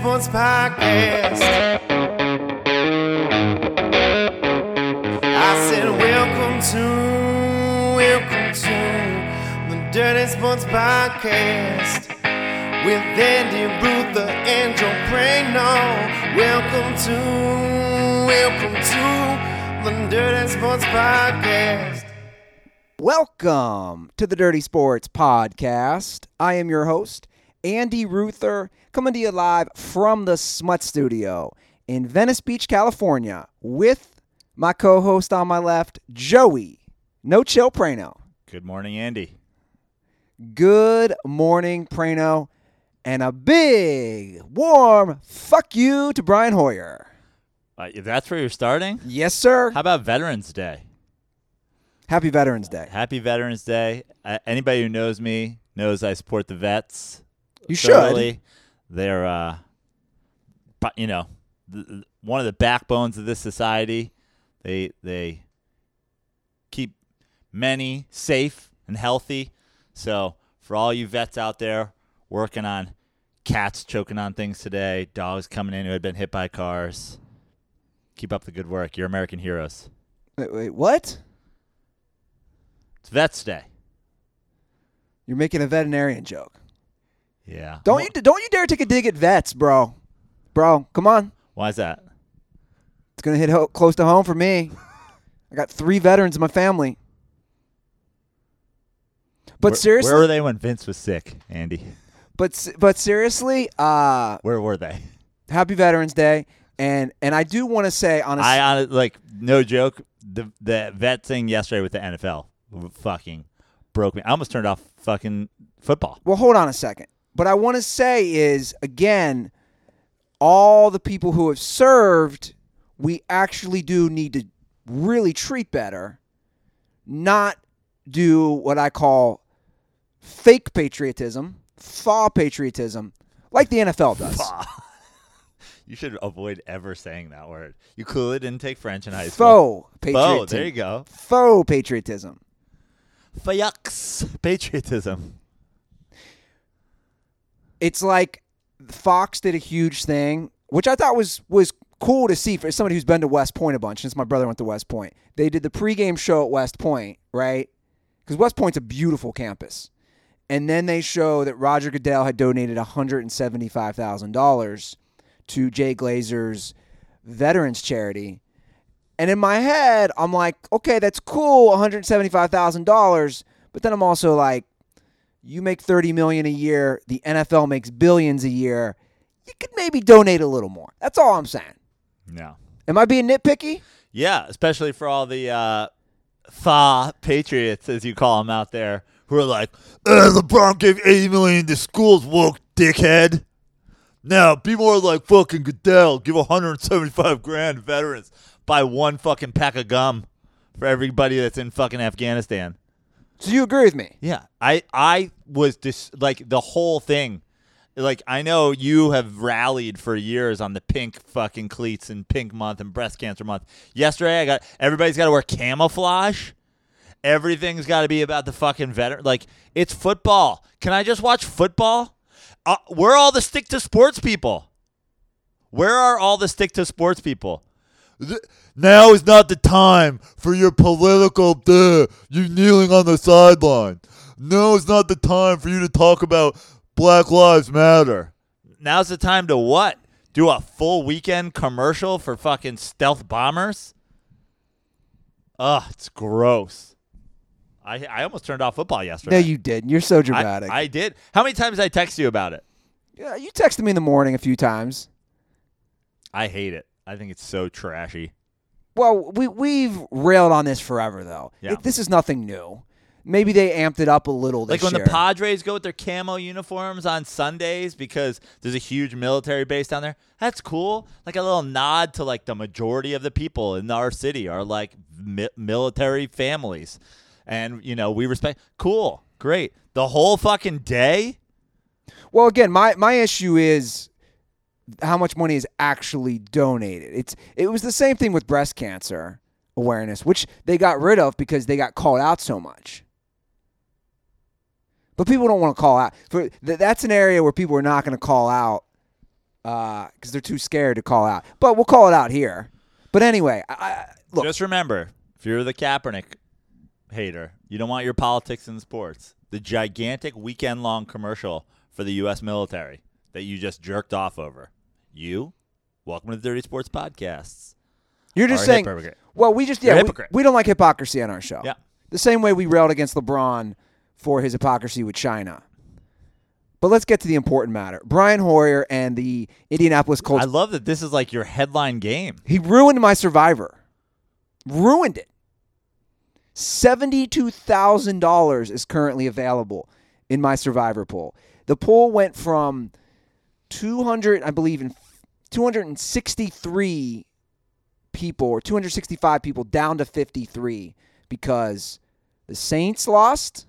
Sports Podcast. I said, Welcome to, welcome to the Dirty Sports Podcast with Andy Ruther and Joe Prano. Welcome to, welcome to the Dirty Sports Podcast. Welcome to the Dirty Sports Podcast. I am your host, Andy Ruther, coming to you live from the Smut Studio in Venice Beach, California, with my co host on my left, Joey No Chill Prano. Good morning, Andy. Good morning, Prano, and a big, warm fuck you to Brian Hoyer. Uh, if that's where you're starting, Yes, sir. how about Veterans Day? Happy Veterans Day. Happy Veterans Day. Uh, anybody who knows me knows I support the vets. You should. They're, uh, but you know, th- th- one of the backbones of this society. They they keep many safe and healthy. So for all you vets out there working on cats choking on things today, dogs coming in who had been hit by cars, keep up the good work. You're American heroes. Wait, wait, what? It's Vets Day. You're making a veterinarian joke. Yeah. Don't you don't you dare take a dig at vets, bro. Bro, come on. Why is that? It's gonna hit ho- close to home for me. I got three veterans in my family. But Where- seriously, where were they when Vince was sick, Andy? but but seriously, uh, Where were they? happy Veterans Day, and and I do want to say s- I on like no joke. The the vet thing yesterday with the NFL fucking broke me. I almost turned off fucking football. well, hold on a second. What I want to say is again, all the people who have served, we actually do need to really treat better, not do what I call fake patriotism, faux patriotism, like the NFL does. You should avoid ever saying that word. You clearly didn't take French in high school. Faux patriotism. Oh, there you go. Faux patriotism. Fayux patriotism. It's like Fox did a huge thing, which I thought was was cool to see for somebody who's been to West Point a bunch. Since my brother went to West Point, they did the pregame show at West Point, right? Because West Point's a beautiful campus, and then they show that Roger Goodell had donated one hundred and seventy five thousand dollars to Jay Glazer's Veterans Charity. And in my head, I'm like, okay, that's cool, one hundred seventy five thousand dollars. But then I'm also like, you make 30 million a year, the NFL makes billions a year. You could maybe donate a little more. That's all I'm saying. No. Am I being nitpicky? Yeah, especially for all the uh, thaw patriots, as you call them out there, who are like, uh, LeBron gave eighty million to schools, woke dickhead. Now be more like fucking Goodell. Give one hundred and seventy-five grand veterans. Buy one fucking pack of gum for everybody that's in fucking Afghanistan. So you agree with me? Yeah, I I was just like the whole thing. Like I know you have rallied for years on the pink fucking cleats and pink month and breast cancer month. Yesterday I got everybody's got to wear camouflage. Everything's got to be about the fucking veteran. Like it's football. Can I just watch football? Uh, where are all the stick to sports people? Where are all the stick to sports people? Th- Now is not the time for your political duh, you kneeling on the sideline. No, it's not the time for you to talk about Black Lives Matter. Now's the time to what? Do a full weekend commercial for fucking stealth bombers? Ugh, it's gross. I I almost turned off football yesterday. No, you didn't. You're so I, dramatic. I did. How many times did I text you about it? yeah, you texted me in the morning a few times. I hate it. I think it's so trashy. Well, we we've railed on this forever though. Yeah. It- this is nothing new. Maybe they amped it up a little this Like when year. the Padres go with their camo uniforms on Sundays because there's a huge military base down there. That's cool. Like a little nod to like the majority of the people in our city are like mi- military families, and you know we respect. Cool, great. The whole fucking day. Well, again, my my issue is how much money is actually donated. It's it was the same thing with breast cancer awareness, which they got rid of because they got called out so much. But people don't want to call out. For that's an area where people are not going to call out uh, because they're too scared to call out. But we'll call it out here. But anyway, I, look, Just remember, if you're the Kaepernick hater, you don't want your politics in sports. The gigantic weekend long commercial for the U.S. military that you just jerked off over. You, welcome to the Dirty Sports Podcasts. you're just saying. hypocrite. Well, we just You're yeah, we, hypocrite. we don't like hypocrisy on our show. Yeah. The same way we railed against LeBron for his hypocrisy with China. But let's get to the important matter. Brian Hoyer and the Indianapolis Colts I love that this is like your headline game. He ruined my Survivor. Ruined it. $72,000 is currently available in my Survivor pool. The pool went from 200, I believe, in 263 people or 265 people down to 53 because the Saints lost,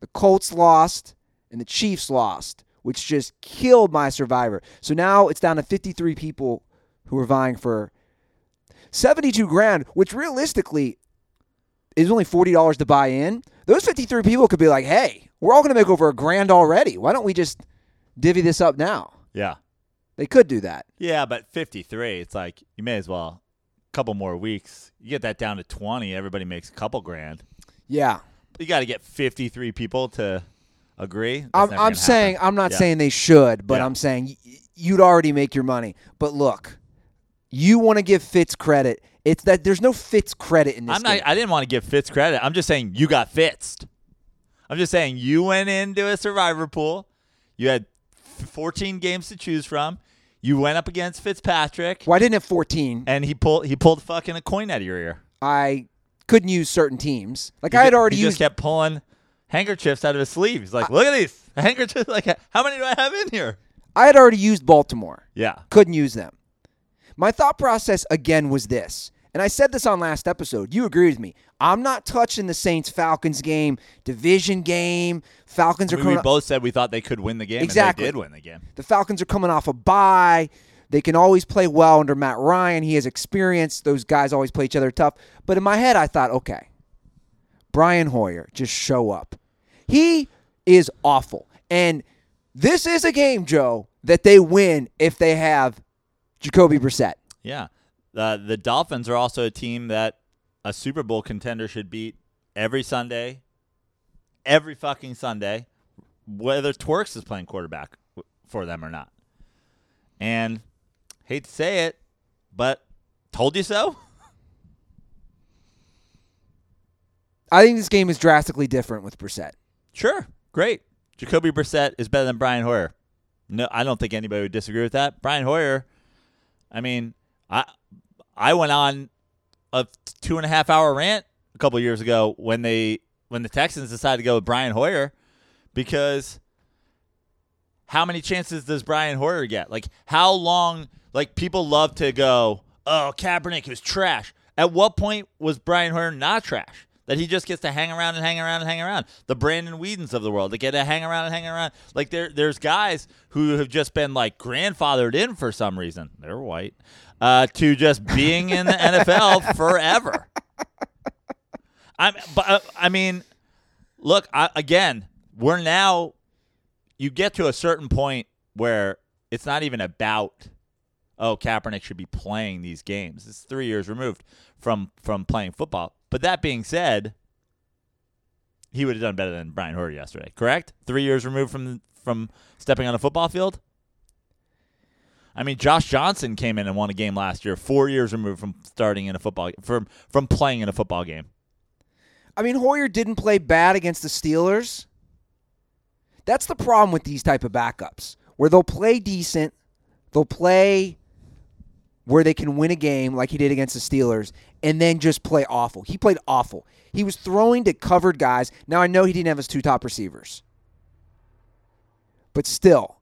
the Colts lost, and the Chiefs lost, which just killed my Survivor. So now it's down to 53 people who are vying for 72 grand, which realistically is only $40 to buy in. Those 53 people could be like, hey, we're all going to make over a grand already. Why don't we just divvy this up now? Yeah. They could do that. Yeah, but 53, it's like you may as well. A couple more weeks. You get that down to 20, everybody makes a couple grand. Yeah. You got to get 53 people to agree. That's I'm, I'm saying, happen. I'm not Yeah. saying they should, but Yeah. I'm saying y- you'd already make your money. But look, you want to give Fitz credit. It's that there's no Fitz credit in this I'm not. game. I didn't want to give Fitz credit. I'm just saying you got Fitzed. I'm just saying you went into a survivor pool. You had 14 games to choose from. You went up against Fitzpatrick, well, I didn't have 14. and he pulled he pulled fucking a coin out of your ear. I couldn't use certain teams. Like I had already he used just kept pulling handkerchiefs out of his sleeve. He's like, "Look at these handkerchiefs! Like, how many do I have in here?" I had already used Baltimore. Yeah, Couldn't use them. My thought process again was this, and I said this on last episode. You agree with me. I'm not touching the Saints Falcons game, division game. Falcons I are coming. we both said we thought they could win the game. Exactly. and they did win the game. the Falcons are coming off a bye. They can always play well under Matt Ryan. He has experience. Those guys always play each other tough. But in my head, I thought, okay, Brian Hoyer, just show up. He is awful. And this is a game, Joe, that they win if they have Jacoby Brissett. Yeah. Uh, the Dolphins are also a team that a Super Bowl contender should beat every Sunday, every fucking Sunday, whether Twerks is playing quarterback for them or not. And hate to say it, but told you so. I think this game is drastically different with Brissett. Sure, great. Jacoby Brissett is better than Brian Hoyer. No, I don't think anybody would disagree with that. Brian Hoyer, I mean, I I went on a two and a half hour rant a couple years ago when they when the Texans decided to go with Brian Hoyer because how many chances does Brian Hoyer get? Like how long? Like people love to go, oh Kaepernick was trash. At what point was Brian Hoyer not trash? That he just gets to hang around and hang around and hang around. The Brandon Weedens of the world that get to hang around and hang around. Like there, there's guys who have just been like grandfathered in for some reason. They're white uh, to just being in the NFL forever. I'm, but uh, I mean, look I, again. We're now. You get to a certain point where it's not even about. Oh, Kaepernick should be playing these games. It's three years removed from from playing football. But that being said, he would have done better than Brian Hoyer yesterday. Correct? Three years removed from from stepping on a football field. I mean, Josh Johnson came in and won a game last year, four years removed from starting in a football from from playing in a football game. I mean, Hoyer didn't play bad against the Steelers. That's the problem with these type of backups, where they'll play decent, they'll play where they can win a game like he did against the Steelers, and then just play awful. He played awful. He was throwing to covered guys. Now I know he didn't have his two top receivers, but still,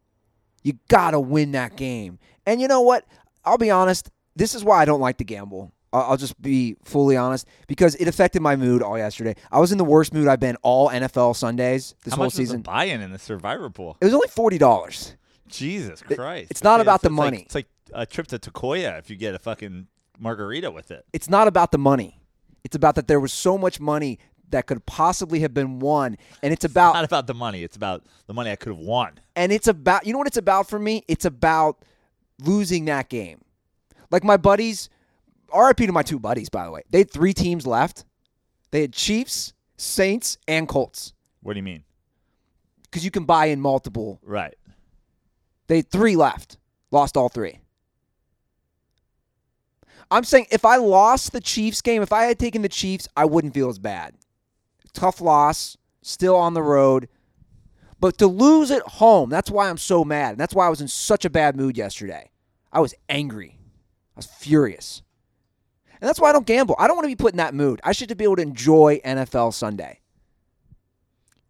you gotta win that game. And you know what? I'll be honest. This is why I don't like to gamble. I'll just be fully honest because it affected my mood all yesterday. I was in the worst mood I've been all NFL Sundays this How whole much season. buy-in in the Survivor pool? It was only forty dollars. Jesus Christ! it's not about the like- money. it's like a trip to Tocaya if you get a fucking margarita with it. It's not about the money. It's about that there was so much money that could possibly have been won, and it's about Not about the money. It's about the money I could have won. and it's about you know what it's about for me. It's about losing that game. Like my buddies, RIP to my two buddies, by the way. They had three teams left. They had Chiefs, Saints, and Colts. What do you mean? Because you can buy in multiple. Right. They had three left. Lost all three. I'm saying if I lost the Chiefs game, if I had taken the Chiefs, I wouldn't feel as bad. Tough loss, still on the road. But to lose at home, that's why I'm so mad. And that's why I was in such a bad mood yesterday. I was angry. I was furious. And that's why I don't gamble. I don't want to be put in that mood. I should be able to enjoy NFL Sunday.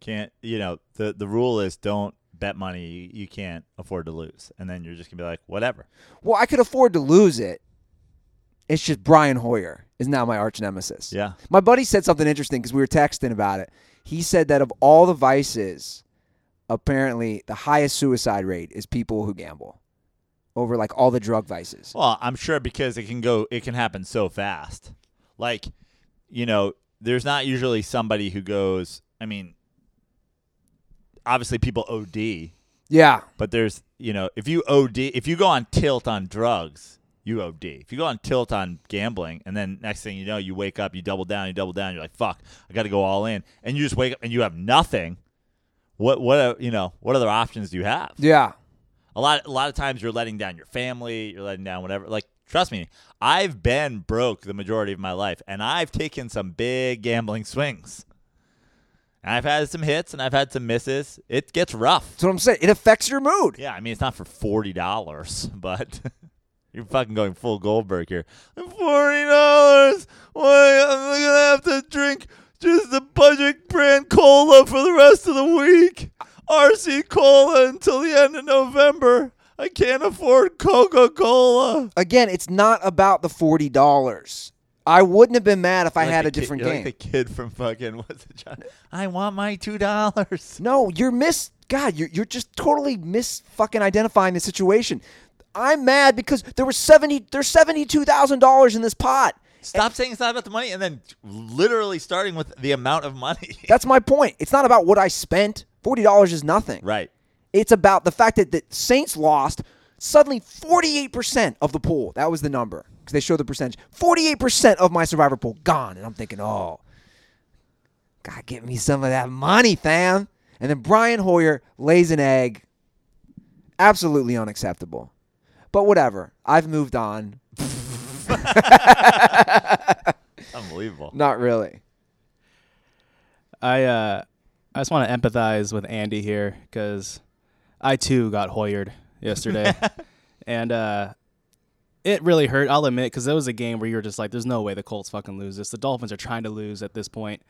Can't you know the the rule is don't bet money you, you can't afford to lose, and then you're just gonna be like whatever. Well, I could afford to lose it. It's just Brian Hoyer is now my arch nemesis. Yeah. My buddy said something interesting because we were texting about it. He said that of all the vices, apparently the highest suicide rate is people who gamble over like all the drug vices. Well, I'm sure because it can go, it can happen so fast. Like, you know, there's not usually somebody who goes. I mean, obviously people OD, Yeah. but there's you know if you OD, if you go on tilt on drugs, you OD. If you go on tilt on gambling, and then next thing you know, you wake up, you double down, you double down, you're like, fuck, I got to go all in, and you just wake up and you have nothing. What what uh, you know? What other options do you have? Yeah. a lot a lot of times you're letting down your family you're letting down whatever like trust me i've been broke the majority of my life and i've taken some big gambling swings and i've had some hits and i've had some misses it gets rough That's what I'm saying. It affects your mood. yeah i mean it's not for $40 but you're fucking going full goldberg here $40 why i'm gonna have to drink just the budget brand cola for the rest of the week rc cola until the end of november i can't afford coca-cola Again, it's not about the forty dollars. I wouldn't have been mad if I Like had a kid- different you're game. Like the kid from fucking what's it, John? I want my two dollars. No, you're miss. God, you're you're just totally miss fucking identifying the situation. I'm mad because there was seventy. There's seventy two thousand dollars in this pot. Stop saying it's not about the money, and then literally starting with the amount of money. That's my point. It's not about what I spent. Forty dollars is nothing. right. It's about the fact that the Saints lost. Suddenly, forty-eight percent of the pool. That was the number because they show the percentage. Forty-eight percent of my survivor pool gone, and I'm thinking, oh, God, get me some of that money, fam. And then Brian Hoyer lays an egg. Absolutely unacceptable. But whatever. I've moved on. Unbelievable. Not really. I uh, I just want to empathize with Andy here because I too got Hoyered yesterday, and uh, it really hurt. I'll admit because it was a game where you were just like, "There's no way the Colts fucking lose this. The Dolphins are trying to lose at this point,"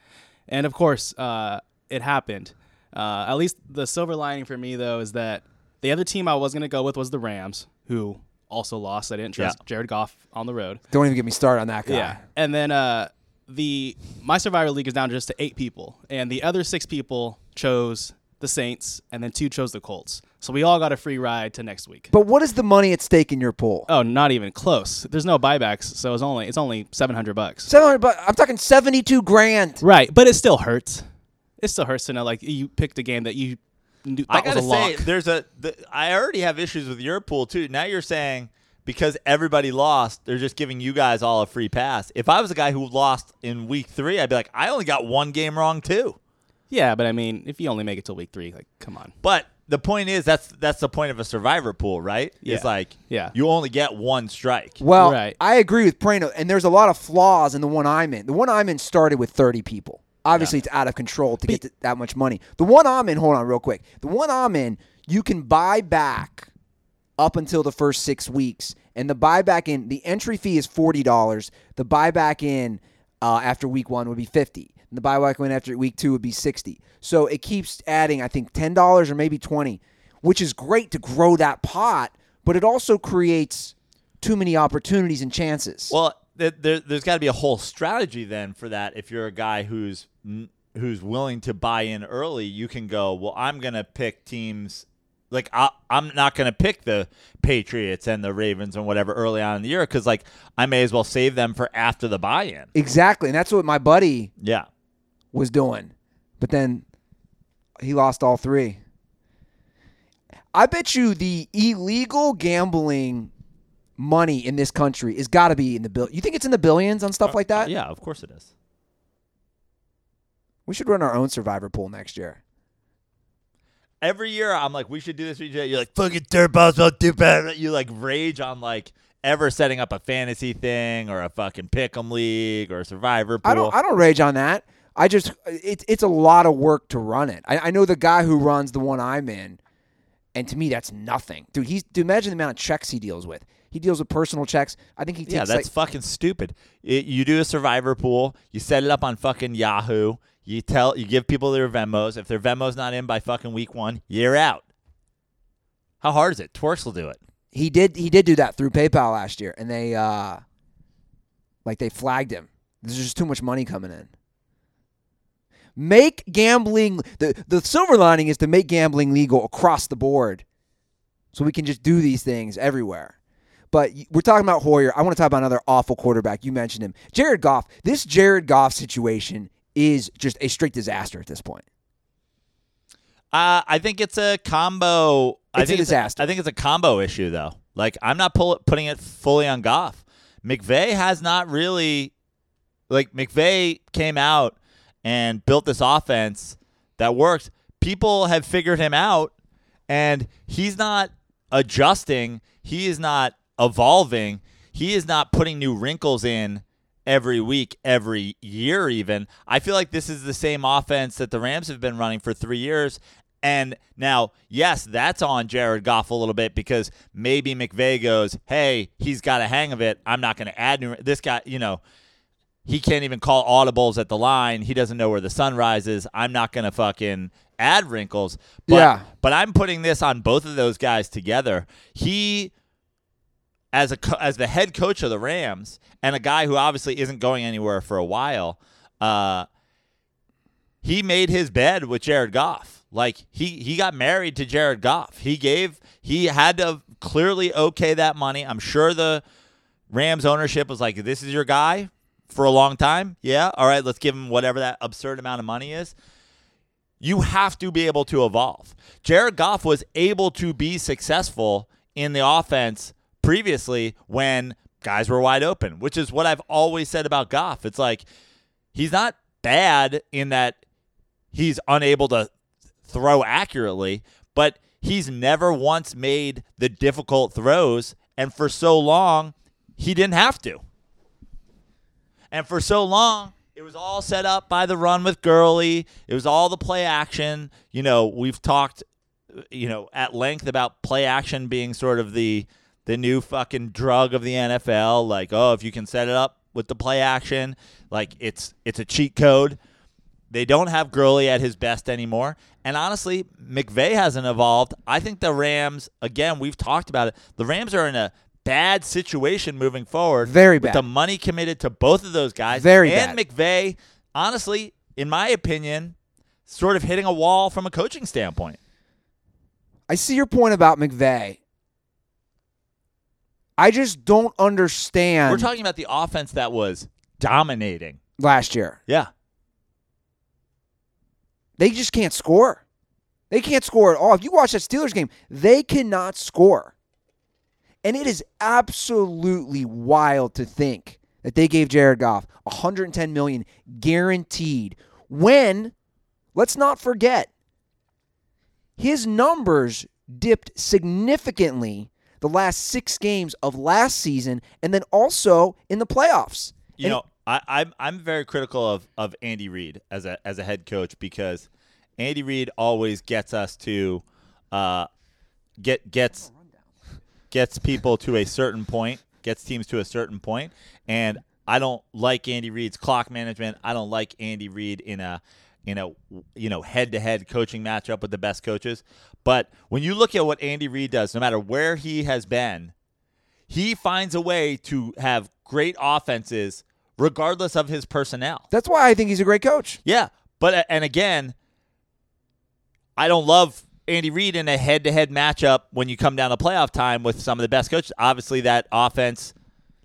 and of course, uh, it happened. Uh, at least the silver lining for me though is that the other team I was gonna go with was the Rams, who also lost. I didn't trust Yeah. Jared Goff on the road. Don't even get me started on that guy. Yeah, and then uh, the my survivor league is down to just to eight people, and the other six people chose the Saints, and then two chose the Colts. So we all got a free ride to next week. But what is the money at stake in your pool? Oh, not even close. There's no buybacks, so it's only it's only seven hundred bucks. Seven hundred. But I'm talking seventy-two grand. Right, but it still hurts. It still hurts to know like you picked a game that you knew, I gotta a say, lock. there's a. The, I already have issues with your pool too. Now you're saying because everybody lost, they're just giving you guys all a free pass. If I was a guy who lost in week three, I'd be like, I only got one game wrong too. yeah, but I mean, if you only make it till week three, like, come on. But the point is, that's that's the point of a survivor pool, right? Yeah. It's like Yeah. you only get one strike. Well, Right. I agree with Prano, and there's a lot of flaws in the one I'm in. The one I'm in started with 30 people. Obviously, it's out of control to get that much money. The one I'm in, hold on real quick. The one I'm in, you can buy back up until the first six weeks, and the buyback in the entry fee is forty dollars. The buyback in uh, after week one would be fifty. And the buyback in after week two would be sixty. So it keeps adding, I think, ten dollars or maybe twenty, which is great to grow that pot, but it also creates too many opportunities and chances. Well, there, there's got to be a whole strategy then for that. If you're a guy who's who's willing to buy in early, you can go. Well, I'm gonna pick teams. Like I, I'm not gonna pick the Patriots and the Ravens and whatever early on in the year because like I may as well save them for after the buy-in. exactly, and that's what my buddy Yeah, was doing. But then he lost all three. I bet you the illegal gambling money in this country is got to be in the bill. You think it's in the billions on stuff uh, like that? Yeah, of course it is. We should run our own survivor pool next year. Every year, I'm like, we should do this. we should- You're like, fucking dirtballs don't do better. You like rage on like ever setting up a fantasy thing or a fucking pick'em league or a survivor pool. I don't. I don't rage on that. I just it's it's a lot of work to run it. I, I know the guy who runs the one I'm in, and to me that's nothing, dude. He's dude, imagine the amount of checks he deals with. He deals with personal checks. I think he takes yeah, that's like fucking stupid. It, you do a survivor pool. You set it up on fucking Yahoo. You tell you give people their Venmos. If their Venmo's not in by fucking week one, you're out. How hard is it? Twerks will do it. he did he did do that through PayPal last year, and they uh like they flagged him. There's just too much money coming in. Make gambling the the silver lining is to make gambling legal across the board, so we can just do these things everywhere. But we're talking about Hoyer. I want to talk about another awful quarterback. You mentioned him, Jared Goff. This Jared Goff situation is just a straight disaster at this point. Uh, I think it's a combo. I It's a think disaster. I think it's a combo issue though. Like I'm not pull, putting it fully on Goff. McVay has not really like McVay came out and built this offense that works. People have figured him out and he's not adjusting. He is not evolving. He is not putting new wrinkles in every week, every year, even. I feel like this is the same offense that the Rams have been running for three years. And now, yes, that's on Jared Goff a little bit because maybe McVay goes, hey, he's got a hang of it. I'm not going to add new. This guy, you know, he can't even call audibles at the line. He doesn't know where the sun rises. I'm not going to fucking add wrinkles. But, Yeah. But I'm putting this on both of those guys together. He as a co- as the head coach of the Rams and a guy who obviously isn't going anywhere for a while, uh, he made his bed with Jared Goff. Like he he got married to Jared Goff. He gave he had to clearly okay that money. I'm sure the Rams ownership was like, "This is your guy for a long time." Yeah, all right, let's give him whatever that absurd amount of money is. You have to be able to evolve. Jared Goff was able to be successful in the offense previously when guys were wide open, which is what I've always said about Goff. It's like he's not bad in that he's unable to throw accurately, but he's never once made the difficult throws. And for so long, he didn't have to. And for so long, it was all set up by the run with Gurley. It was all the play action. You know, we've talked, you know, at length about play action being sort of the the new fucking drug of the NFL. Like, oh, if you can set it up with the play action, like it's it's a cheat code. They don't have Gurley at his best anymore. And honestly, McVay hasn't evolved. I think the Rams, again, we've talked about it. The Rams are in a bad situation moving forward. Very with bad. the money committed to both of those guys. Very and bad. McVay, honestly, in my opinion, sort of hitting a wall from a coaching standpoint. I see your point about McVay. I just don't understand We're talking about the offense that was dominating. last year. Yeah. They just can't score. They can't score at all. If you watch that Steelers game, they cannot score. And it is absolutely wild to think that they gave Jared Goff 110 million guaranteed when let's not forget his numbers dipped significantly the last 6 games of last season and then also in the playoffs. You And- know, I, I'm I'm very critical of, of Andy Reid as a as a head coach because Andy Reid always gets us to uh, get gets gets people to a certain point, gets teams to a certain point, and I don't like Andy Reid's clock management. I don't like Andy Reid in a in a you know head to head coaching matchup with the best coaches. But when you look at what Andy Reid does, no matter where he has been, he finds a way to have great offenses regardless of his personnel. That's why I think he's a great coach. Yeah, but uh, and again, I don't love Andy Reid in a head-to-head matchup when you come down to playoff time with some of the best coaches. Obviously, that offense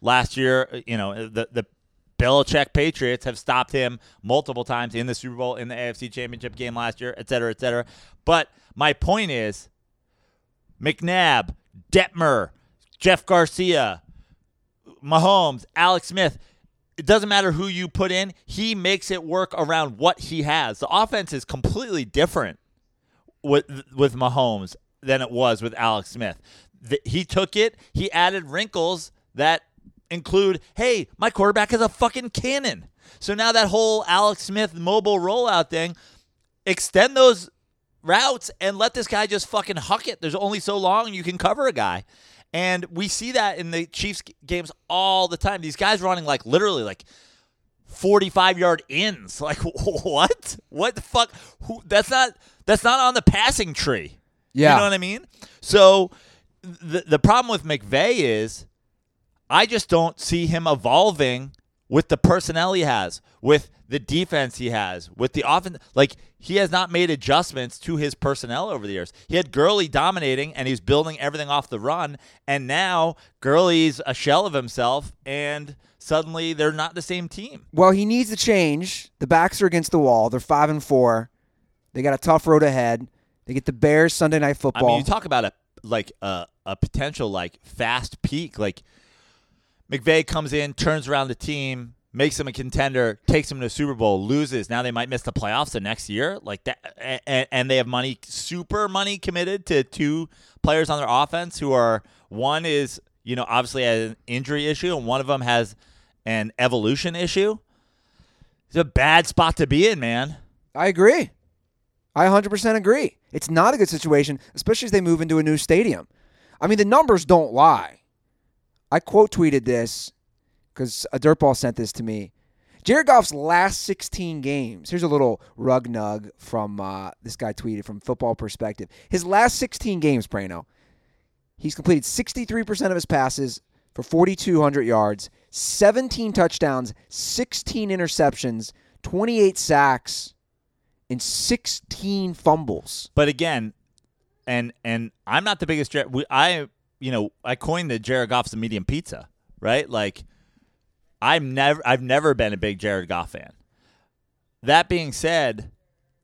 last year, uh, you know, uh, the the Belichick Patriots have stopped him multiple times in the Super Bowl, in the AFC Championship game last year, et cetera, et cetera. But my point is, McNabb, Detmer, Jeff Garcia, Mahomes, Alex Smith. It doesn't matter who you put in, he makes it work around what he has. The offense is completely different with with Mahomes than it was with Alex Smith. The, he took it, he added wrinkles that include, hey, my quarterback is a fucking cannon. So now that whole Alex Smith mobile rollout thing, extend those routes and let this guy just fucking huck it. There's only so long you can cover a guy. And we see that in the Chiefs games all the time. These guys running like literally like 45 yard ins. Like what? What the fuck? Who that's not that's not on the passing tree. Yeah. You know what I mean? So the the problem with McVay is I just don't see him evolving with the personnel he has, with the defense he has, with the offense. Like he has not made adjustments to his personnel over the years. He had Gurley dominating, and he's building everything off the run. And now Gurley's a shell of himself, and suddenly they're not the same team. Well, he needs to change. The backs are against the wall. They're five and four. They got a tough road ahead. They get the Bears Sunday night football. I mean, you talk about a like a a potential like fast peak. Like McVay comes in, turns around the team, makes them a contender, takes them to the Super Bowl, loses. Now they might miss the playoffs the next year. Like that, and, and they have money, super money committed to two players on their offense who are one is you know obviously an injury issue, and one of them has an evolution issue. It's a bad spot to be in, man. I agree. I 100% agree. It's not a good situation, especially as they move into a new stadium. I mean, the numbers don't lie. I quote tweeted this because a dirtball sent this to me. Jared Goff's last 16 games. Here's a little rug nug from uh, this guy tweeted from Football Perspective. His last 16 games, Prano, he's completed 63% of his passes for 4,200 yards, 17 touchdowns, 16 interceptions, 28 sacks, and 16 fumbles. But again, and and I'm not the biggest. I you know I coined the Jared Goff's a medium pizza, right? Like I'm never I've never been a big Jared Goff fan. That being said,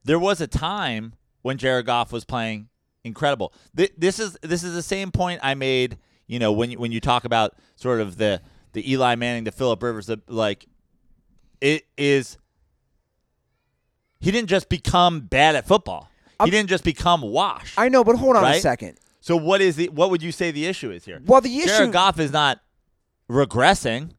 there was a time when Jared Goff was playing incredible. Th- This is this is the same point I made. You know when you, when you talk about sort of the the Eli Manning, the Philip Rivers, the, like it is. He didn't just become bad at football. He didn't just become washed. I know, but hold on a second. So what is the what would you say the issue is here? Well, the issue, Jared Goff is not regressing.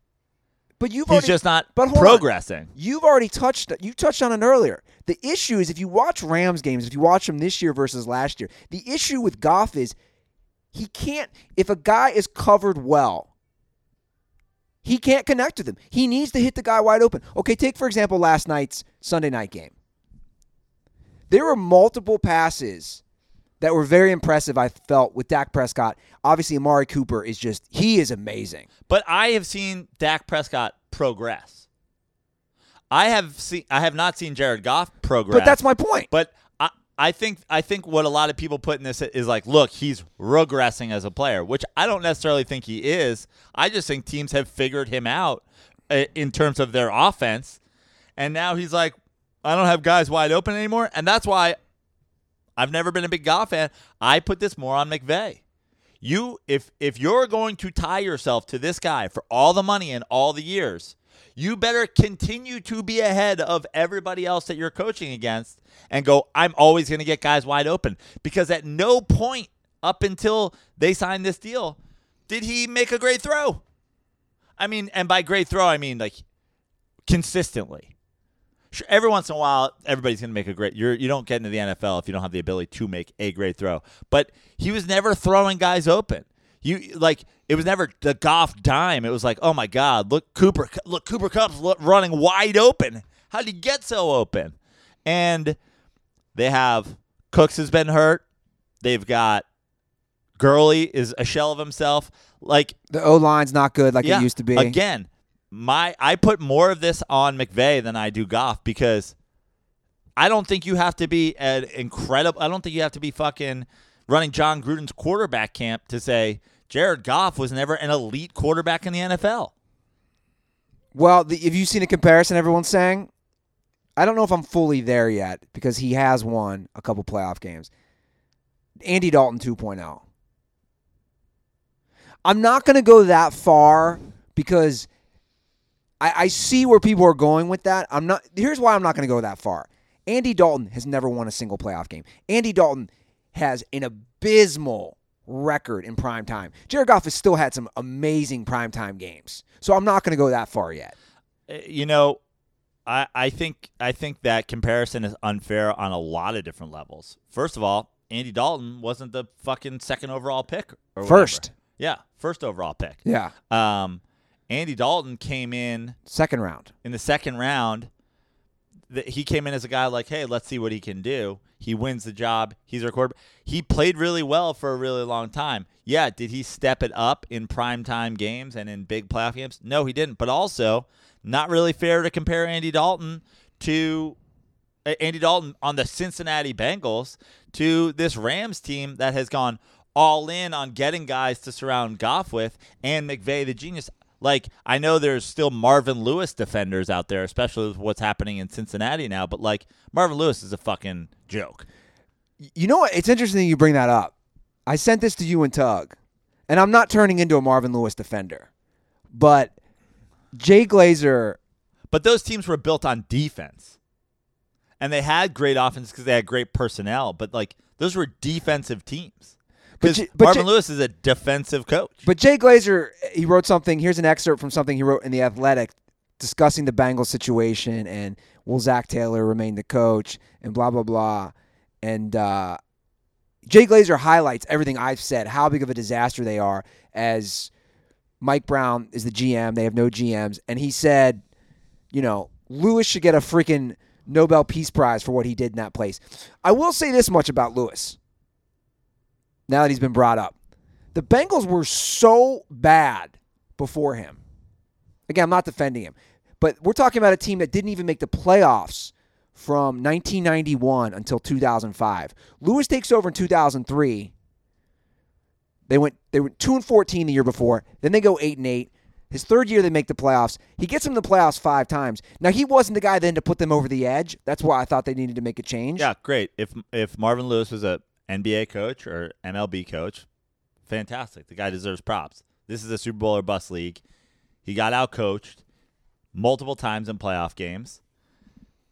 but you've He's already, just not but hold on. progressing. You've already touched you touched on it earlier. The issue is if you watch Rams games, if you watch them this year versus last year, the issue with Goff is he can't if a guy is covered well, he can't connect with him. He needs to hit the guy wide open. Okay, take for example last night's Sunday night game. There were multiple passes that were very impressive, I felt, with Dak Prescott. Obviously, Amari Cooper is just he is amazing. But I have seen Dak Prescott progress. I have seen I have not seen Jared Goff progress. But that's my point. But I, I think I think what a lot of people put in this is like, look, he's regressing as a player, which I don't necessarily think he is. I just think teams have figured him out uh, in terms of their offense, and now he's like, I don't have guys wide open anymore, and that's why I've never been a big Goff fan. I put this more on McVay. You, if if you're going to tie yourself to this guy for all the money and all the years, you better continue to be ahead of everybody else that you're coaching against and go, I'm always going to get guys wide open. Because at no point up until they signed this deal did he make a great throw. I mean, and by great throw, I mean like consistently. Sure, every once in a while, everybody's going to make a great. You're you don't get into the NFL if you don't have the ability to make a great throw. But he was never throwing guys open. You like it was never the Goff dime. It was like, oh my God, look Cooper, look Cooper Kupp's running wide open. How did he get so open? And they have Cooks has been hurt. They've got Gurley is a shell of himself. Like The O line's not good like yeah, it used to be. Again, my I put more of this on McVay than I do Goff because I don't think you have to be an incredible. I don't think you have to be fucking running Jon Gruden's quarterback camp to say Jared Goff was never an elite quarterback in the NFL. Well, the, have you seen a comparison everyone's saying? I don't know if I'm fully there yet because he has won a couple playoff games. Andy Dalton 2.0. I'm not going to go that far because I, I see where people are going with that. I'm not. Here's why I'm not going to go that far. Andy Dalton has never won a single playoff game. Andy Dalton has an abysmal record in prime time. Jared Goff has still had some amazing prime time games. So I'm not going to go that far yet. Uh, You know, I I think I think that comparison is unfair on a lot of different levels. First of all, Andy Dalton wasn't the fucking second overall pick. First. Yeah, first overall pick. Yeah. Um, Andy Dalton came in Second round. in the second round. th- He came in as a guy like, hey, let's see what he can do. He wins the job. He's our quarterback. He played really well for a really long time. Yeah, did he step it up in primetime games and in big playoff games? No, he didn't. But also, not really fair to compare Andy Dalton to uh, Andy Dalton on the Cincinnati Bengals to this Rams team that has gone all in on getting guys to surround Goff with and McVay the genius. Like I know there's still Marvin Lewis defenders out there, especially with what's happening in Cincinnati now. But like Marvin Lewis is a fucking joke. You know what? It's interesting you bring that up. I sent this to you and Tug, and I'm not turning into a Marvin Lewis defender, but Jay Glazer. But those teams were built on defense, and they had great offense because they had great personnel. But like those were defensive teams. Because but Marvin J- Lewis is a defensive coach. But Jay Glazer, he wrote something. Here's an excerpt from something he wrote in the Athletic, discussing the Bengals situation and will Zac Taylor remain the coach and blah blah blah. And uh, Jay Glazer highlights everything I've said, how big of a disaster they are. As Mike Brown is the GM, they have no GMs, and he said, you know, Lewis should get a freaking Nobel Peace Prize for what he did in that place. I will say this much about Lewis. Now that he's been brought up, the Bengals were so bad before him. Again, I'm not defending him, but we're talking about a team that didn't even make the playoffs from 1991 until 2005. Lewis takes over in 2003. They went they were 2 and 14 the year before. Then they go 8 and 8. His third year they make the playoffs. He gets them the playoffs 5 times. Now he wasn't the guy then to put them over the edge. That's why I thought they needed to make a change. Yeah, great. If if Marvin Lewis was a NBA coach or MLB coach, fantastic. The guy deserves props. This is a Super Bowl or bust league. He got out coached multiple times in playoff games.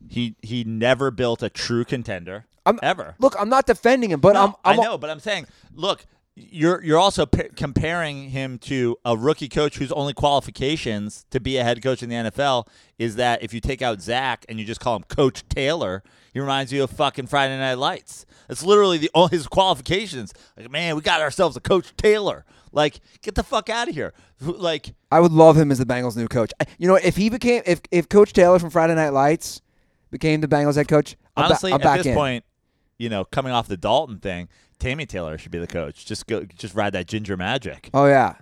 He he never built a true contender I'm, ever. Look, I'm not defending him, but No, I'm, I'm I know, but I'm saying, look, you're you're also p- comparing him to a rookie coach whose only qualifications to be a head coach in the NFL is that if you take out Zac and you just call him Coach Taylor, he reminds you of fucking Friday Night Lights. It's literally the all his qualifications. Like, man, we got ourselves a Coach Taylor. Like, get the fuck out of here. Like, I would love him as the Bengals' new coach. I- You know, if he became if if Coach Taylor from Friday Night Lights became the Bengals head coach, I'm, ba- honestly, I'm at back this in. point, you know, coming off the Dalton thing, Tammy Taylor should be the coach. Just go, just ride that ginger magic. Oh yeah,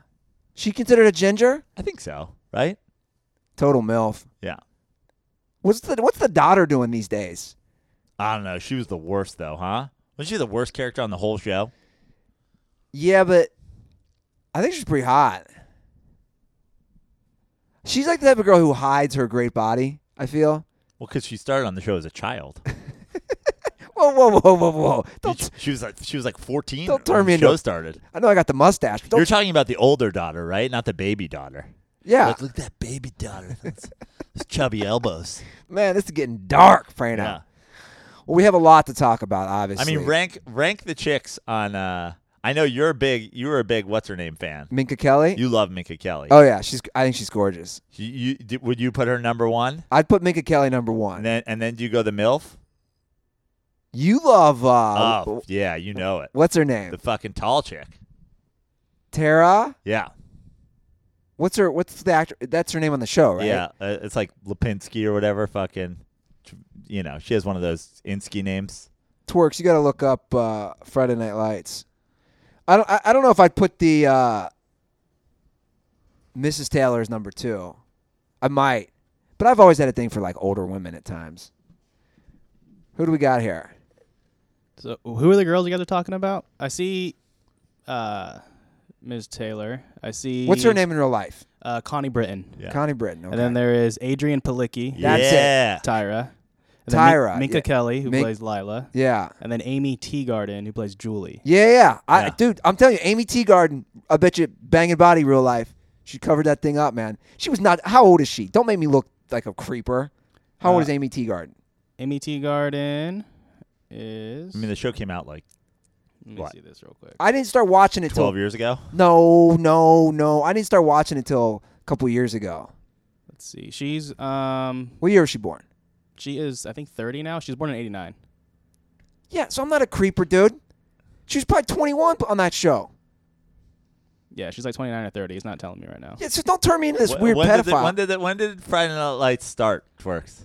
she considered a ginger. I think so, right? Total milf. Yeah. What's the what's the daughter doing these days? I don't know. She was the worst though, huh? Was she the worst character on the whole show? Yeah, but I think she's pretty hot. She's like the type of girl who hides her great body. I feel. Well, because she started on the show as a child. Whoa, whoa, whoa, whoa, whoa! Don't, she, was like she was like fourteen. Don't when turn me the show into- started. I know I got the mustache. But don't, You're talking about the older daughter, right? Not the baby daughter. yeah, Look, look at that baby daughter. Those chubby elbows. man, this is getting dark, Prano. Yeah. Well, we have a lot to talk about. Obviously, I mean, rank rank the chicks on. uh I know you're a big you were a big what's her name fan. Minka Kelly. You love Minka Kelly. oh yeah, she's. I think she's gorgeous. You, you did- would you put her number one? I'd put Minka Kelly number one. And then and then do you go the MILF? You love uh, oh yeah, you know it. what's her name? The fucking tall chick. Tara. Yeah, What's her? What's the actor? That's her name on the show, right? yeah. Uh, it's like Lipinski or whatever. Fucking, you know, she has one of those Insky names. Twerks. You got to look up uh, Friday Night Lights. I don't. I, I don't know if I'd put the uh, Mrs. Taylor as number two. I might, but I've always had a thing for like older women at times. Who do we got here? So who are the girls you guys are talking about? I see uh Ms. Taylor. I see What's her name in real life? Uh, Connie Britton. Yeah. Connie Britton. Okay. And then there is Adrianne Palicki, That's it. Tyra. And then Min- Tyra, Minka yeah. Kelly, who Min- plays Lila, Yeah. and then Aimee Teegarden, who plays Julie. Yeah, yeah. I, Yeah. Dude, I'm telling you, Aimee Teegarden, I bet you banging body real life. She covered that thing up, man. She was not. How old is she? Don't make me look like a creeper. How old Uh, is Aimee Teegarden? Aimee Teegarden is. I mean, the show came out like let me what? see this real quick. I didn't start watching it till 12 years ago. No, no, no. I didn't start watching it till a couple years ago. Let's see. She's um What year was she born? she is I think 30 now. She was born in 89. Yeah, so I'm not a creeper, dude. She was probably 21 on that show. Yeah, she's like 29 or 30. He's not telling me right now. Yeah, so don't turn me into this Wh- weird when pedophile. Did the, when did it, when did Friday Night Lights start? Twerks.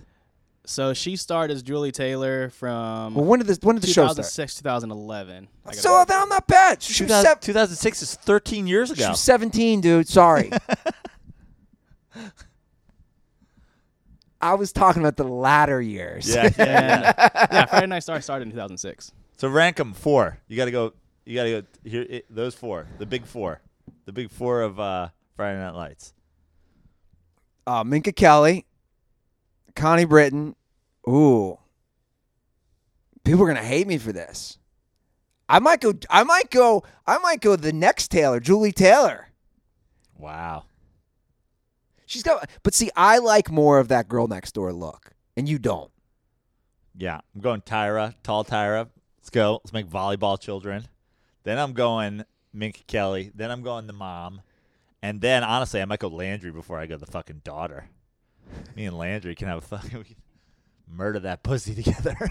So she started as Julie Taylor from well, when did this? When did the show start? 2006 2011. I gotta So go- then I'm not bad. She was, 2000 sev- 2006 is 13 years she ago. was 17, dude. Sorry. I was talking about the latter years. Yeah. yeah, yeah, Friday Night Star started in 2006. So rank them four. You got to go. You got to go here. It, those four, the big four, the big four of uh, Friday Night Lights. uh, Minka Kelly, Connie Britton. Ooh, people are gonna hate me for this. I might go. I might go. I might go. The next Taylor, Julie Taylor. Wow. She's got. But see, I like more of that girl next door look, and you don't. Yeah, I'm going Tyra, tall Tyra. Let's go. Let's make volleyball children. Then I'm going Minka Kelly. Then I'm going the mom. And then honestly, I might go Landry before I go the fucking daughter. Me and Landry can have a fucking murder that pussy together.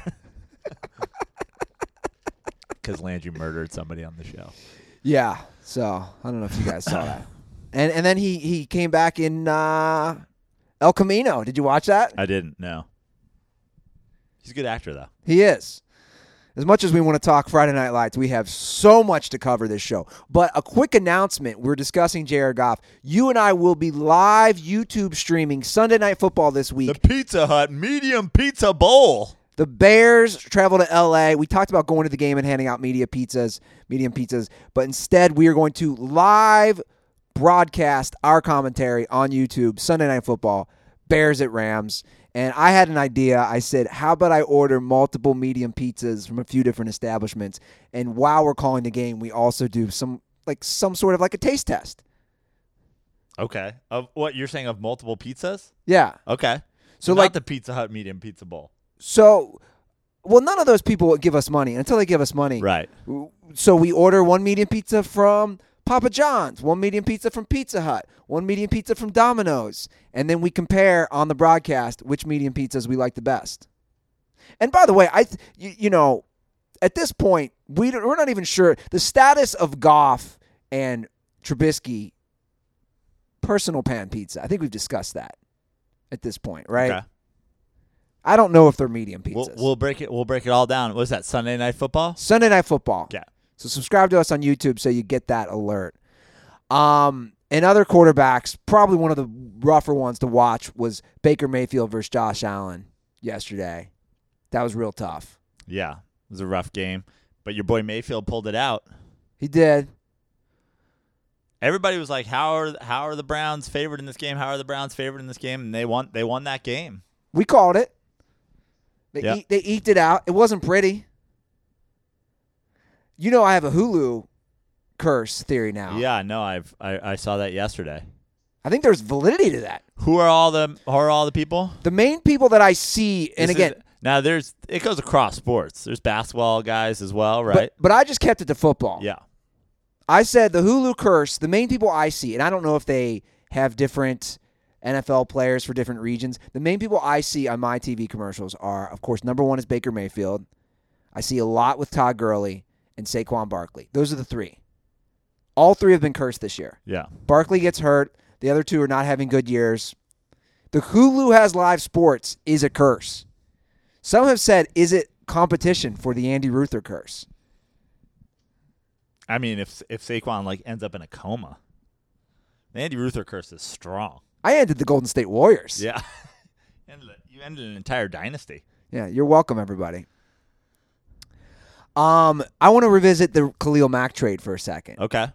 Because Landry murdered somebody on the show. Yeah. So I don't know if you guys saw that. And and then he he came back in uh, El Camino. Did you watch that? I didn't know. He's a good actor though. He is. As much as we want to talk Friday Night Lights, we have so much to cover this show. But a quick announcement we're discussing Jared Goff. You and I will be live YouTube streaming Sunday Night Football this week. The Pizza Hut medium pizza bowl. The Bears travel to LA. We talked about going to the game and handing out media pizzas, medium pizzas, but instead we are going to live broadcast our commentary on YouTube Sunday Night Football, Bears at Rams. And I had an idea. I said, "How about I order multiple medium pizzas from a few different establishments, and while we're calling the game, we also do some like some sort of like a taste test." Okay. Of what you're saying of multiple pizzas? Yeah. Okay. So like the Pizza Hut medium pizza bowl. so well none of those people would give us money until they give us money. Right. So we order one medium pizza from Papa John's, one medium pizza from Pizza Hut, one medium pizza from Domino's, and then we compare on the broadcast which medium pizzas we like the best. And by the way, I th- you, you know, at this point we don't, we're not even sure the status of Goff and Trubisky personal pan pizza. I think we've discussed that at this point, right? Okay. I don't know if they're medium pizzas. We'll, we'll break it. We'll break it all down. What was that? Sunday night football. Sunday Night Football. Yeah. So subscribe to us on YouTube so you get that alert. Um, and other quarterbacks, probably one of the rougher ones to watch was Baker Mayfield versus Josh Allen yesterday. That was real tough. Yeah, it was a rough game, but your boy Mayfield pulled it out. He did. Everybody was like, "How are how are the Browns favored in this game? How are the Browns favored in this game?" And they won. They won that game. We called it. They eat, they eked it out. It wasn't pretty. You know, I have a Hulu curse theory now. Yeah, no, I've I, I saw that yesterday. I think there's validity to that. Who are all the who are all the people? The main people that I see, and This again, is- now there's it goes across sports. There's basketball guys as well, right? but but I just kept it to football. yeah. I said the Hulu curse, the main people I see, and I don't know if they have different NFL players for different regions. The main people I see on my TV commercials are, of course, number one is Baker Mayfield. I see a lot with Todd Gurley and Saquon Barkley. Those are the three. All three have been cursed this year. Yeah. Barkley gets hurt. The other two are not having good years. The Hulu has live sports is a curse. Some have said, is it competition for the Andy Ruther curse? I mean, if if Saquon like ends up in a coma, the Andy Ruther curse is strong. I ended the Golden State Warriors. Yeah. You ended an entire dynasty. Yeah, you're welcome, everybody. Um, I want to revisit the Khalil Mack trade for a second. Okay.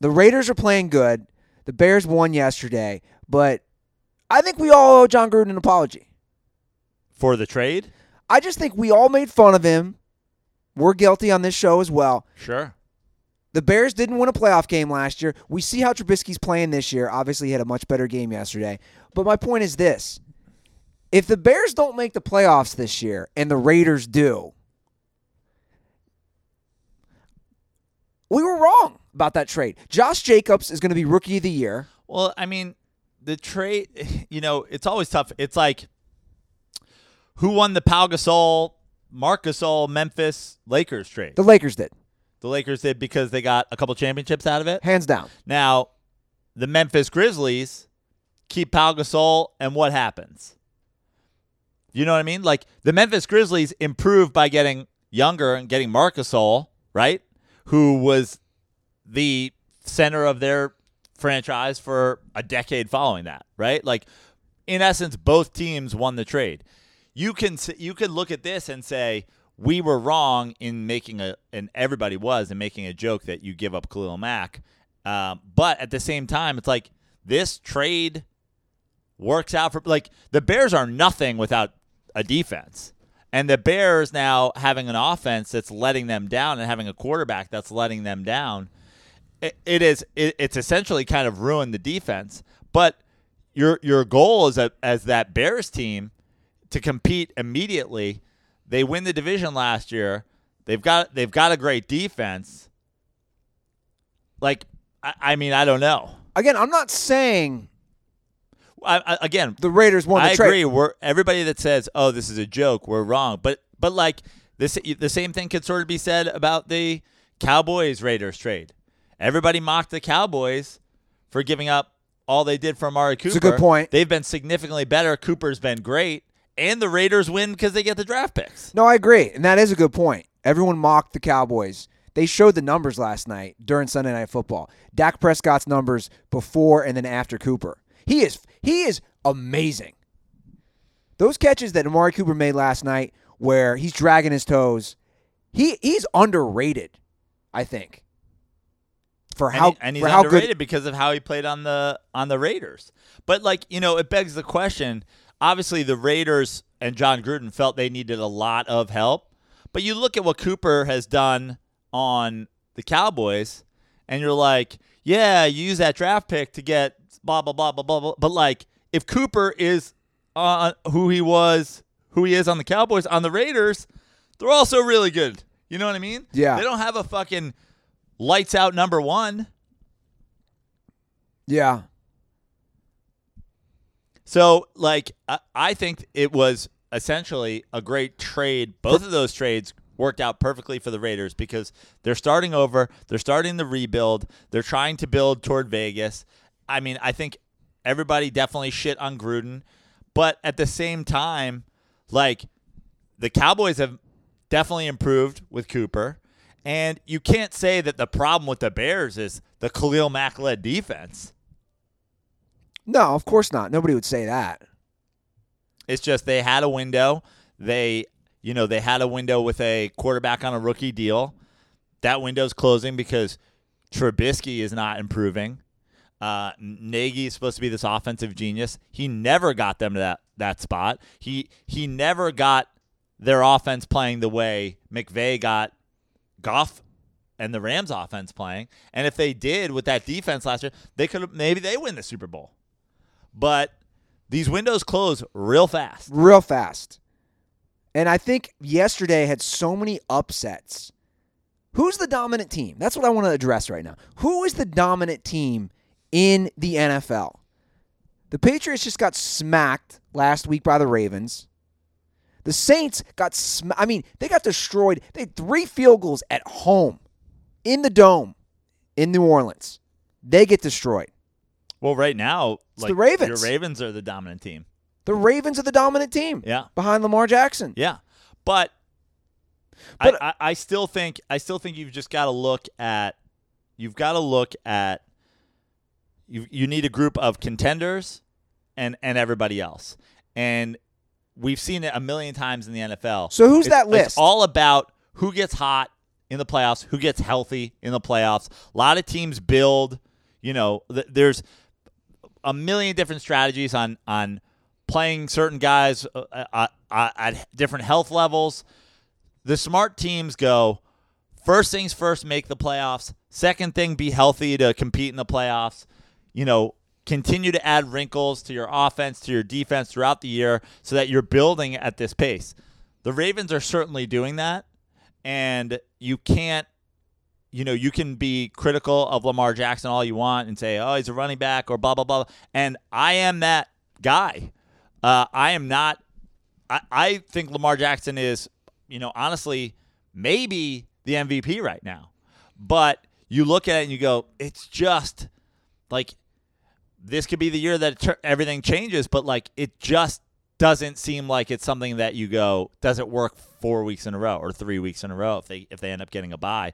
The Raiders are playing good. The Bears won yesterday, but I think we all owe Jon Gruden an apology. For the trade? I just think we all made fun of him. We're guilty on this show as well. Sure. The Bears didn't win a playoff game last year. We see how Trubisky's playing this year. Obviously, he had a much better game yesterday. But my point is this if the Bears don't make the playoffs this year and the Raiders do, we were wrong about that trade. Josh Jacobs is going to be rookie of the year. Well, I mean, the trade, you know, it's always tough. It's like who won the Pau Gasol, Marc Gasol, Memphis Lakers trade? The Lakers did, The Lakers did because they got a couple championships out of it. hands down. Now, the Memphis Grizzlies keep Pau Gasol, and what happens? You know what I mean? Like the Memphis Grizzlies improved by getting younger and getting Marc Gasol, right? Who was the center of their franchise for a decade following that, right? Like in essence, both teams won the trade. You can you can look at this and say we were wrong in making a, and everybody was in making a joke that you give up Khalil Mack, um, but at the same time, it's like this trade works out for like the Bears are nothing without a defense. And the Bears now having an offense that's letting them down and having a quarterback that's letting them down, it, it is it, it's essentially kind of ruined the defense. But your your goal is a, as that Bears team to compete immediately. They win the division last year. They've got they've got a great defense. Like I, I mean I don't know. Again, I'm not saying I, I, again, the Raiders won the trade. I trade. agree. We're everybody that says, "Oh, this is a joke," we're wrong. But but like this, the same thing could sort of be said about the Cowboys Raiders trade. Everybody mocked the Cowboys for giving up all they did for Amari Cooper. a good point. They've been significantly better. Cooper's been great, and the Raiders win because they get the draft picks. No, I agree, and that is a good point. Everyone mocked the Cowboys. They showed the numbers last night during Sunday Night Football. Dak Prescott's numbers before and then after Cooper. He is he is amazing. Those catches that Amari Cooper made last night, where he's dragging his toes, he he's underrated. I think for And how he- and, he's underrated good. because of how he played on the on the Raiders. But like you know, it begs the question. Obviously, the Raiders and Jon Gruden felt they needed a lot of help. But you look at what Cooper has done on the Cowboys, and you're like, yeah, you use that draft pick to get blah blah blah blah blah. blah. But like, if Cooper is uh, who he was, who he is on the Cowboys, on the Raiders, they're also really good. You know what I mean? Yeah. They don't have a fucking lights out number one. Yeah, So, like, I, I think it was essentially a great trade. Both of those trades worked out perfectly for the Raiders because they're starting over, they're starting the rebuild, they're trying to build toward Vegas. I mean, I think everybody definitely shit on Gruden, but at the same time, like, the Cowboys have definitely improved with Cooper. And you can't say that the problem with the Bears is the Khalil Mack led defense. no, of course not. Nobody would say that. It's just they had a window. They, you know, they had a window with a quarterback on a rookie deal. That window's closing because Trubisky is not improving. Uh, Nagy is supposed to be this offensive genius. He never got them to that that spot. He he never got their offense playing the way McVay got Goff and the Rams offense playing. And if they did with that defense last year, they could maybe they win the Super Bowl. But these windows close real fast. real fast. And I think yesterday had so many upsets. Who's the dominant team? That's what I want to address right now. Who is the dominant team in the NFL? The Patriots just got smacked last week by the Ravens. The Saints got sm- I mean, they got destroyed. They had three field goals at home in the dome in New Orleans. They get destroyed. Well, right now, It's like the Ravens. Your Ravens are the dominant team. The Ravens are the dominant team Yeah, behind Lamar Jackson. yeah. But, But- I, I, I still think I still think you've just got to look at you've got to look at you you need a group of contenders and and everybody else. And we've seen it a million times in the NFL. So who's It's- that list? It's all about who gets hot in the playoffs, who gets healthy in the playoffs. A lot of teams build, you know, th- there's a million different strategies on on playing certain guys uh, uh, uh, at different health levels. The smart teams go first things first, make the playoffs. Second thing, be healthy to compete in the playoffs. You know, continue to add wrinkles to your offense, to your defense throughout the year so that you're building at this pace. The Ravens are certainly doing that, and you can't you know, you can be critical of Lamar Jackson all you want and say, oh, he's a running back or blah, blah, blah. And I am that guy. Uh, I am not. I, I think Lamar Jackson is, you know, honestly, maybe the MVP right now. But you look at it and you go, it's just like this could be the year that everything changes, but like it just doesn't seem like it's something that you go does it work four weeks in a row or three weeks in a row if they if they end up getting a bye.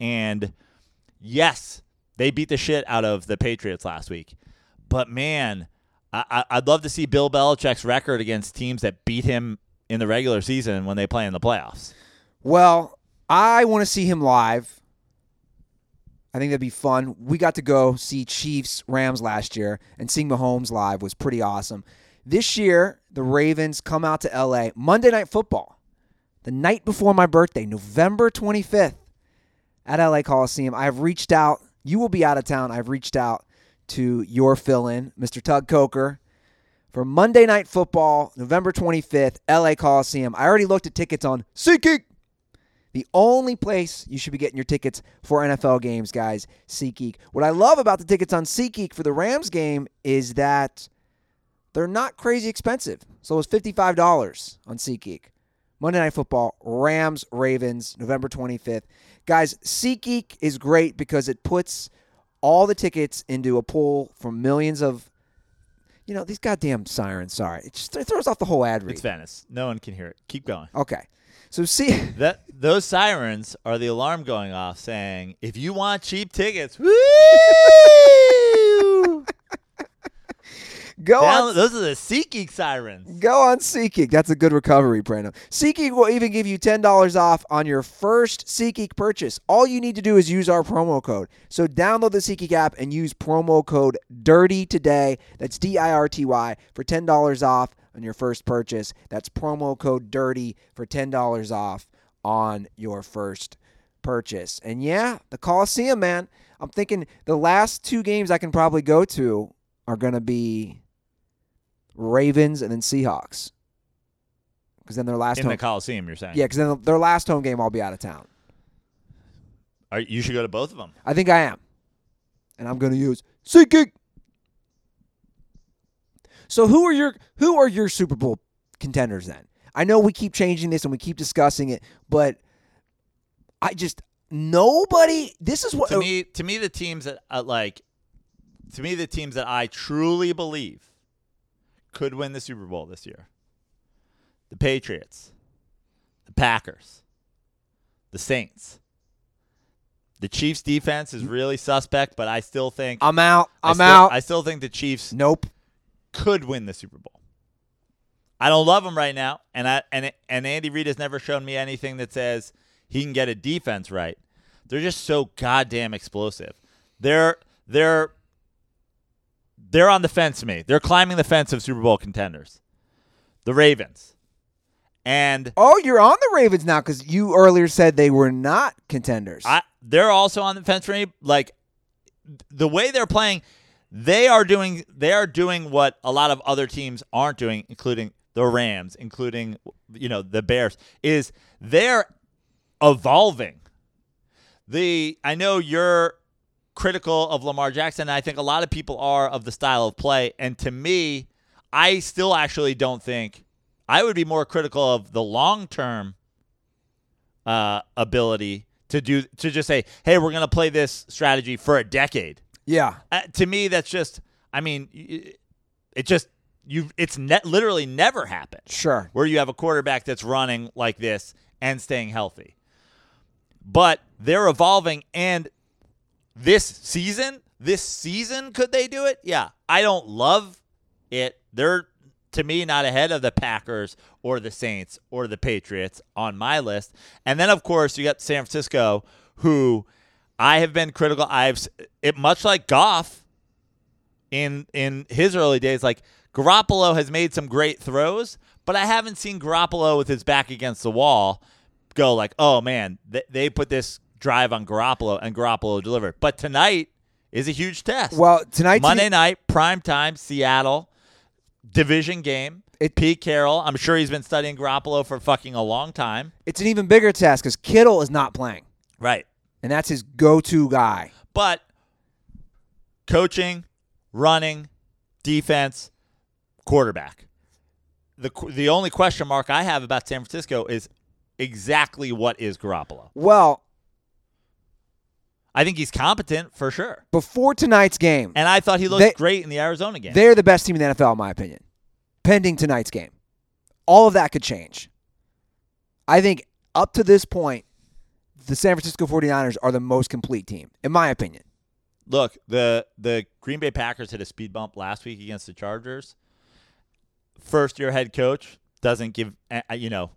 And yes, they beat the shit out of the Patriots last week. But man, I, I'd love to see Bill Belichick's record against teams that beat him in the regular season when they play in the playoffs. Well, I want to see him live. I think that'd be fun. We got to go see Chiefs Rams last year, and seeing Mahomes live was pretty awesome. This year, the Ravens come out to LA Monday Night Football, the night before my birthday, November 25th at LA Coliseum. I've reached out. You will be out of town. I've reached out to your fill in, Mr. Tug Coker, for Monday Night Football, November 25th, LA Coliseum. I already looked at tickets on SeatGeek. The only place you should be getting your tickets for NFL games, guys, SeatGeek. What I love about the tickets on SeatGeek for the Rams game is that they're not crazy expensive. So it's $55 on SeatGeek. Monday Night Football, Rams, Ravens, November 25th. Guys, SeatGeek is great because it puts all the tickets into a pool for millions of, you know, these goddamn sirens. Sorry, it just it throws off the whole ad read. It's Venice. No one can hear it. Keep going. Okay, so see that those sirens are the alarm going off saying, "If you want cheap tickets, woo!" Go Down, on. Those are the SeatGeek sirens. Go on SeatGeek. That's a good recovery, Brandon. SeatGeek will even give you $10 off on your first SeatGeek purchase. All you need to do is use our promo code. So download the SeatGeek app and use promo code DIRTY today. That's D I R T Y for $10 off on your first purchase. That's promo code DIRTY for $10 off on your first purchase. And yeah, the Coliseum, man. I'm thinking the last two games I can probably go to are going to be Ravens, and then Seahawks. Because then their last home. in home, the Coliseum, you're saying? yeah, because then their last home game, I'll be out of town. Are, you should go to both of them. I think I am, and I'm going to use SeatGeek. So who are your who are your Super Bowl contenders then? I know we keep changing this and we keep discussing it, but I just nobody. This is what to me. To me, the teams that uh, like, to me, the teams that I truly believe could win the Super Bowl this year. The Patriots, the Packers, the Saints. The Chiefs defense is really suspect, but I still think I'm out. I I'm still- out. I still think the Chiefs nope. Could win the Super Bowl. I don't love them right now, and I and and Andy Reid has never shown me anything that says he can get a defense right. They're just so goddamn explosive. They're they're they're on the fence to me. They're climbing the fence of Super Bowl contenders. The Ravens. And Oh, you're on the Ravens now because you earlier said they were not contenders. I they're also on the fence for me. Like the way they're playing, they are doing they are doing what a lot of other teams aren't doing, including the Rams, including you know the Bears. Is they're evolving. The I know you're critical of Lamar Jackson. I think a lot of people are of the style of play, and to me, I still actually don't think. I would be more critical of the long term uh, ability to do to just say, "Hey, we're going to play this strategy for a decade." Yeah. Uh, to me, that's just. I mean, it just you. It's ne- literally never happened Sure. where you have a quarterback that's running like this and staying healthy. But they're evolving, and this season, this season, could they do it? Yeah, I don't love it. They're to me not ahead of the Packers or the Saints or the Patriots on my list. And then of course you got San Francisco, who I have been critical. I've it much like Goff. in in his early days, like Garoppolo has made some great throws, but I haven't seen Garoppolo with his back against the wall go like, oh man, th- they put this drive on Garoppolo and Garoppolo delivered. But tonight is a huge test. Well, tonight, Monday night, prime time, Seattle, division game. It- Pete Carroll, I'm sure he's been studying Garoppolo for fucking a long time. it's an even bigger test because Kittle is not playing, Right. And that's his go-to guy. But coaching, running, defense, quarterback. The the only question mark I have about San Francisco is exactly what is Garoppolo. Well, I think he's competent for sure. before tonight's game, And I thought he looked They- great in the Arizona game. they're the best team in the NFL, in my opinion. Pending tonight's game, all of that could change. I think up to this point, the San Francisco 49ers are the most complete team, in my opinion. Look, the the Green Bay Packers hit a speed bump last week against the Chargers. First year head coach doesn't give you know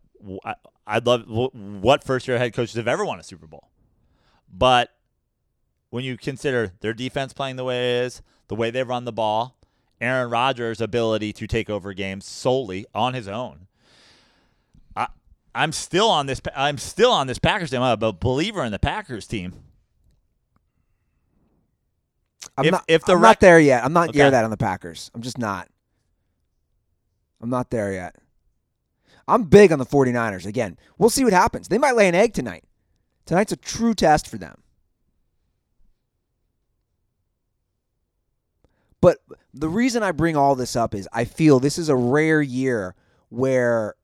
I'd love what first year head coaches have ever won a Super Bowl. But when you consider their defense playing the way it is, the way they run the ball, Aaron Rodgers' ability to take over games solely on his own. I'm still on this I'm still on this Packers team. I'm a believer in the Packers team. I'm If- not. if the I'm rec- not there yet. I'm not near Okay. that on the Packers. I'm just not. I'm not there yet. I'm big on the 49ers. Again, we'll see what happens. They might lay an egg tonight. Tonight's a true test for them. But the reason I bring all this up is I feel this is a rare year where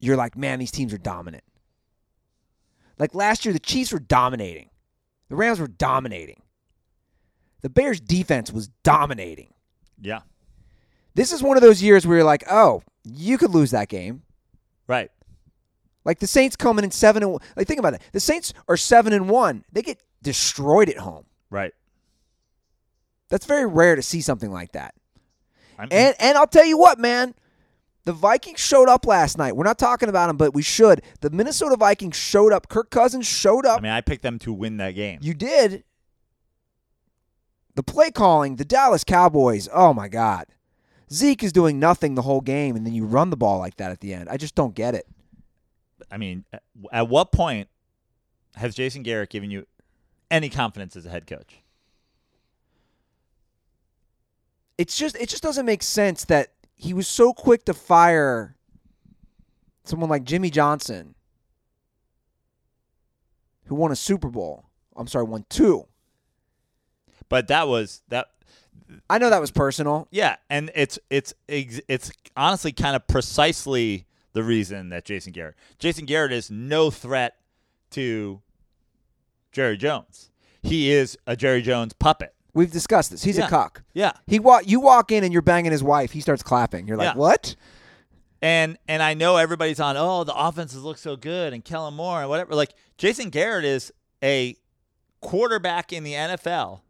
you're like, man, these teams are dominant. Like last year, the Chiefs were dominating. The Rams were dominating. The Bears' defense was dominating. Yeah. This is one of those years where you're like, oh, you could lose that game. Right. Like the Saints coming in seven and one. Like think about it. The Saints are seven and one. They get destroyed at home. Right. That's very rare to see something like that. I'm, And and I'll tell you what, man. The Vikings showed up last night. We're not talking about them, but we should. The Minnesota Vikings showed up. Kirk Cousins showed up. I mean, I picked them to win that game. You did. The play calling, the Dallas Cowboys, oh my God. Zeke is doing nothing the whole game, and then you run the ball like that at the end. I just don't get it. I mean, at- at what point has Jason Garrett given you any confidence as a head coach? It's just it just doesn't make sense that he was so quick to fire someone like Jimmy Johnson, who won a Super Bowl. I'm sorry, won two. But that was that. I know that was personal. Yeah, and it's it's it's honestly kind of precisely the reason that Jason Garrett. Jason Garrett is no threat to Jerry Jones. He is a Jerry Jones puppet. We've discussed this. He's Yeah. a cock. Yeah. He walk you walk in and you're banging his wife. He starts clapping. You're like, Yeah. what? And and I know everybody's on, oh, the offenses look so good and Kellen Moore and whatever. Like Jason Garrett is a quarterback in the NFL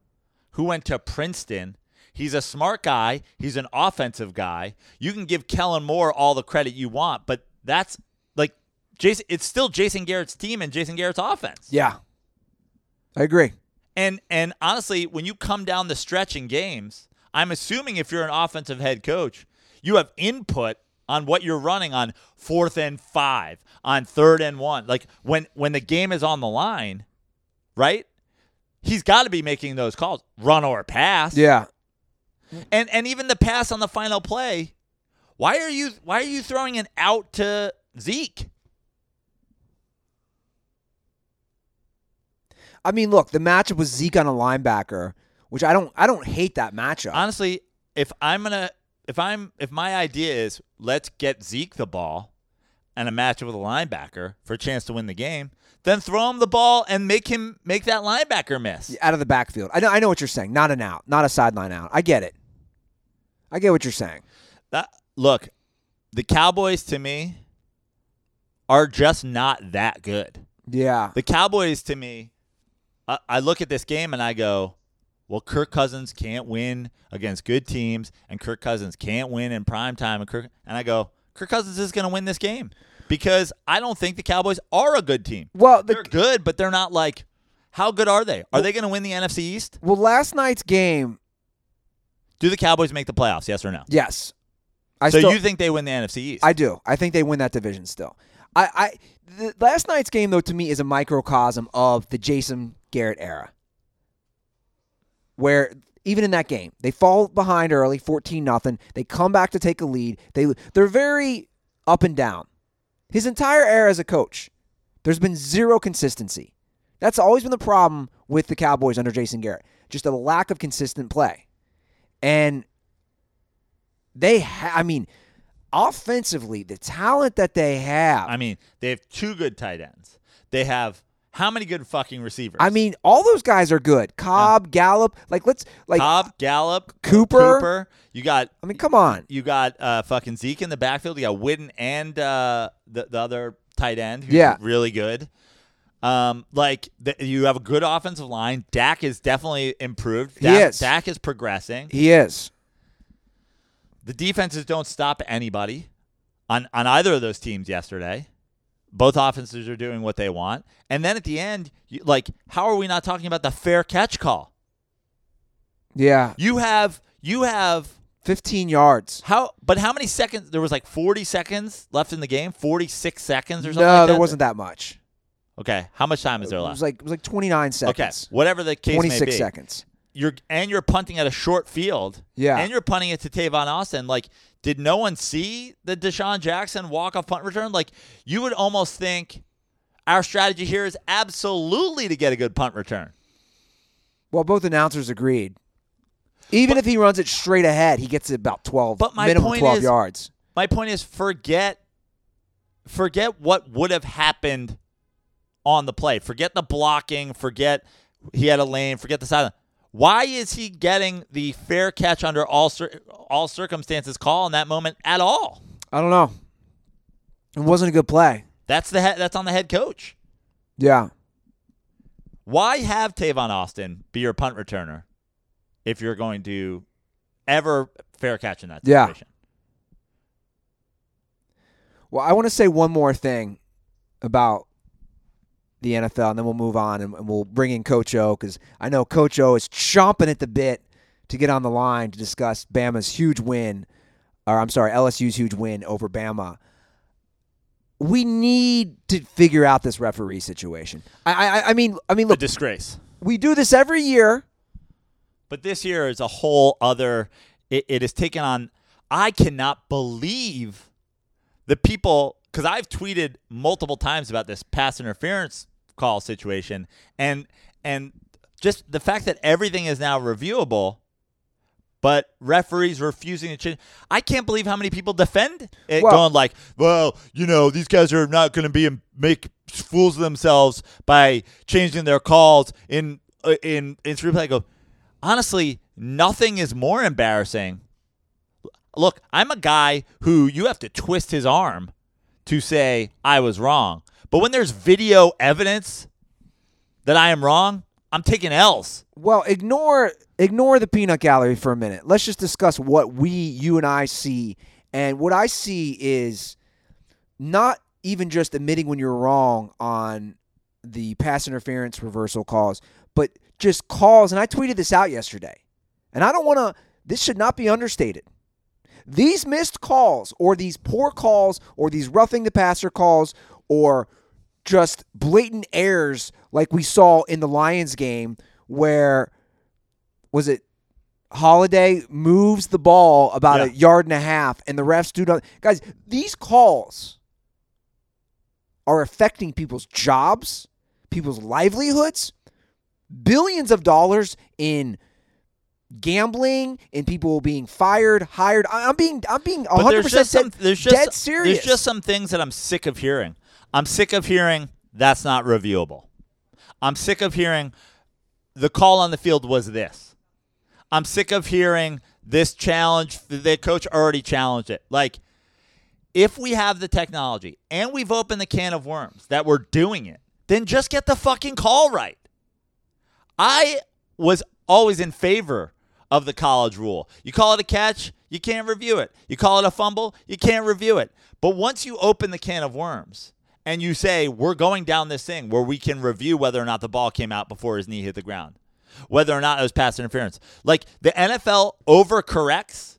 who went to Princeton. He's a smart guy. He's an offensive guy. You can give Kellen Moore all the credit you want, but that's like Jason it's still Jason Garrett's team and Jason Garrett's offense. Yeah. I agree. And and honestly, when you come down the stretch in games, I'm assuming if you're an offensive head coach, you have input on what you're running on fourth and five, on third and one. Like when when the game is on the line, right? He's got to be making those calls, run or pass. Yeah. And and even the pass on the final play, why are you why are you throwing an out to Zeke? I mean, look, the matchup was Zeke on a linebacker, which I don't I don't hate that matchup. honestly, if I'm gonna, if I'm, if my idea is let's get Zeke the ball and a matchup with a linebacker for a chance to win the game, then throw him the ball and make him make that linebacker miss. out of the backfield. I know I know what you're saying. Not an out, not a sideline out. I get it. I get what you're saying. That, look, the Cowboys to me are just not that good. Yeah. The Cowboys to me, I, I look at this game and I go, well, Kirk Cousins can't win against good teams, and Kirk Cousins can't win in prime time, and Kirk, and I go, Kirk Cousins is going to win this game because I don't think the Cowboys are a good team. Well, the, They're good, but they're not like. How good are they? Are they going to win the NFC East? well, last night's game, Do the Cowboys make the playoffs? Yes or no? Yes. I so still, you think they win the NFC East? I do. I think they win that division still. I, I the, last night's game though to me is a microcosm of the Jason Garrett era, where even in that game they fall behind early, fourteen nothing. They come back to take a lead. They they're very up and down. His entire era as a coach, there's been zero consistency. That's always been the problem with the Cowboys under Jason Garrett. Just a lack of consistent play. And they ha- I mean, offensively, the talent that they have. I mean, they have two good tight ends. They have how many good fucking receivers? I mean, all those guys are good. Cobb, Gallup, like let's like Cobb, Gallup, Cooper. Cooper. You got I mean, come on. you got uh, fucking Zeke in the backfield. You got Witten and uh, the the other tight end who's Yeah. really good. Um, like the, you have a good offensive line. Dak is definitely improved. He is. Dak is progressing. He is. The defenses don't stop anybody on on either of those teams yesterday. Both offenses are doing what they want. And then at the end, you, like, how are we not talking about the fair catch call? Yeah. You have you have 15 yards. how, but how many seconds? There was like forty seconds left in the game. Forty six seconds or No, something. like there wasn't that much. Okay, how much time is there left? It was like it was like 29 seconds. okay, whatever the case may 26 be. seconds. You're and you're punting at a short field. Yeah. and you're punting it to Tavon Austin. Like, did no one see the DeSean Jackson walk off punt return? Like, you would almost think our strategy here is absolutely to get a good punt return. Well, both announcers agreed. Even if he runs it straight ahead, he gets about 12 But my minimum point 12 is- yards. My point is forget forget what would have happened on the play. Forget the blocking, forget he had a lane, forget the silence. Why is he getting the fair catch under all cir- all circumstances call in that moment at all? I don't know. It wasn't a good play. That's the he- that's on the head coach. Yeah. Why have Tavon Austin be your punt returner if you're going to ever fair catch in that Yeah. situation? Well, I want to say one more thing about the NFL, and then we'll move on and, and we'll bring in Coach O because I know Coach O is chomping at the bit to get on the line to discuss Bama's huge win, or I'm sorry, LSU's huge win over Bama. We need to figure out this referee situation. I, I, I mean, I mean, A disgrace. we do this every year. But this year is a whole other. It, it has taken on. I cannot believe the people because I've tweeted multiple times about this pass interference call situation, and and just the fact that everything is now reviewable, but referees refusing to change. I can't believe how many people defend it, Well- going like, "Well, you know, these guys are not going to be make fools of themselves by changing their calls in uh, in in replay." I go, honestly, nothing is more embarrassing. Look, I'm a guy who you have to twist his arm to say I was wrong. But when there's video evidence that I am wrong, I'm taking L's. Well, ignore ignore the peanut gallery for a minute. Let's just discuss what we, you and I see. And what I see is not even just admitting when you're wrong on the pass interference reversal calls, but just calls. And I tweeted this out yesterday. And I don't want to, this should not be understated. These missed calls, or these poor calls, or these roughing the passer calls, or just blatant errors like we saw in the Lions game where was it Holiday moves the ball about a yard and a half and the refs do not guys these calls are affecting people's jobs people's livelihoods billions of dollars in gambling and people being fired hired I'm being I'm being 100% But there's just some dead, there's just dead serious there's just some things that I'm sick of hearing. I'm sick of hearing that's not reviewable. I'm sick of hearing the call on the field was this. I'm sick of hearing this challenge the coach already challenged it. Like if we have the technology and we've opened the can of worms that we're doing it, then just get the fucking call right. I was always in favor of the college rule. You call it a catch, you can't review it. You call it a fumble, you can't review it. But once you open the can of worms and you say, we're going down this thing where we can review whether or not the ball came out before his knee hit the ground, whether or not it was pass interference. Like the NFL overcorrects,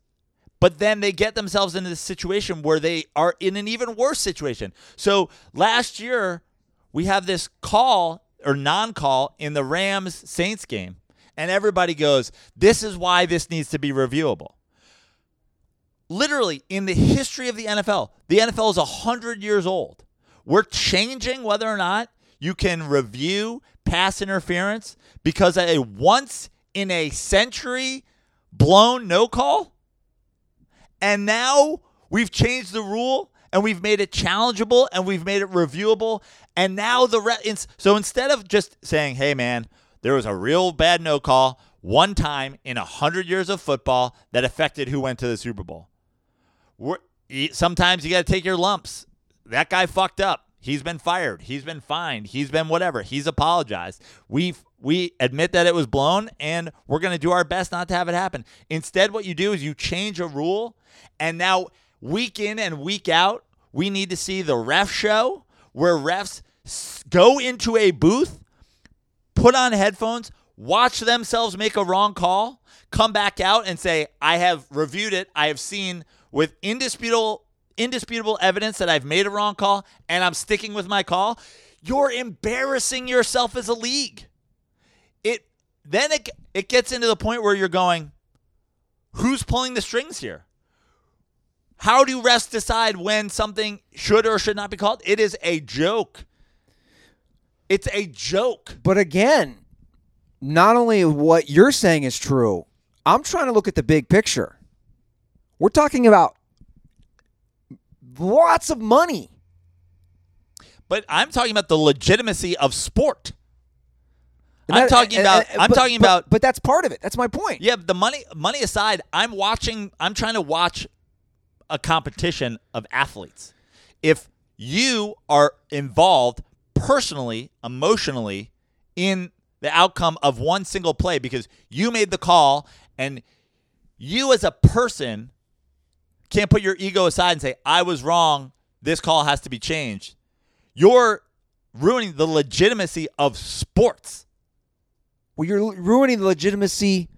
but then they get themselves into this situation where they are in an even worse situation. So last year, we have this call or non call in the Rams Saints game, and everybody goes, This is why this needs to be reviewable literally in the history of the NFL, the NFL is 100 years old. We're changing whether or not you can review pass interference because a once in a century blown no call. And now we've changed the rule and we've made it challengeable and we've made it reviewable. And now the re- so instead of just saying, "Hey man, there was a real bad no call one time in a hundred years of football that affected who went to the Super Bowl," we're, sometimes you got to take your lumps. That guy fucked up. He's been fired. He's been fined. He's been whatever. He's apologized. We we admit that it was blown, and we're going to do our best not to have it happen. Instead, what you do is you change a rule, and now week in and week out, we need to see the ref show where refs go into a booth, put on headphones, watch themselves make a wrong call, come back out and say, "I have reviewed it. I have seen." with indisputable indisputable evidence that I've made a wrong call and I'm sticking with my call, you're embarrassing yourself as a league. It then it it gets into the point where you're going, who's pulling the strings here? How do refs decide when something should or should not be called? It is a joke. It's a joke. But again, not only what you're saying is true, I'm trying to look at the big picture. We're talking about lots of money. But I'm talking about the legitimacy of sport. I'm talking about. I'm but, talking but, about. But that's part of it. That's my point. Yeah, the money. Money aside, I'm watching. I'm trying to watch a competition of athletes. If you are involved personally, emotionally, in the outcome of one single play because you made the call and you as a person can't put your ego aside and say, I was wrong. This call has to be changed. You're ruining the legitimacy of sports. Well, you're ruining the legitimacy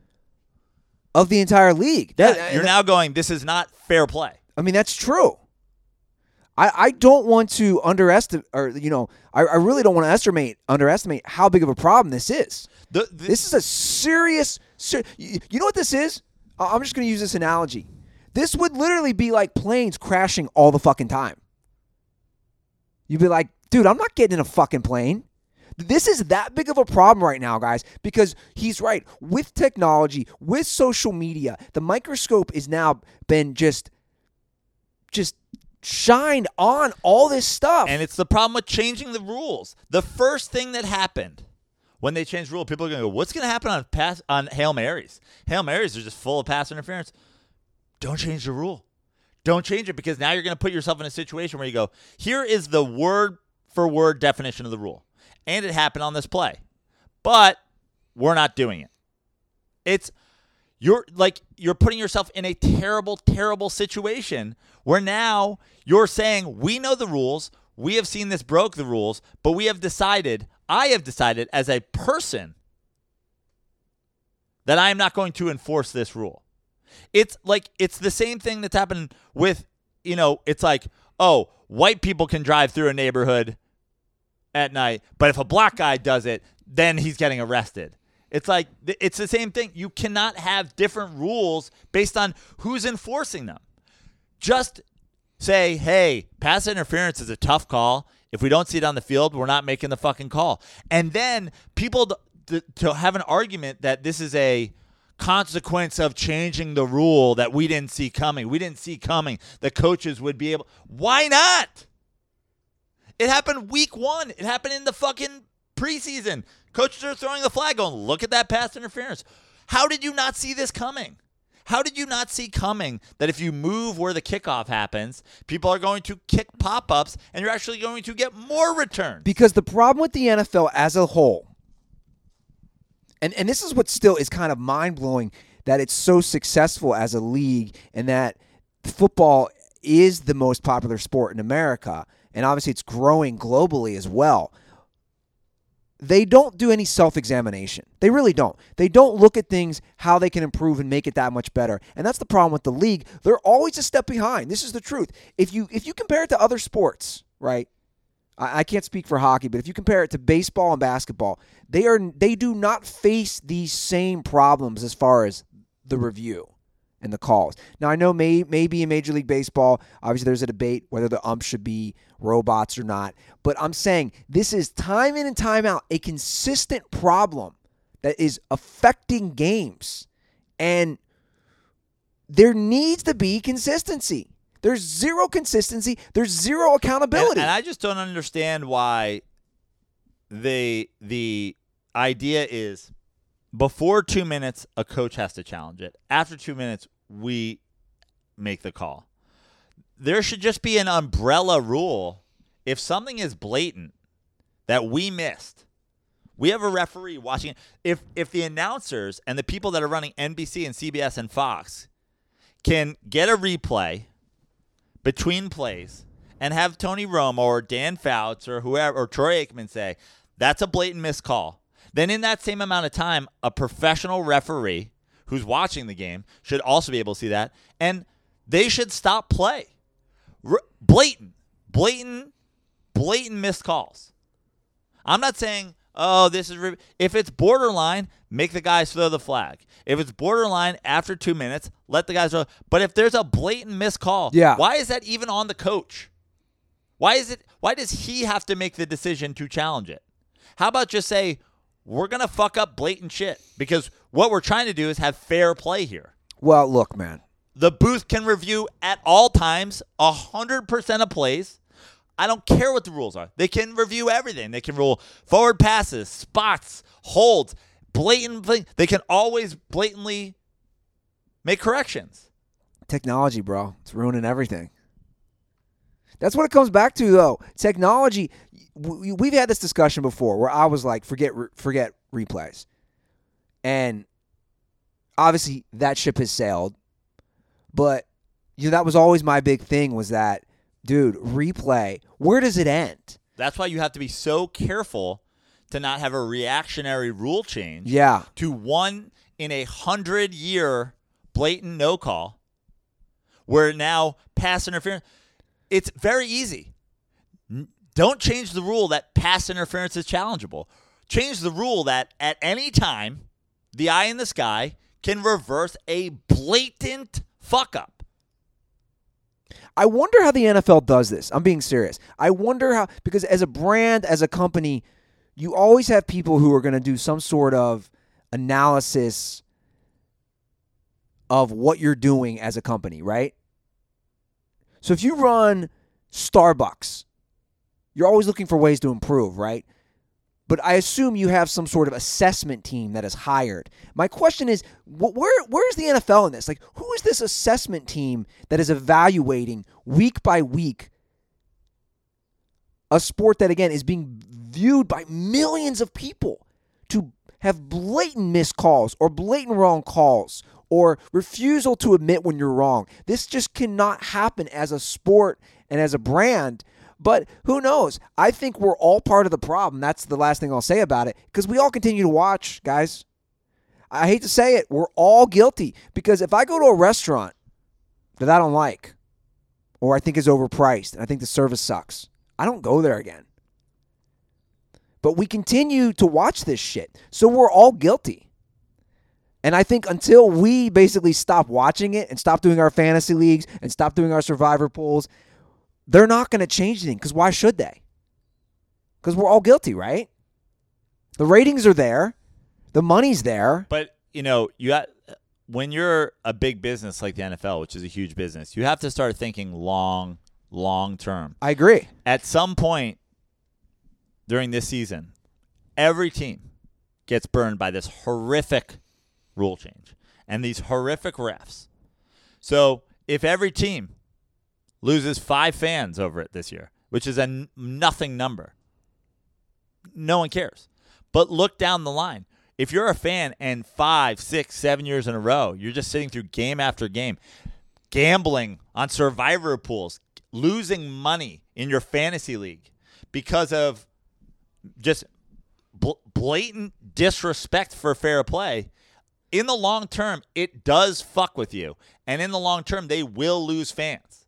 of the entire league. That, yeah, you're now going, this is not fair play. I mean, that's true. I, I don't want to underestimate, or, you know, I, I really don't want to estimate, underestimate how big of a problem this is. The, the, this is a serious, ser- you, you know what this is? I'm just going to use this analogy. This would literally be like planes crashing all the fucking time. You'd be like, dude, I'm not getting in a fucking plane. This is that big of a problem right now, guys, because he's right. With technology, with social media, the microscope is now been just just shined on all this stuff. And it's the problem with changing the rules. The first thing that happened when they changed the rule, people are going to go, "What's going to happen on pass on Hail Marys? Hail Marys are just full of pass interference." don't change the rule. Don't change it because now you're going to put yourself in a situation where you go, here is the word for word definition of the rule. And it happened on this play. But we're not doing it. It's you're like you're putting yourself in a terrible terrible situation where now you're saying we know the rules, we have seen this broke the rules, but we have decided, I have decided as a person that I am not going to enforce this rule. It's like it's the same thing that's happened with, you know, it's like, oh, white people can drive through a neighborhood at night, but if a black guy does it, then he's getting arrested. It's like it's the same thing. You cannot have different rules based on who's enforcing them. Just say, "Hey, pass interference is a tough call. If we don't see it on the field, we're not making the fucking call." And then people to, to have an argument that this is a consequence of changing the rule that we didn't see coming. We didn't see coming. The coaches would be able. Why not? It happened week one. It happened in the fucking preseason. Coaches are throwing the flag going, look at that pass interference. How did you not see this coming? How did you not see coming that if you move where the kickoff happens, people are going to kick pop ups and you're actually going to get more returns? Because the problem with the NFL as a whole and and this is what still is kind of mind blowing that it's so successful as a league and that football is the most popular sport in America and obviously it's growing globally as well. They don't do any self-examination. They really don't. They don't look at things how they can improve and make it that much better. And that's the problem with the league. They're always a step behind. This is the truth. If you if you compare it to other sports, right? I, I can't speak for hockey, but if you compare it to baseball and basketball, they are they do not face these same problems as far as the review and the calls. Now I know may, maybe in Major League Baseball, obviously there's a debate whether the umps should be robots or not. But I'm saying this is time in and time out a consistent problem that is affecting games. And there needs to be consistency. There's zero consistency. There's zero And, accountability. and I just don't understand why the the idea is before two minutes a coach has to challenge it. After two minutes, we make the call. There should just be an umbrella rule. If something is blatant that we missed, we have a referee watching. If if the announcers and the people that are running NBC and CBS and Fox can get a replay between plays and have Tony Romo or Dan Fouts or whoever or Troy Aikman say that's a blatant missed call. Then in that same amount of time, a professional referee who's watching the game should also be able to see that, and they should stop play. R- blatant, blatant, blatant missed calls. I'm not saying, oh, this is re-. if it's borderline, make the guys throw the flag. If it's borderline after two minutes, let the guys throw. But if there's a blatant missed call, Yeah. why is that even on the coach? Why is it? Why does he have to make the decision to challenge it? How about just say we're gonna fuck up blatant shit because what we're trying to do is have fair play here. well, look, man. The booth can review at all times hundred percent of plays. I don't care what the rules are. They can review everything. They can rule forward passes, spots, holds, blatant thing. They can always blatantly make corrections. Technology, bro. It's ruining everything. That's what it comes back to, though. Technology. We- We've had this discussion before, where I was like, "Forget, forget replays," and obviously that ship has sailed. But you know, that was always my big thing was that, dude, replay. Where does it end? That's why you have to be so careful to not have a reactionary rule change. Yeah, to one in a hundred year blatant no call where now pass interference it's very easy don't change the rule that pass interference is challengeable change the rule that at any time the eye in the sky can reverse a blatant fuck up I wonder how the NFL does this. I'm being serious. I wonder how because as a brand, as a company, you always have people who are going to do some sort of analysis of what you're doing as a company, right? So if you run Starbucks, you're always looking for ways to improve, right? But I assume you have some sort of assessment team that is hired. My question is, wh- where where's the NFL in this? Like, who is this assessment team that is evaluating week by week a sport that again is being viewed by millions of people to have blatant missed calls or blatant wrong calls or refusal to admit when you're wrong. This just cannot happen as a sport and as a brand. But who knows? I think we're all part of the problem. That's the last thing I'll say about it because we all continue to watch, guys. I hate to say it, we're all guilty because if I go to a restaurant that I don't like or I think is overpriced and I think the service sucks, I don't go there again. But we continue to watch this shit. So we're all guilty. And I think until we basically stop watching it and stop doing our fantasy leagues and stop doing our survivor pools, they're not going to change anything because why should they? Because we're all guilty, right? The ratings are there, the money's there. But you know, you got when you're a big business like the NFL, which is a huge business, you have to start thinking long, long term. I agree. At some point during this season, every team gets burned by this horrific rule change and these horrific refs. So, if every team loses 5 fans over it this year, which is a n- nothing number, no one cares. But look down the line. If you're a fan and five, six, seven years in a row, you're just sitting through game after game, gambling on survivor pools, losing money in your fantasy league because of just bl- blatant disrespect for fair play, in the long term, it does fuck with you. And in the long term, they will lose fans.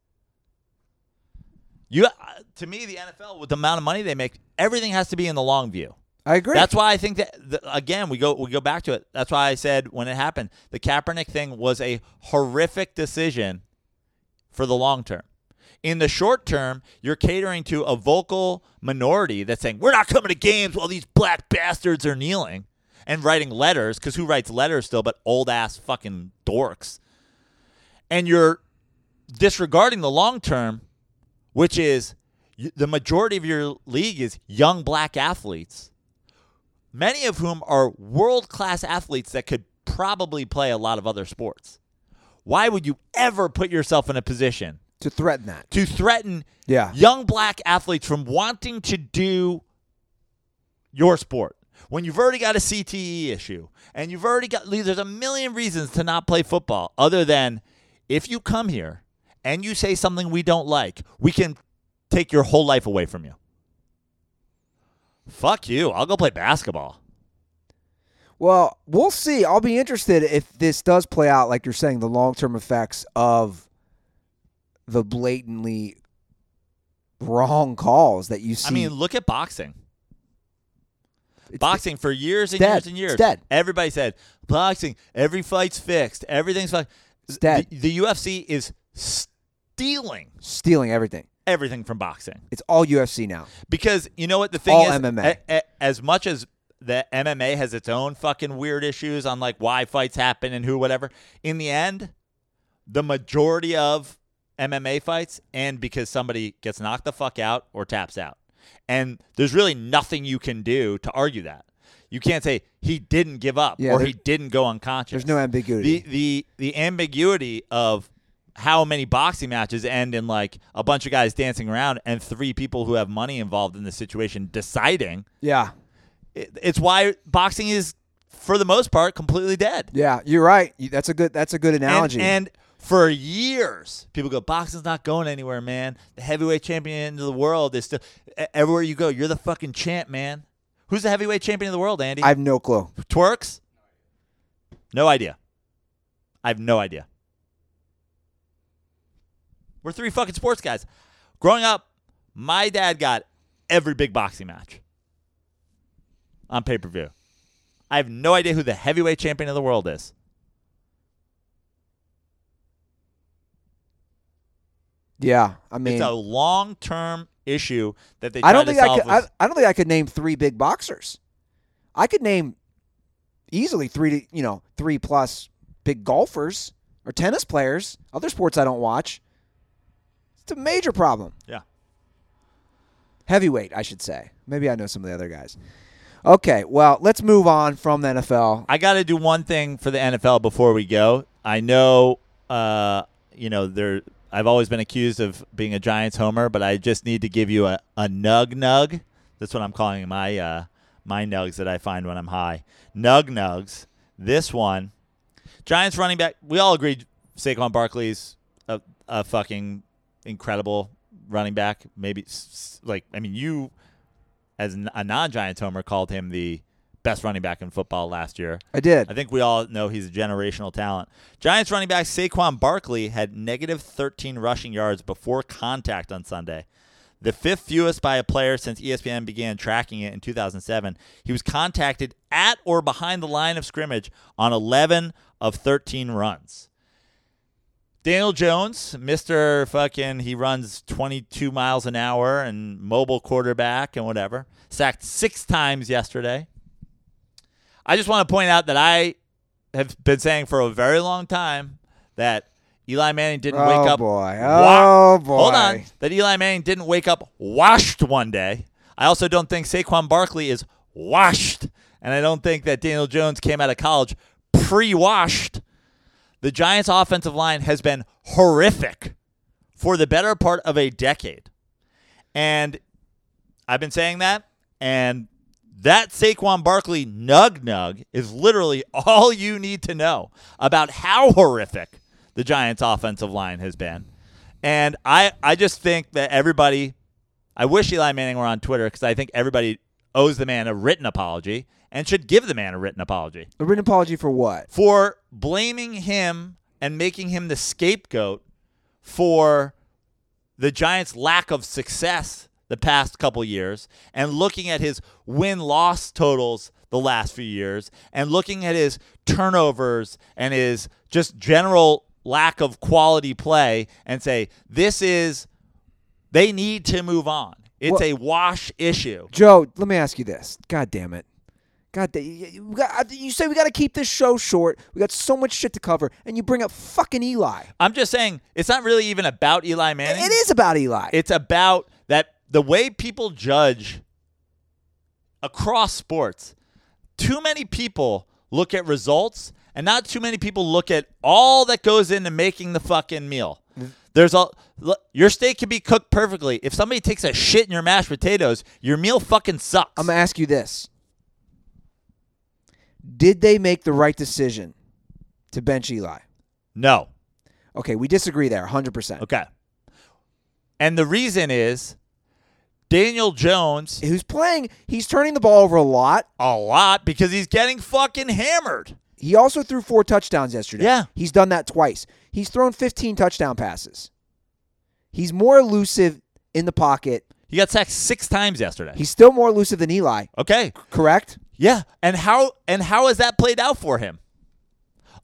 You, uh, to me, the NFL with the amount of money they make, everything has to be in the long view. I agree. That's why I think that the, again we go we go back to it. That's why I said when it happened, the Kaepernick thing was a horrific decision for the long term. In the short term, you're catering to a vocal minority that's saying we're not coming to games while these black bastards are kneeling and writing letters because who writes letters still but old ass fucking dorks. And you're disregarding the long term, which is the majority of your league is young black athletes many of whom are world class athletes that could probably play a lot of other sports. Why would you ever put yourself in a position to threaten that. to threaten Yeah. young black athletes from wanting to do your sport? When you've already got a CTE issue and you've already got, there's a million reasons to not play football other than if you come here and you say something we don't like, we can take your whole life away from you. Fuck you. I'll go play basketball. Well, we'll see. I'll be interested if this does play out, like you're saying, the long term effects of the blatantly wrong calls that you see. I mean, look at boxing. It's- Boxing for years and dead. years and years. It's dead. Everybody said boxing. Every fight's fixed. Everything's fine. Dead. The, the UFC is stealing stealing everything. everything from boxing It's all UFC now. because you know what the thing All is. MMA. a- a- as much as the MMA has its own fucking weird issues on like why fights happen and who whatever. In the end, the majority of MMA fights end because somebody gets knocked the fuck out or taps out. And there's really nothing you can do to argue that. You can't say he didn't give up Yeah, or he didn't go unconscious. There's no ambiguity. The the the ambiguity of how many boxing matches end in like a bunch of guys dancing around and three people who have money involved in the situation deciding. yeah. It, it's why boxing is for the most part completely dead. Yeah, you're right. That's a good that's a good analogy. and for years, people go, boxing's not going anywhere, man. The heavyweight champion of the world is still everywhere you go. You're the fucking champ, man. Who's the heavyweight champion of the world, Andy? I have no clue. Twerks? No idea. I have no idea. We're three fucking sports guys. Growing up, my dad got every big boxing match on pay per view. I have no idea who the heavyweight champion of the world is. Yeah, I mean, it's a long term issue that they I don't to think I could. I, I don't think I could name three big boxers. I could name easily three, to you know, three plus big golfers or tennis players. Other sports I don't watch. It's a major problem. yeah. Heavyweight, I should say. Maybe I know some of the other guys. Okay, well, let's move on from the NFL. I got to do one thing for the NFL before we go. I know, uh, you know, there. I've always been accused of being a Giants homer, but I just need to give you a, a nug nug. That's what I'm calling my uh, my nugs that I find when I'm high. Nug nugs. This one, Giants running back. We all agreed Saquon Barkley's a, a fucking incredible running back. Maybe like I mean you as a non-Giants homer called him the best running back in football last year. I did. I think we all know he's a generational talent. Giants running back Saquon Barkley had negative 13 rushing yards before contact on Sunday. The fifth fewest by a player since ESPN began tracking it in 2007. He was contacted at or behind the line of scrimmage on 11 of 13 runs. Daniel Jones, Mr. fucking, he runs 22 miles an hour and mobile quarterback and whatever, sacked six times yesterday. I just want to point out that I have been saying for a very long time that Eli Manning didn't Oh, wake up. boy. wa- Oh, boy. Hold on. That Eli Manning didn't wake up washed one day. I also don't think Saquon Barkley is washed. And I don't think that Daniel Jones came out of college pre washed. The Giants' offensive line has been horrific for the better part of a decade. And I've been saying that. And that Saquon Barkley nug nug is literally all you need to know about how horrific the Giants' offensive line has been. And I, I just think that everybody, I wish Eli Manning were on Twitter because I think everybody owes the man a written apology and should give the man a written apology A written apology for what? for blaming him and making him the scapegoat for the Giants' lack of success the past couple years and looking at his win loss totals the last few years and looking at his turnovers and his just general lack of quality play and say, this is, they need to move on. It's Well- a wash issue. Joe, let me ask you this. God damn it. God, da- you, you got- you say we got to keep this show short. We got so much shit to cover, and you bring up fucking Eli. I'm just saying, it's not really even about Eli Manning. It is about Eli. It's about that the way people judge across sports. Too many people look at results and not too many people look at all that goes into making the fucking meal. There's a look, your steak can be cooked perfectly. If somebody takes a shit in your mashed potatoes, your meal fucking sucks. I'm gonna ask you this: Did they make the right decision to bench Eli? no. Okay, we disagree there, 100. percent Okay. And the reason is Daniel Jones Who's playing? He's turning the ball over a lot. a lot because he's getting fucking hammered. He also threw four touchdowns yesterday. Yeah. He's done that twice. He's thrown 15 touchdown passes. He's more elusive in the pocket. He got sacked 6 times yesterday. He's still more elusive than Eli, okay. correct? Yeah, and how and how has that played out for him?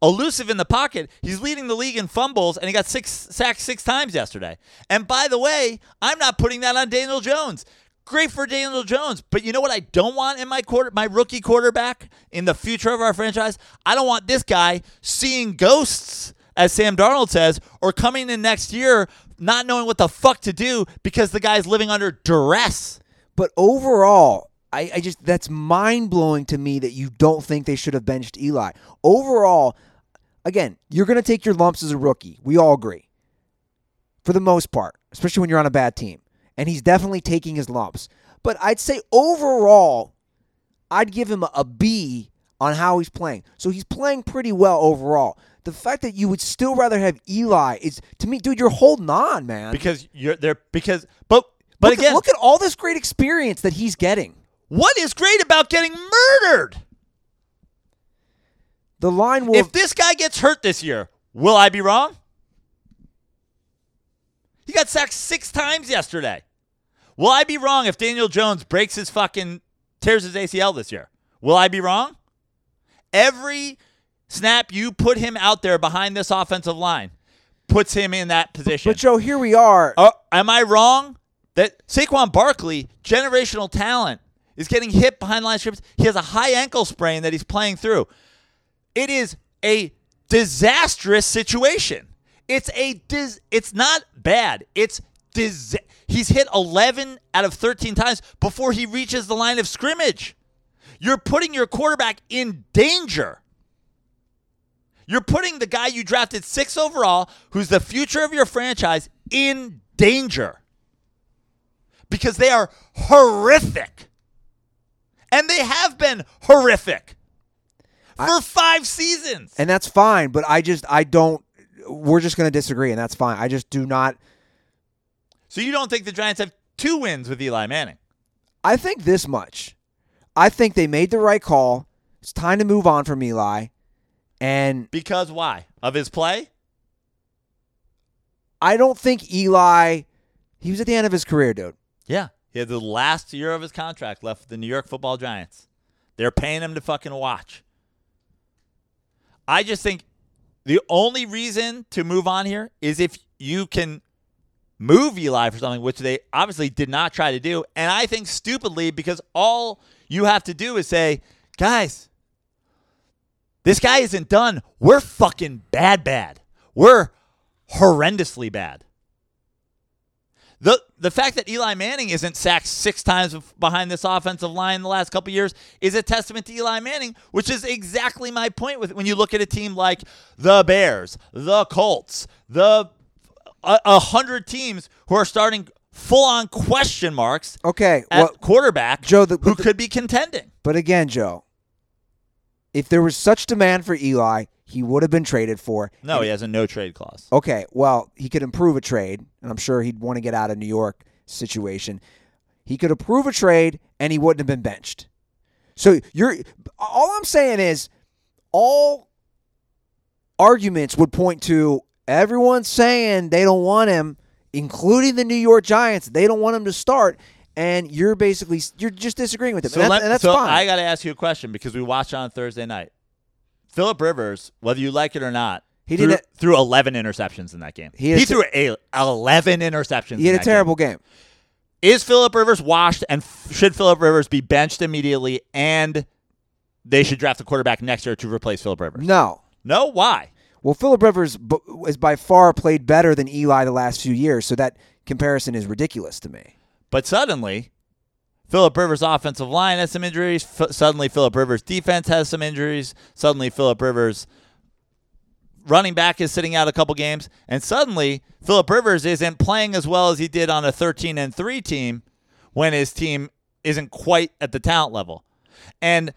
Elusive in the pocket, he's leading the league in fumbles, and he got six sacked six times yesterday. And by the way, I'm not putting that on Daniel Jones. Great for Daniel Jones, but you know what I don't want in my quarter, my rookie quarterback in the future of our franchise. I don't want this guy seeing ghosts, as Sam Darnold says, or coming in next year not knowing what the fuck to do because the guy's living under duress. But overall, I, I just that's mind blowing to me that you don't think they should have benched Eli. Overall, again, you're to take your lumps as a rookie. We all agree. For the most part, especially when you're on a bad team. And he's definitely taking his lumps. But I'd say overall, I'd give him a B on how he's playing. So he's playing pretty well overall. The fact that you would still rather have Eli is to me, dude, you're holding on, man. Because you're there because but but look again at, look at all this great experience that he's getting. What is great about getting murdered? The line will if this guy gets hurt this year, will I be wrong? He got sacked six times yesterday. Will I be wrong if Daniel Jones breaks his fucking tears his ACL this year? Will I be wrong? Every snap you put him out there behind this offensive line puts him in that position. But Joe, here we are. Oh, am I wrong that Saquon Barkley, generational talent, is getting hit behind line strips? He has a high ankle sprain that he's playing through. It is a disastrous situation. It's a dis- It's not bad. It's dis- He's hit 11 out of 13 times before he reaches the line of scrimmage. You're putting your quarterback in danger. You're putting the guy you drafted six overall, who's the future of your franchise, in danger because they are horrific. And they have been horrific for five seasons. and that's fine, but I just I don't we're just going to disagree and that's fine. I just do not So you don't think the Giants have two wins with Eli Manning? I think this much. I think they made the right call. It's time to move on from Eli. And Because why? Of his play? I don't think Eli he was at the end of his career, dude. Yeah. He had the last year of his contract left with the New York football Giants. They're paying him to fucking watch. I just think the only reason to move on here is if you can move Eli for something, which they obviously did not try to do. And I think stupidly because all you have to do is say, guys, this guy isn't done. We're fucking bad, bad. We're horrendously bad. The the fact that Eli Manning isn't sacked six times behind this offensive line in the last couple years is a testament to Eli Manning, which is exactly my point with when you look at a team like the Bears, the Colts, the a, a hundred teams who are starting full on question marks Okay, at well, quarterback, Joe, the- who the- could be contending. but again, Joe, if there was such demand for Eli, he would have been traded for. No, he has a no trade clause. Okay, well, he could improve a trade, and I'm sure he'd want to get out of New York situation. he could approve a trade and he wouldn't have been benched. So you're all I'm saying is all arguments would point to everyone saying they don't want him, including the New York Giants. They don't want him to start, and you're basically you're just disagreeing with him. So, and, let- that's, and that's so fine. I got to ask you a question because we watched on Thursday night. Philip Rivers, whether you like it or not, He threw, didn't- threw 11 interceptions in that game. He a threw a, 11 interceptions. he had in a terrible game. game. Is Philip Rivers washed, and f- should Philip Rivers be benched immediately? And they should draft a quarterback next year to replace Philip Rivers. No. No, why? Well, Philip Rivers has by far played better than Eli the last few years, so that comparison is ridiculous to me. But suddenly, Philip Rivers' offensive line has some injuries. F- suddenly, Philip Rivers' defense has some injuries. Suddenly, Philip Rivers' running back is sitting out a couple games, and suddenly, Philip Rivers isn't playing as well as he did on a 13 and three team when his team isn't quite at the talent level. And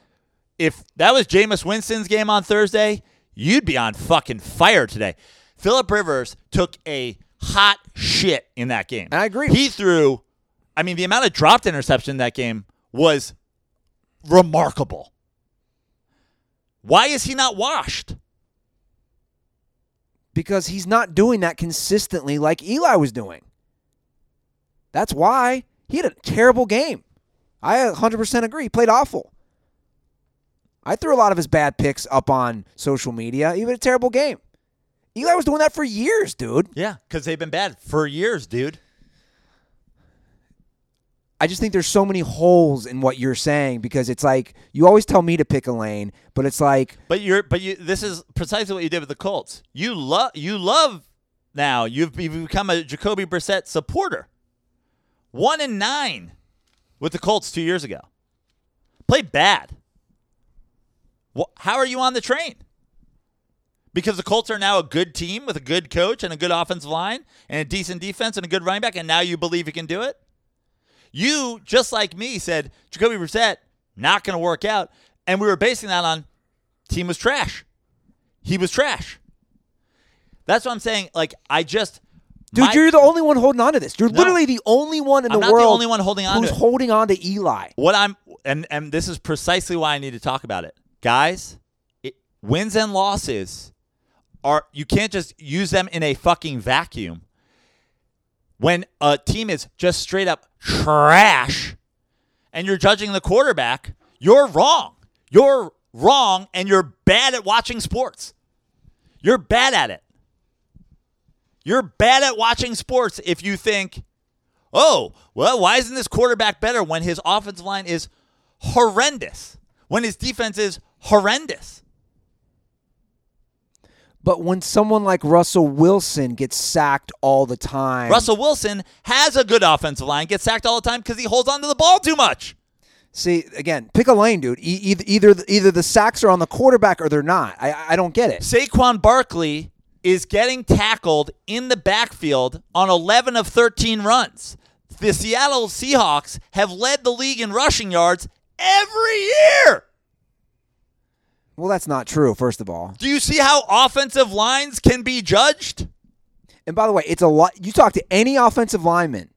if that was Jameis Winston's game on Thursday, you'd be on fucking fire today. Philip Rivers took a hot shit in that game. And I agree. He threw, I mean, the amount of dropped interception in that game was remarkable. Why is he not washed? because he's not doing that consistently like Eli was doing. That's why he had a terrible game. I 100% agree. He played awful. I threw a lot of his bad picks up on social media. Had a terrible game. Eli was doing that for years, dude. Yeah, because they've been bad for years, dude. I just think there's so many holes in what you're saying because it's like you always tell me to pick a lane, but it's like But you're, but you. This is precisely what you did with the Colts. You love, you love. Now you've, you've become a Jacoby Brissett supporter. One and nine with the Colts two years ago. Played bad. How are you on the train? Because the Colts are now a good team with a good coach and a good offensive line and a decent defense and a good running back, and now you believe you can do it? You, just like me, said Jacoby Brissett not going to work out, and we were basing that on team was trash. He was trash. That's what I'm saying. Like I just, Dude, my- you're the only one holding on to this. You're No. literally the only one in I'm the not the only one holding on to who's holding on to Eli. what I'm and and this is precisely why I need to talk about it, guys. It, wins and losses are you can't just use them in a fucking vacuum. When a team is just straight up trash, and you're judging the quarterback, you're wrong. You're wrong, and you're bad at watching sports. You're bad at it. You're bad at watching sports if you think oh, well, why isn't this quarterback better when his offensive line is horrendous? When his defense is horrendous? But when someone like Russell Wilson gets sacked all the time, Russell Wilson has a good offensive line, gets sacked all the time because he holds onto the ball too much. see again, pick a lane, dude. E- either either either the sacks are on the quarterback or they're not. I I don't get it. Saquon Barkley is getting tackled in the backfield on 11 of 13 runs. The Seattle Seahawks have led the league in rushing yards every year. Well, that's not true. First of all, Do you see how offensive lines can be judged? and by the way, it's a lot. You talk to any offensive lineman,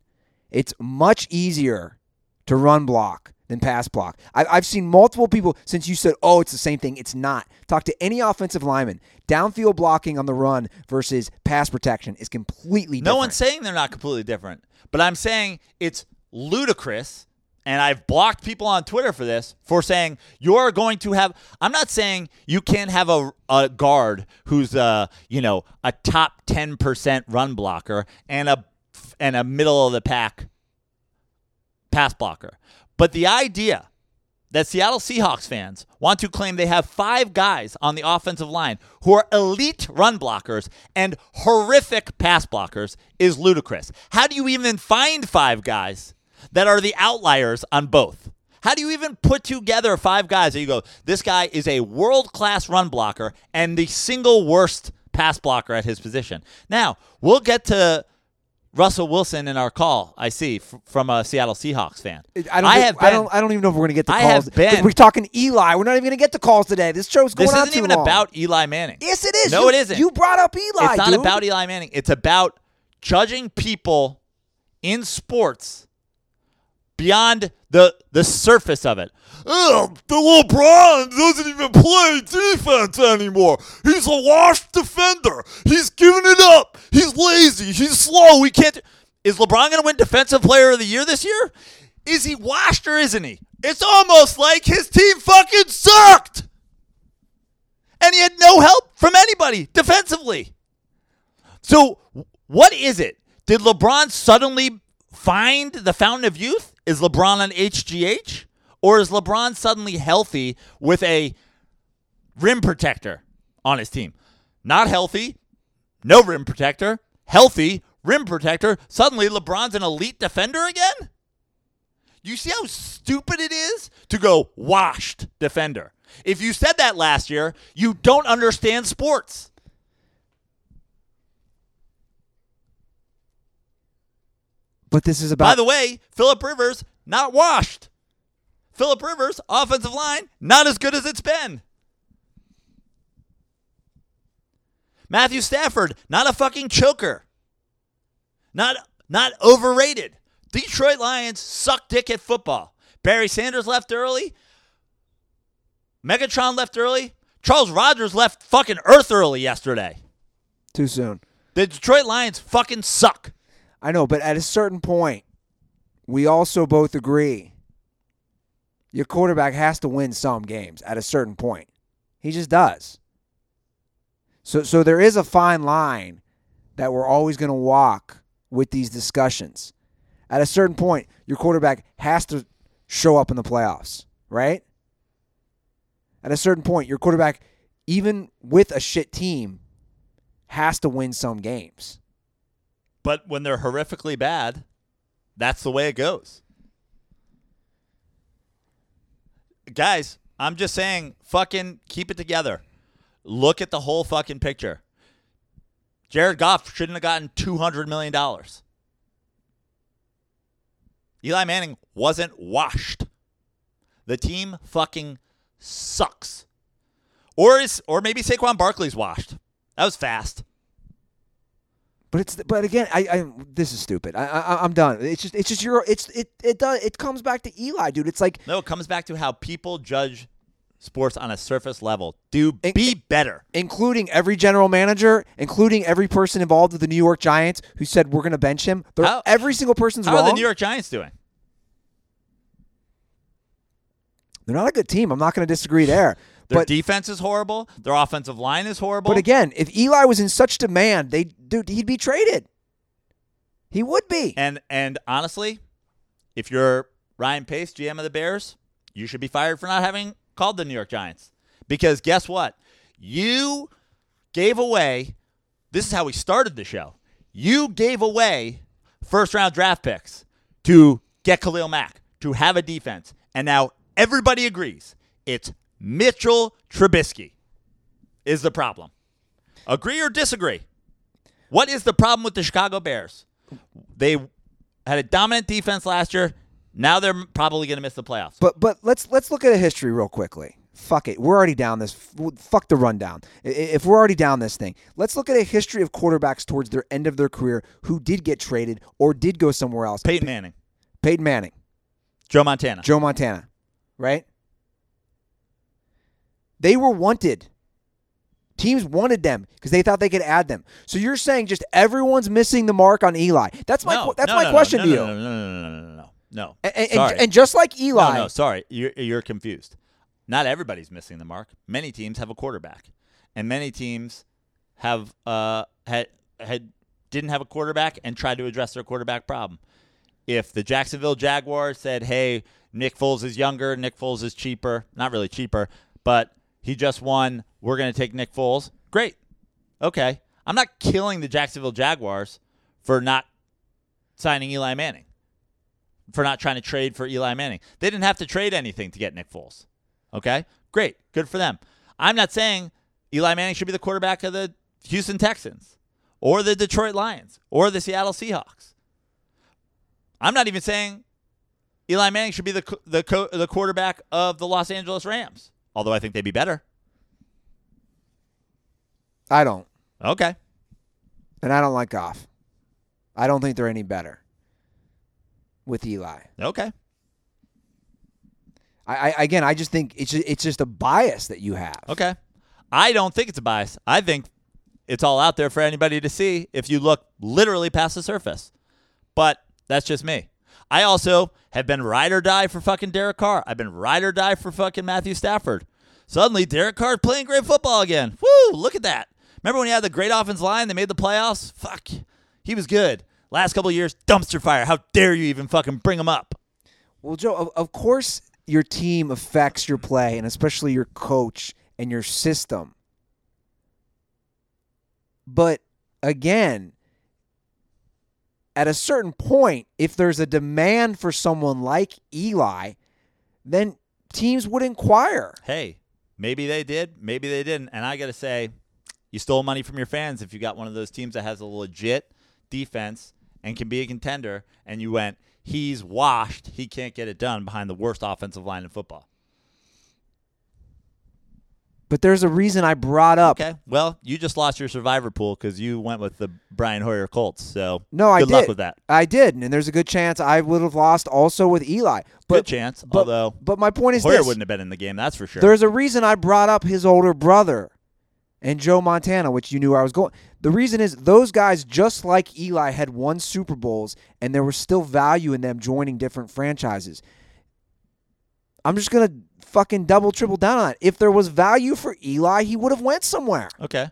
it's much easier to run block than pass block. I, I've seen multiple people since you said, "Oh, it's the same thing." It's not. Talk to any offensive lineman. Downfield blocking on the run versus pass protection is completely different. No one's saying they're not completely different, but I'm saying it's ludicrous. And I've blocked people on Twitter for this for saying you're going to have. I'm not saying you can't have a, a guard who's a you know a top ten percent run blocker and a and a middle of the pack pass blocker, but the idea that Seattle Seahawks fans want to claim they have five guys on the offensive line who are elite run blockers and horrific pass blockers is ludicrous. How do you even find five guys that are the outliers on both? How do you even put together five guys that you go, this guy is a world class run blocker and the single worst pass blocker at his position? Now, we'll get to Russell Wilson in our call, I see, f- from a Seattle Seahawks fan. I don't. I think- have I don't. I don't even know if we're going to get the I calls. have been- We're talking Eli. We're not even going to get the calls today. This show's going This on isn't even long. about Eli Manning. Yes, it is. No, You- it isn't. You brought up Eli. it's not dude. about Eli Manning. It's about judging people in sports beyond the the surface of it. Oh, the LeBron doesn't even play defense anymore. He's a washed defender. He's giving it up. He's lazy. He's slow. We can't. Is LeBron going to win Defensive Player of the Year this year? Is he washed or isn't he? It's almost like his team fucking sucked. And he had no help from anybody defensively. So, what is it? Did LeBron suddenly find the fountain of youth? Is LeBron on HGH? Or is LeBron suddenly healthy with a rim protector on his team? Not healthy, no rim protector. Healthy, rim protector. Suddenly, LeBron's an elite defender again? You see how stupid it is to go washed defender. If you said that last year, you don't understand sports. But this is about By the way, Philip Rivers not washed. Philip Rivers offensive line not as good as it's been. Matthew Stafford not a fucking choker. Not not overrated. Detroit Lions suck dick at football. Barry Sanders left early. Megatron left early. Charles Rogers left fucking Earth early yesterday. too soon. The Detroit Lions fucking suck. I know, but at a certain point, we also both agree your quarterback has to win some games at a certain point. He just does. So so there is a fine line that we're always going to walk with these discussions. At a certain point, your quarterback has to show up in the playoffs, right? At a certain point, your quarterback even with a shit team has to win some games. But when they're horrifically bad, that's the way it goes. Guys, I'm just saying, fucking keep it together. Look at the whole fucking picture. Jared Goff shouldn't have gotten $200 million. Eli Manning wasn't washed. The team fucking sucks. Or is or maybe Saquon Barkley's washed. That was fast. But it's but again, I, I this is stupid. I, I I'm done. It's just it's just your it's it it does it comes back to Eli, dude. It's like No, it comes back to how people judge sports on a surface level. Do In- be better. including every general manager, including every person involved with the New York Giants who said we're going to bench him. How- every single person's How wrong. are the New York Giants doing? They're not a good team. I'm not going to disagree there. Their but defense is horrible. Their offensive line is horrible. but again, if Eli was in such demand, they dude, he'd be traded. He would be. and and honestly, if you're Ryan Pace, GM of the Bears, you should be fired for not having called the New York Giants. Because guess what? You gave away. This is how we started the show. You gave away first round draft picks to get Khalil Mack to have a defense, and now everybody agrees it's Mitchell Trubisky is the problem. Agree or disagree? What is the problem with the Chicago Bears? They had a dominant defense last year. Now they're probably going to miss the playoffs. But but let's let's look at a history real quickly. Fuck it, we're already down this. Fuck the rundown. If we're already down this thing, let's look at a history of quarterbacks towards their end of their career who did get traded or did go somewhere else. Peyton Manning, Peyton Manning, Joe Montana. Joe Montana, right? They were wanted. Teams wanted them because they thought they could add them. So you're saying just everyone's missing the mark on Eli? That's my no, that's no, my no, question no, to no, you. No, no, no, no, no, no, no, no. And, and, sorry. and just like Eli, no, no, sorry. You're, you're confused. Not everybody's missing the mark. Many teams have a quarterback, and many teams have uh had had didn't have a quarterback and tried to address their quarterback problem. If the Jacksonville Jaguars said, "Hey, Nick Foles is younger, Nick Foles is cheaper, not really cheaper, but he just won. We're going to take Nick Foles." Great. Okay. I'm not killing the Jacksonville Jaguars for not signing Eli Manning for not trying to trade for Eli Manning. They didn't have to trade anything to get Nick Foles. Okay? Great. Good for them. I'm not saying Eli Manning should be the quarterback of the Houston Texans or the Detroit Lions or the Seattle Seahawks. I'm not even saying Eli Manning should be the the the quarterback of the Los Angeles Rams, although I think they'd be better. I don't, Okay. and I don't like Goff. I don't think they're any better with Eli. Okay. I, I again, I just think it's just, it's just a bias that you have. Okay. I don't think it's a bias. I think it's all out there for anybody to see if you look literally past the surface. But that's just me. I also have been ride or die for fucking Derek Carr. I've been ride or die for fucking Matthew Stafford. Suddenly, Derek Carr's playing great football again. Woo! Look at that. Remember when he had the great offense line? They made the playoffs. Fuck, he was good. Last couple years, dumpster fire. How dare you even fucking bring him up? Well, Joe, of, of course your team affects your play, and especially your coach and your system. But again, at a certain point, if there's a demand for someone like Eli, then teams would inquire. Hey, maybe they did, maybe they didn't. And I got to say, you stole money from your fans if you got one of those teams that has a legit defense and can be a contender, and you went, he's washed, he can't get it done behind the worst offensive line in football. But there's a reason I brought up. Okay, well, you just lost your survivor pool because you went with the Brian Hoyer Colts. So No, I good did. luck with that. I did, and there's a good chance I would have lost also with Eli. But, good chance, but, although but my point is Hoyer this: wouldn't have been in the game. That's for sure. There's a reason I brought up his older brother and Joe Montana, which you knew where I was going. The reason is those guys, just like Eli, had won Super Bowls, and there was still value in them joining different franchises. I'm just gonna fucking double triple down on it. If there was value for Eli, he would have went somewhere. Okay.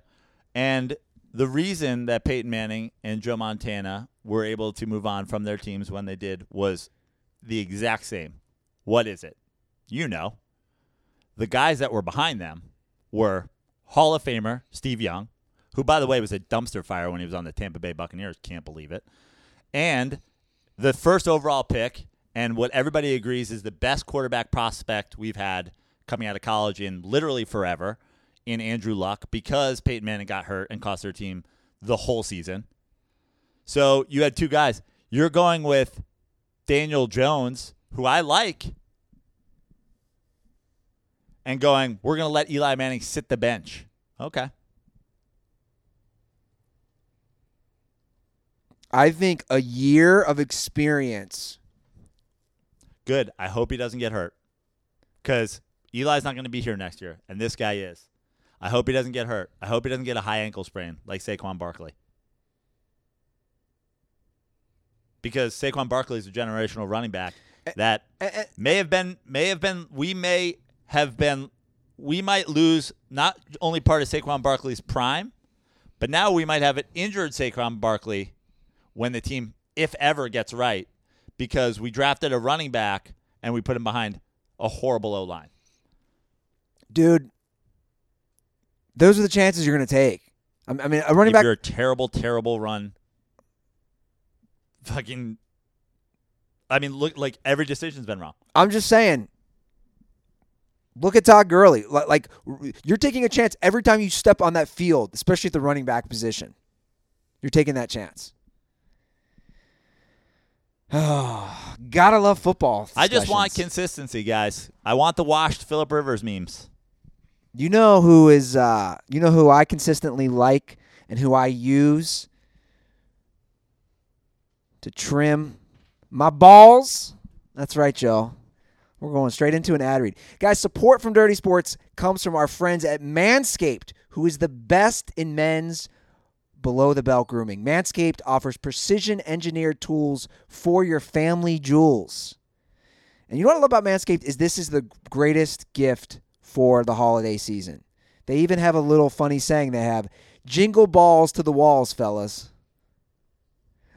And the reason that Peyton Manning and Joe Montana were able to move on from their teams when they did was the exact same. What is it? You know. The guys that were behind them were Hall of Famer Steve Young, who, by the way, was a dumpster fire when he was on the Tampa Bay Buccaneers. Can't believe it. And the first overall pick, and what everybody agrees is the best quarterback prospect we've had coming out of college in literally forever in Andrew Luck because Peyton Manning got hurt and cost their team the whole season. So you had two guys. You're going with Daniel Jones, who I like, and going, we're going to let Eli Manning sit the bench. Okay. I think a year of experience. Good. I hope he doesn't get hurt because Eli's not going to be here next year, and this guy is. I hope he doesn't get hurt. I hope he doesn't get a high ankle sprain like Saquon Barkley. Because Saquon Barkley is a generational running back that Eh, eh, may have been may have been we may have been we might lose not only part of Saquon Barkley's prime, but now we might have an injured Saquon Barkley when the team, if ever, gets right, because we drafted a running back and we put him behind a horrible O line. Dude, those are the chances you're going to take. I mean, a running If back. you're a terrible, terrible run, fucking, I mean, look like every decision's been wrong. I'm just saying. Look at Todd Gurley. Like you're taking a chance every time you step on that field, especially at the running back position. You're taking that chance. Oh, gotta love football. I just want consistency, guys. I want the washed Philip Rivers memes. You know who is uh you know who I consistently like and who I use to trim my balls? That's right, Joe. We're going straight into an ad read. Guys, support from Dirty Sports comes from our friends at Manscaped, who is the best in men's below the belt grooming. Manscaped offers precision engineered tools for your family jewels. And you know what I love about Manscaped is this is the greatest gift for the holiday season. They even have a little funny saying they have jingle balls to the walls, fellas.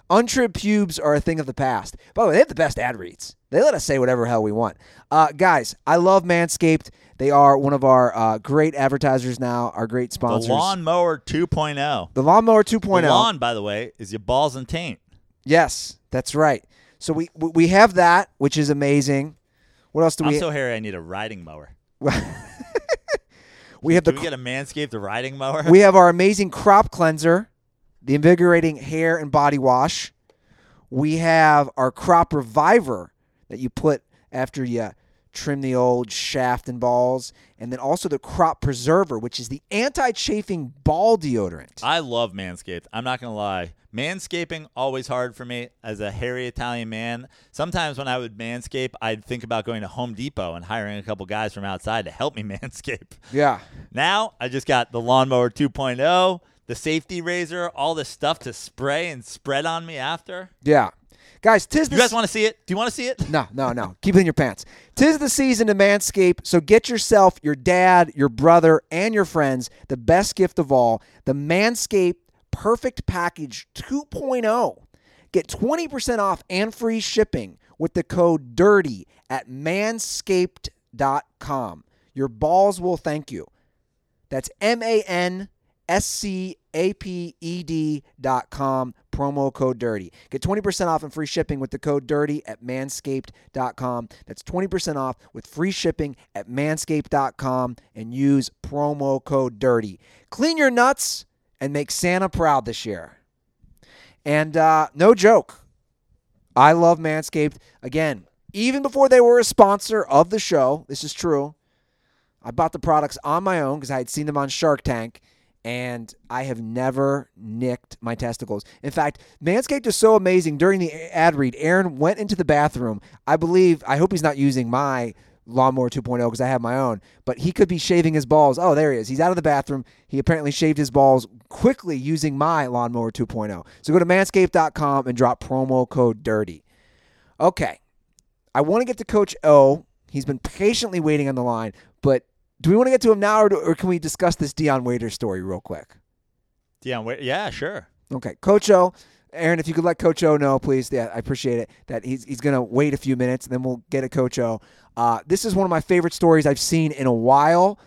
Untrimmed pubes are a thing of the past. By the way, they have the best ad reads. They let us say whatever hell we want. Uh, guys, I love Manscaped. They are one of our uh, great advertisers now, our great The sponsors. lawnmower 2.0. The Lawnmower The 2.0. lawn, by the way, is your balls and taint. Yes, that's right. So we we have that, which is amazing. What else do we I'm we? so hairy, I need a riding mower. we have the we get a Manscaped riding mower? We have our amazing crop cleanser, the invigorating hair and body wash. We have our crop reviver that you put after you trim the old shaft and balls, and then also the crop preserver, which is the anti-chafing ball deodorant. I love Manscaped. I'm not gonna lie. Manscaping always hard for me as a hairy Italian man. Sometimes when I would manscape, I'd think about going to Home Depot and hiring a couple guys from outside to help me manscape. yeah. Now I just got the lawnmower 2.0, the safety razor, all this stuff to spray and spread on me after. Yeah. Guys, tis the You guys want to see it? Do you want to see it? No, no, no. Keep it in your pants. Tis the season to manscape, so get yourself, your dad, your brother, and your friends the best gift of all the Manscaped Perfect Package 2.0. Get 20% off and free shipping with the code DIRTY at manscaped.com. Your balls will thank you. That's M A N S C A P E D dot com, promo code dirty. Get 20% off and free shipping with the code dirty at manscaped.com. That's 20% off with free shipping at manscaped.com and use promo code dirty. Clean your nuts and make Santa proud this year. And uh, no joke, I love Manscaped. Again, even before they were a sponsor of the show, this is true. I bought the products on my own because I had seen them on Shark Tank, and I have never nicked my testicles. In fact, Manscaped is so amazing. During the ad read, Aaron went into the bathroom. I believe, I hope he's not using my lawnmower 2.0 because I have my own, but he could be shaving his balls. Oh, there he is. He's out of the bathroom. He apparently shaved his balls quickly using my lawnmower 2.0. So go to manscaped.com and drop promo code DIRTY. Okay. I want to get to Coach O. He's been patiently waiting on the line, but do we want to get to him now, or, do, or can we discuss this Dion Waiter story real quick? Yeah, wait, yeah, sure. Okay, Coach O. Aaron, if you could let Coach O know, please. Yeah, I appreciate it. That he's he's gonna wait a few minutes, and then we'll get a Coach O. Uh, this is one of my favorite stories I've seen in a while.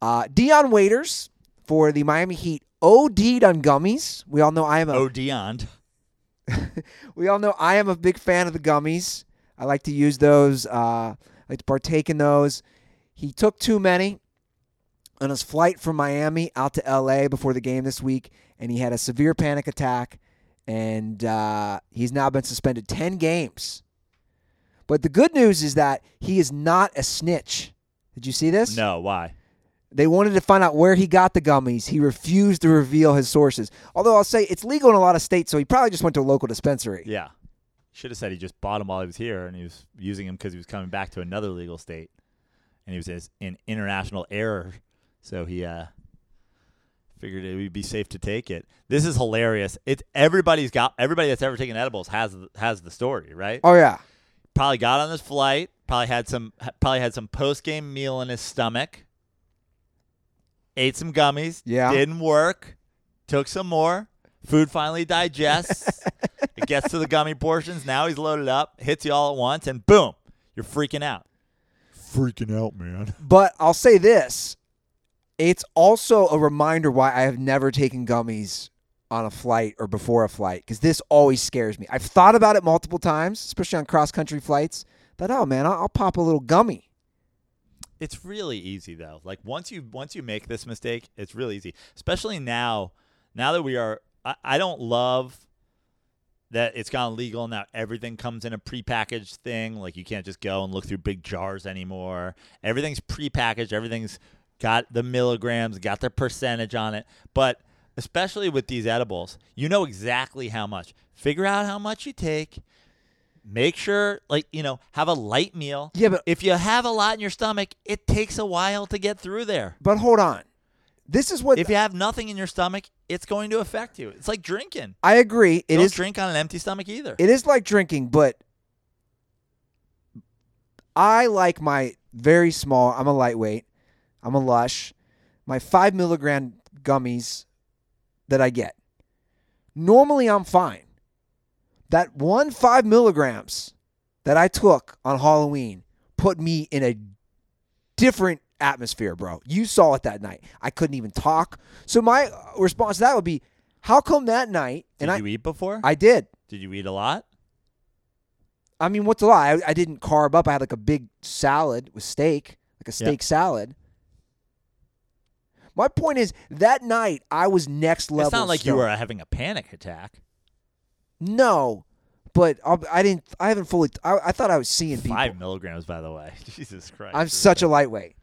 Uh, Dion Waiters for the Miami Heat OD'd on gummies. We all know I am a Dion. we all know I am a big fan of the gummies. I like to use those. Uh, I like to partake in those. He took too many on his flight from Miami out to LA before the game this week, and he had a severe panic attack, and uh, he's now been suspended 10 games. But the good news is that he is not a snitch. Did you see this? No, why? They wanted to find out where he got the gummies. He refused to reveal his sources. Although I'll say it's legal in a lot of states, so he probably just went to a local dispensary. Yeah. Should have said he just bought them while he was here and he was using them because he was coming back to another legal state. And he was in international error. So he uh, figured it would be safe to take it. This is hilarious. It's everybody's got everybody that's ever taken edibles has has the story, right? Oh yeah. Probably got on his flight, probably had some probably had some post game meal in his stomach. Ate some gummies. Yeah. Didn't work. Took some more. Food finally digests. it gets to the gummy portions. Now he's loaded up. Hits you all at once, and boom, you're freaking out. Freaking out, man. But I'll say this. It's also a reminder why I have never taken gummies on a flight or before a flight because this always scares me. I've thought about it multiple times, especially on cross country flights. That oh man, I'll, I'll pop a little gummy. It's really easy though. Like once you once you make this mistake, it's really easy. Especially now, now that we are. I, I don't love that it's gone legal now. Everything comes in a prepackaged thing. Like you can't just go and look through big jars anymore. Everything's prepackaged. Everything's got the milligrams, got the percentage on it. But especially with these edibles, you know exactly how much. Figure out how much you take. Make sure, like, you know, have a light meal. Yeah, but- if you have a lot in your stomach, it takes a while to get through there. But hold on, this is what If you have nothing in your stomach, it's going to affect you. It's like drinking. I agree. It Don't is drink on an empty stomach either. It is like drinking, but I like my very small. I'm a lightweight. I'm a lush. My five milligram gummies that I get. Normally, I'm fine. That one five milligrams that I took on Halloween put me in a different atmosphere, bro. You saw it that night. I couldn't even talk. So my uh, response to that would be, how come that night? Did and I, you eat before? I did. Did you eat a lot? I mean, what's a lot? I, I didn't carb up. I had like a big salad with steak, like a Yeah. steak salad. My point is, that night I was next level. it's not like you were having a panic attack. No, but I'll, I didn't. I haven't fully. I, I thought I was seeing people. Five milligrams, by the way. Jesus Christ. I'm such a lightweight.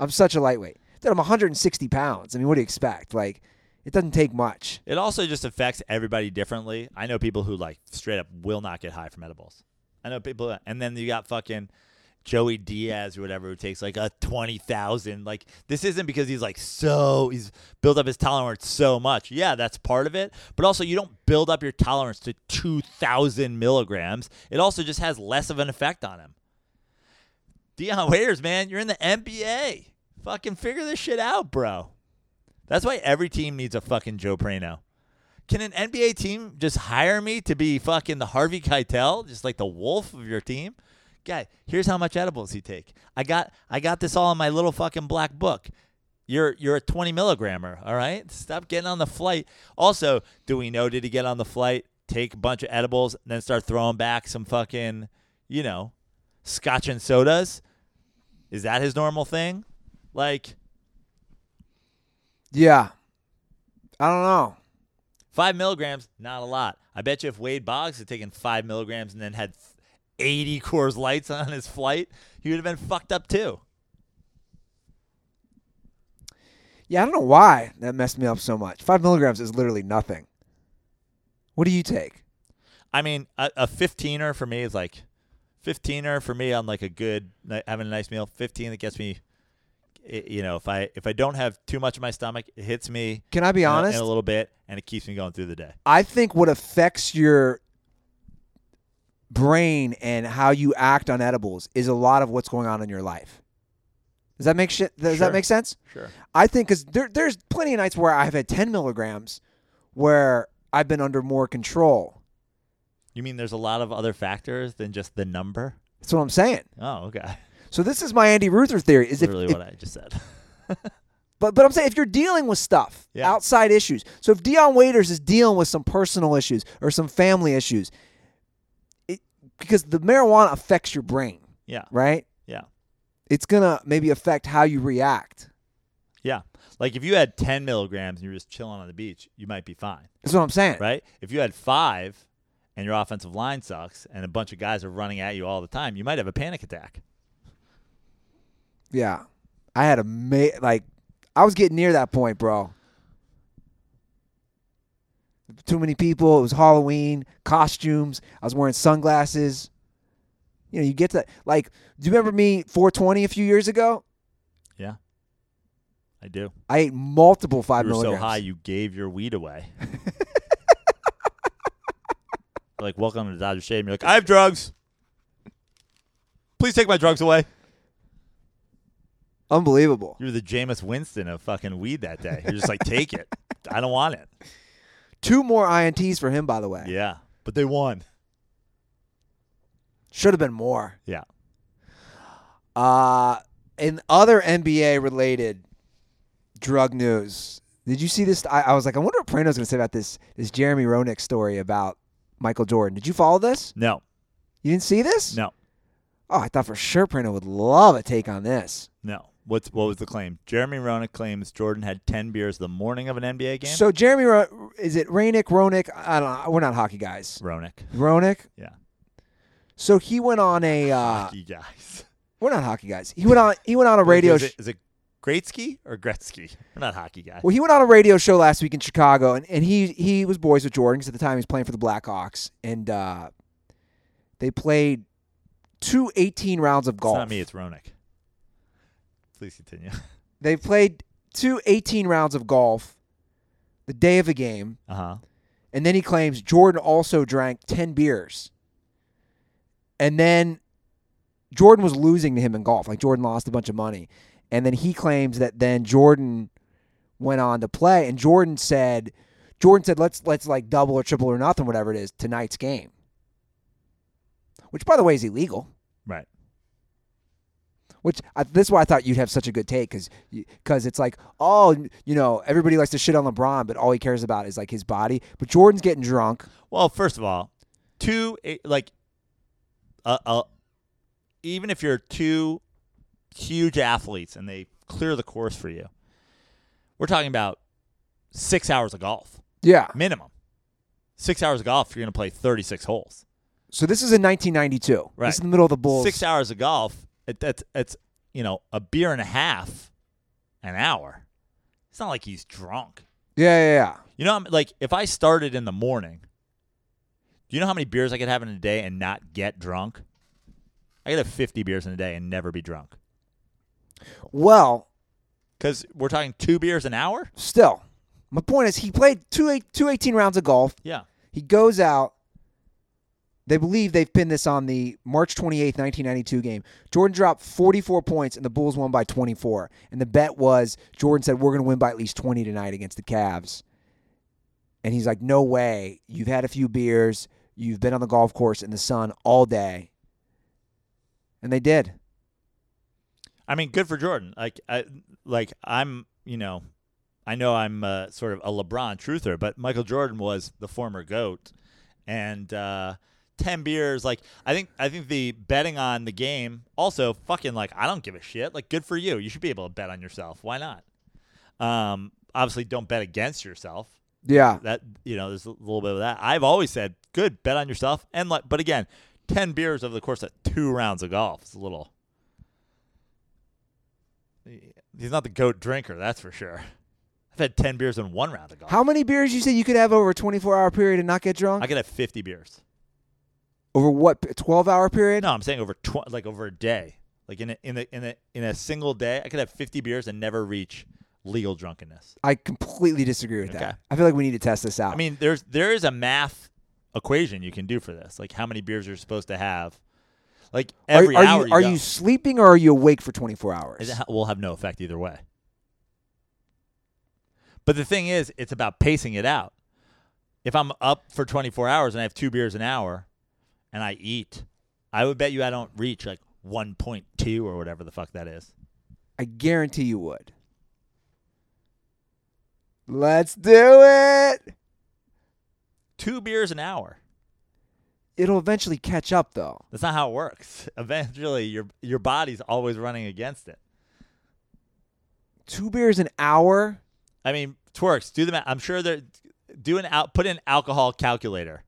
I'm such a lightweight. Dude, I'm 160 pounds. I mean, what do you expect? Like, it doesn't take much. It also just affects everybody differently. I know people who like straight up will not get high from edibles. I know people, and then you got fucking Joey Diaz or whatever who takes like a twenty thousand. Like this isn't because he's like so he's built up his tolerance so much. Yeah, that's part of it, but also you don't build up your tolerance to two thousand milligrams. It also just has less of an effect on him. Dion Waiters, man, you're in the NBA. Fucking figure this shit out, bro. That's why every team needs a fucking Joe Prano. Can an NBA team just hire me to be fucking the Harvey Keitel, just like the wolf of your team? Guy, here's how much edibles you take. I got I got this all in my little fucking black book. You're you're a 20 milligrammer, all right? Stop getting on the flight. Also, do we know did he get on the flight, take a bunch of edibles, and then start throwing back some fucking, you know, scotch and sodas? Is that his normal thing? Like Yeah. I don't know. Five milligrams, not a lot. I bet you if Wade Boggs had taken five milligrams and then had 80 Coors Lights on his flight, he would have been fucked up too. Yeah, I don't know why that messed me up so much. Five milligrams is literally nothing. What do you take? I mean, a, a 15er for me is like 15er for me. I'm like a good ni- having a nice meal. 15 that gets me. You know, if I if I don't have too much in my stomach, it hits me. Can I be in a- honest? in a little bit, and it keeps me going through the day. I think what affects your brain and how you act on edibles is a lot of what's going on in your life. Does that make shit? Does Sure. that make sense? Sure. I think because there, there's plenty of nights where I've had 10 milligrams where I've been under more control. You mean there's a lot of other factors than just the number? That's what I'm saying. Oh, okay. So this is my Andy Ruther theory. Is if, Literally if- what I just said. but but I'm saying if you're dealing with stuff Yeah. outside issues. So if Dion Waiters is dealing with some personal issues or some family issues, it, because the marijuana affects your brain, yeah. right? Yeah. It's gonna maybe affect how you react. Yeah. Like if you had 10 milligrams and you're just chilling on the beach, you might be fine, That's what I'm saying. right? If you had five and your offensive line sucks and a bunch of guys are running at you all the time, you might have a panic attack. Yeah. I had a ma- like I was getting near that point, bro. Too many people. It was Halloween, costumes. I was wearing sunglasses. You know, you get to like. Do you remember me 420 a few years ago? Yeah. I do. I ate multiple five you were so high you gave your weed away. like, welcome to Dodger Shade. And you're like, I have drugs. Please take my drugs away. Unbelievable. You're the Jameis Winston of fucking weed that day. You're just like, take it. I don't want it. Two more ints for him, by the way. Yeah. But they won. Should have been more. Yeah. Uh, in other NBA related drug news, did you see this? I, I was like, I wonder what Prano's going to say about this this Jeremy Roenick story about Michael Jordan. Did you follow this? No. You didn't see this? No. Oh, I thought for sure Prano would love a take on this. No. What's what was the claim? Jeremy Roenick claims Jordan had ten beers the morning of an NBA game. So Jeremy, Ro- is it Rainick, Ronick? I don't know. We're not hockey guys. Roenick. Ronick. Yeah. So he went on a. Uh, Hockey guys. we're not hockey guys. He went on. He went on a radio. Is it, is it Gretzky or Gretzky? We're not hockey guy. Well, he went on a radio show last week in Chicago, and, and he he was boys with Jordan because at the time he was playing for the Blackhawks, and uh, they played two 18 rounds of It's golf. not me. It's Roenick. Please continue. They played two 18 rounds of golf the day of the game, Uh huh. and then he claims Jordan also drank 10 beers, and then Jordan was losing to him in golf. Like Jordan lost a bunch of money, and then he claims that then Jordan went on to play, and Jordan said, Jordan said, let's let's like double or triple or nothing, whatever it is, tonight's game. Which, by the way, is illegal. Right. Which I, this is why I thought you'd have such a good take because because it's like oh you know everybody likes to shit on LeBron, but all he cares about is like his body. But Jordan's getting drunk. Well, first of all, two eh, like, uh, uh, even if you're two huge athletes and they clear the course for you, we're talking about six hours of golf Yeah, minimum. Six hours of golf, you're going to play 36 holes. So this is in 1992. Right. This is in the middle of the Bulls. Six hours of golf. It, that's it's you know a beer and a half, an hour. It's not like he's drunk. Yeah, yeah, yeah. You know, I'm- like if I started in the morning, do you know how many beers I could have in a day and not get drunk? I could have 50 beers in a day and never be drunk. Well, Because we're talking two beers an hour. still, my point is he played two eight, two 18 rounds of golf. Yeah. He goes out. They believe they've pinned this on the March 28th, 1992 game. Jordan dropped 44 points and the Bulls won by 24. And the bet was Jordan said, We're going to win by at least 20 tonight against the Cavs. And he's like, No way. You've had a few beers. You've been on the golf course in the sun all day. And they did. I mean, good for Jordan. Like, I, like I'm, you know, I know I'm uh, sort of a LeBron truther, but Michael Jordan was the former goat, and uh, ten beers. Like, I think, I think the betting on the game also fucking like I don't give a shit. Like, good for you. You should be able to bet on yourself. Why not? Um, obviously, don't bet against yourself. Yeah. That you know, there's a little bit of that. I've always said, good, bet on yourself, and like, but again, ten beers over the course of two rounds of golf is a little. He's not the goat drinker, that's for sure. I've had ten beers in one round of golf. How many beers you say you could have over a 24 hour period and not get drunk? I could have fifty beers. over what, 12 hour period? No, I'm saying over tw- like over a day, like in a, in a in a in a single day, I could have fifty beers and never reach legal drunkenness. I completely disagree with Okay. that. I feel like we need to test this out. I mean, there's there is a math equation you can do for this, like how many beers you're supposed to have. Like are, every are hour you, are go. you sleeping or are you awake for 24 hours? It will have no effect either way. But the thing is, it's about pacing it out. If I'm up for 24 hours and I have two beers an hour and I eat, I would bet you I don't reach like 1.2 or whatever the fuck that is. I guarantee you would. Let's do it. Two beers an hour. It'll eventually catch up though. That's not how it works. Eventually, your your body's always running against it. Two beers an hour. I mean, twerks. Do the math. I'm sure they're do an out. Put in alcohol calculator.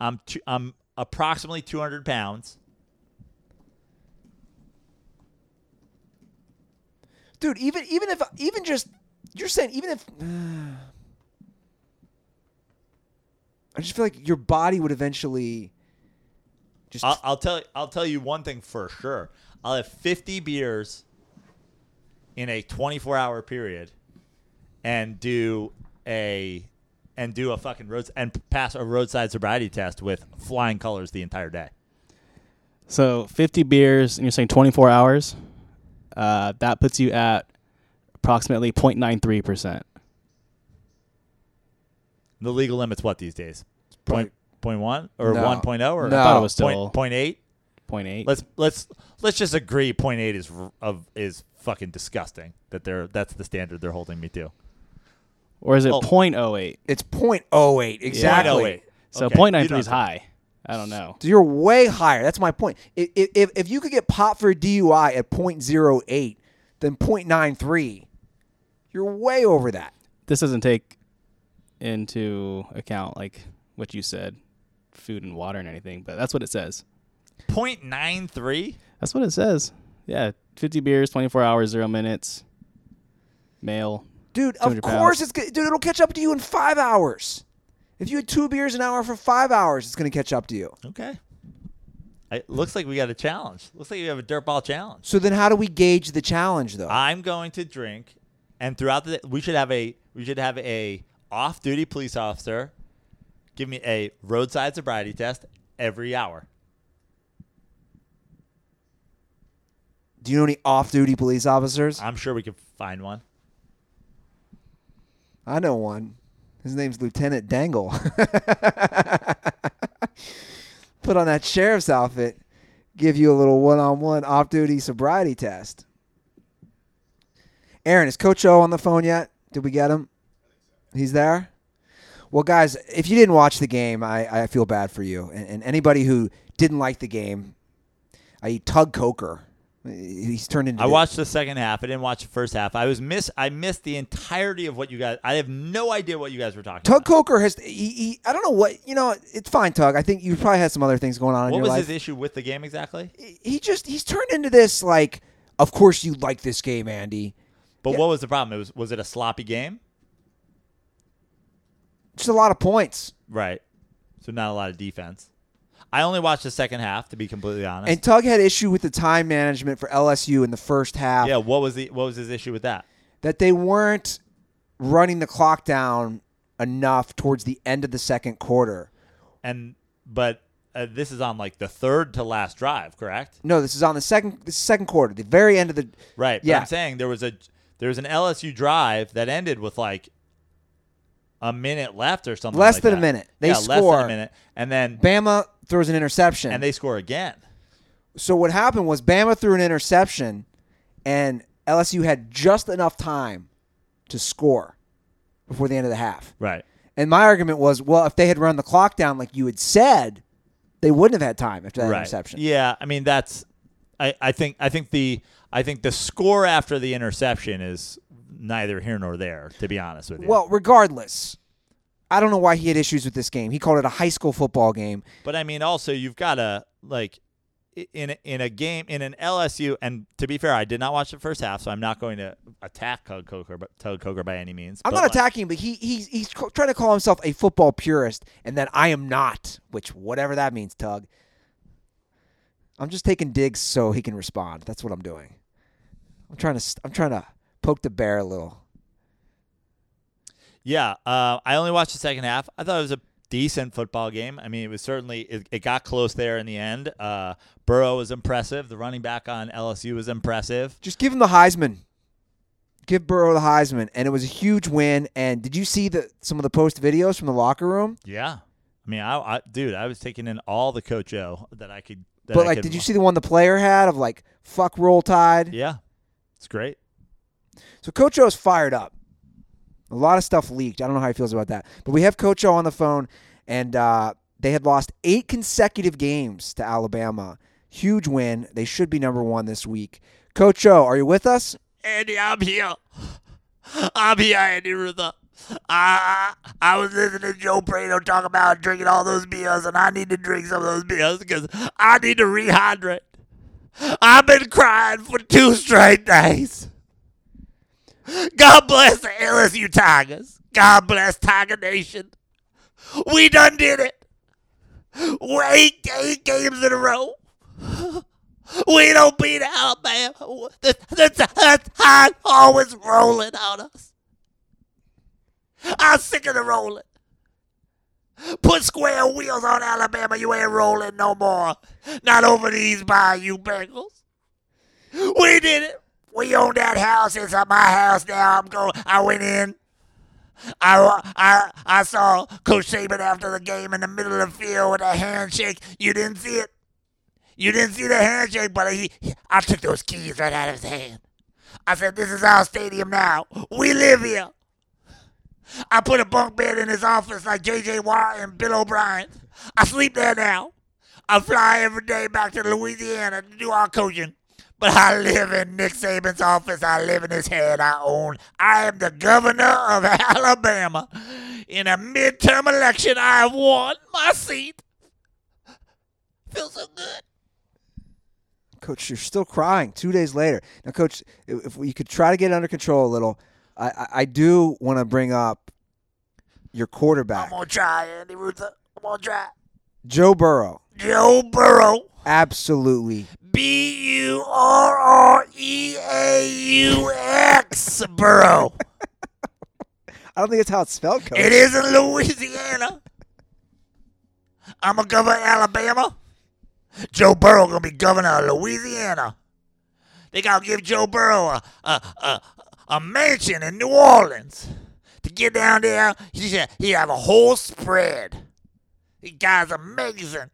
I'm two, I'm approximately 200 pounds. Dude, even even if even just you're saying even if I just feel like your body would eventually just I'll, I'll tell I'll tell you one thing for sure. I'll have 50 beers in a 24 hour period, and do a and do a fucking road and pass a roadside sobriety test with flying colors the entire day. So 50 beers, and you're saying 24 hours. Uh, that puts you at approximately 0.93 percent. The legal limit's what these days? Probably- Point point one or No. one oh or No. I thought it was still point eight. 0.8. Let's let's let's just agree. Point eight is r- of is fucking disgusting. That they're that's the standard they're holding me to. or is it Oh. 0.08? it's point oh eight oh exactly. 0.08. So Okay, 0.93 you don't is have high. I don't know. So you're way higher. That's my point. If, if, if you could get popped for a DUI at 0.08, then 0.93, you're way over that. This doesn't take into account like what you said, food and water and anything, but that's what it says. Point nine three. That's what it says. Yeah, 50 beers, 24 hours, zero minutes. Male. Dude, of course pounds. it's good. Dude, it'll catch up to you in five hours. If you had two beers an hour for five hours, it's going to catch up to you. Okay. It looks like we got a challenge. Looks like we have a dirt ball challenge. So then how do we gauge the challenge, though? I'm going to drink, and throughout the we should have a we should have a off duty police officer give me a roadside sobriety test every hour. do you know any off-duty police officers? I'm sure we could find one. I know one. His name's Lieutenant Dangle. Put on that sheriff's outfit, give you a little one-on-one off-duty sobriety test. Aaron, is Coach O on the phone yet? Did we get him? He's there. Well, guys, if you didn't watch the game, I, I feel bad for you. And, and anybody who didn't like the game, I Tug Coker He's turned into. I the- watched the second half. I didn't watch the first half. I was miss. I missed the entirety of what you guys. I have no idea what you guys were talking Tug about. Coker has. He, he. I don't know what. You know, it's fine, Tug. I think you probably had some other things going on in What your was life. his issue with the game exactly? he just. He's turned into this like. Of course you like this game, Andy. But Yeah. what was the problem? It was was it a sloppy game? Just a lot of points. Right. So not a lot of defense. I only watched the second half to be completely honest. And Tug had issue with the time management for LSU in the first half. yeah, what was the what was his issue with that? That they weren't running the clock down enough towards the end of the second quarter. And but uh, this is on like the third to last drive, correct? No, this is on the second. Is second quarter, the very end of the. Right. But Yeah. I'm saying there was a there was an LSU drive that ended with like a minute left or something. Less like than a minute. They yeah, less than a minute, and then Bama throws an interception. and they score again. So what happened was Bama threw an interception, and LSU had just enough time to score before the end of the half. Right. And my argument was, well, if they had run the clock down like you had said, they wouldn't have had time after that right. interception. Yeah, I mean that's I, I think I think the I think the score after the interception is neither here nor there, to be honest with you. Well, regardless, I don't know why he had issues with this game. He called it a high school football game. but I mean also you've got to like in a- in a game in an LSU and to be fair, I did not watch the first half, so I'm not going to attack Tug Coker, but Tug Coker by any means. I'm not like, attacking, but he he's he's trying to call himself a football purist, and then I am not, which whatever that means, Tug. I'm just taking digs so he can respond. That's what I'm doing. I'm trying to I'm trying to poke the bear a little. Yeah, uh, I only watched the second half. I thought it was a decent football game. I mean, it was certainly it, it got close there in the end. Uh, Burrow was impressive. The running back on LSU was impressive. Just give him the Heisman. Give Burrow the Heisman, and it was a huge win. And did you see the some of the post videos from the locker room? Yeah, I mean, I, I dude, I was taking in all the Coach O that I could. That But I like, could- did you see the one the player had of like "fuck Roll Tide"? Yeah, it's great. So Coach O's fired up. A lot of stuff leaked. I don't know how he feels about that. But we have Coach O on the phone, and uh, they had lost eight consecutive games to Alabama. Huge win. They should be number one this week. Coach O, are you with us? Andy, I'm here. I'm here, Andy Ruther. I, I was listening to Joe Prado talk about drinking all those beers, and I need to drink some of those beers because I need to rehydrate. I've been crying for two straight days. God bless the LSU Tigers. God bless Tiger Nation. We done did it. Eight, eight games in a row. We don't beat Alabama. The, the, the tide always rolling on us. I'm sick of the rolling. Put square wheels on Alabama. You ain't rolling no more. Not over these Bayou Bengals. We did it. We own that house. It's my house now. I'm going. I went in. I, I, I saw Coach Saban after the game in the middle of the field with a handshake. You didn't see it. You didn't see the handshake, but he, I took those keys right out of his hand. I said, This is our stadium now. We live here. I put a bunk bed in his office like J.J. Watt and Bill O'Brien. I sleep there now. I fly every day back to Louisiana to do our coaching. But I live in Nick Saban's office. I live in his head. I own. I am the governor of Alabama. In a midterm election, I have won my seat. Feels so good. Coach, you're still crying two days later. Now, Coach, if you could try to get under control a little, I, I, I do want to bring up your quarterback. I'm quarterback, gonna try, Andy Ruther. I'm gonna try. Joe Burrow. Joe Burrow. Absolutely. B U R R E A U X. Burrow. I don't think it's how it's spelled, Coach. It is in Louisiana. I'm a governor of Alabama. Joe Burrow gonna be governor of Louisiana. They gotta give Joe Burrow a a, a, a mansion in New Orleans. To get down there, he he have a whole spread. The guy's amazing.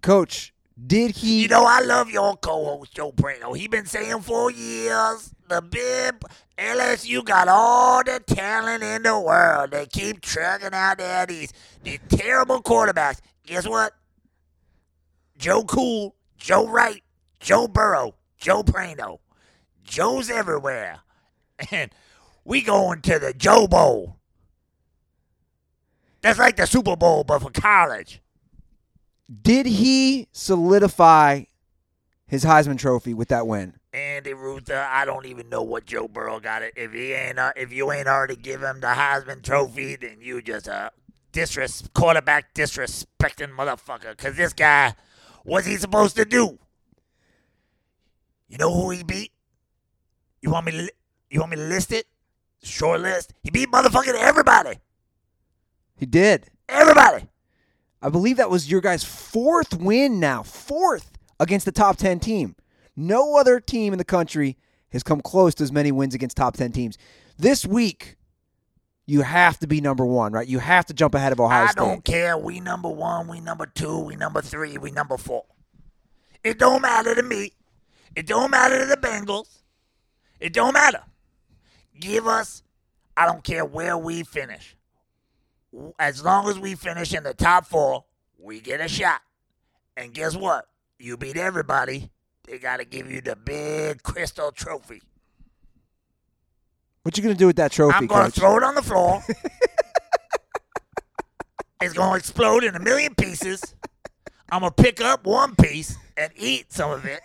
Coach, did he? You know, I love your co-host Joe Prano. He been saying for years the bib LSU got all the talent in the world. They keep trucking out there these these terrible quarterbacks. Guess what? Joe Cool, Joe Wright, Joe Burrow, Joe Prano, Joe's everywhere, and we going to the Joe Bowl. That's like the Super Bowl, but for college. Did he solidify his Heisman Trophy with that win? Andy Ruther, I don't even know what Joe Burrow got it. If he ain't, uh, if you ain't already give him the Heisman Trophy, then you just a disres- quarterback disrespecting motherfucker. Cause this guy, what's he supposed to do? You know who he beat? You want me? Li- you want me to list it? Short list. He beat motherfucking everybody. He did. Everybody. I believe that was your guy's fourth win now, fourth against the top 10 team. No other team in the country has come close to as many wins against top 10 teams. This week, you have to be number one, right? You have to jump ahead of Ohio I State. I don't care. We number one. We number two. We number three. We number four. It don't matter to me. It don't matter to the Bengals. It don't matter. Give us. I don't care where we finish. As long as we finish in the top four, we get a shot. And guess what? You beat everybody. They got to give you the big crystal trophy. What you going to do with that trophy, I'm going coach? to throw it on the floor. it's going to explode in a million pieces. I'm going to pick up one piece and eat some of it.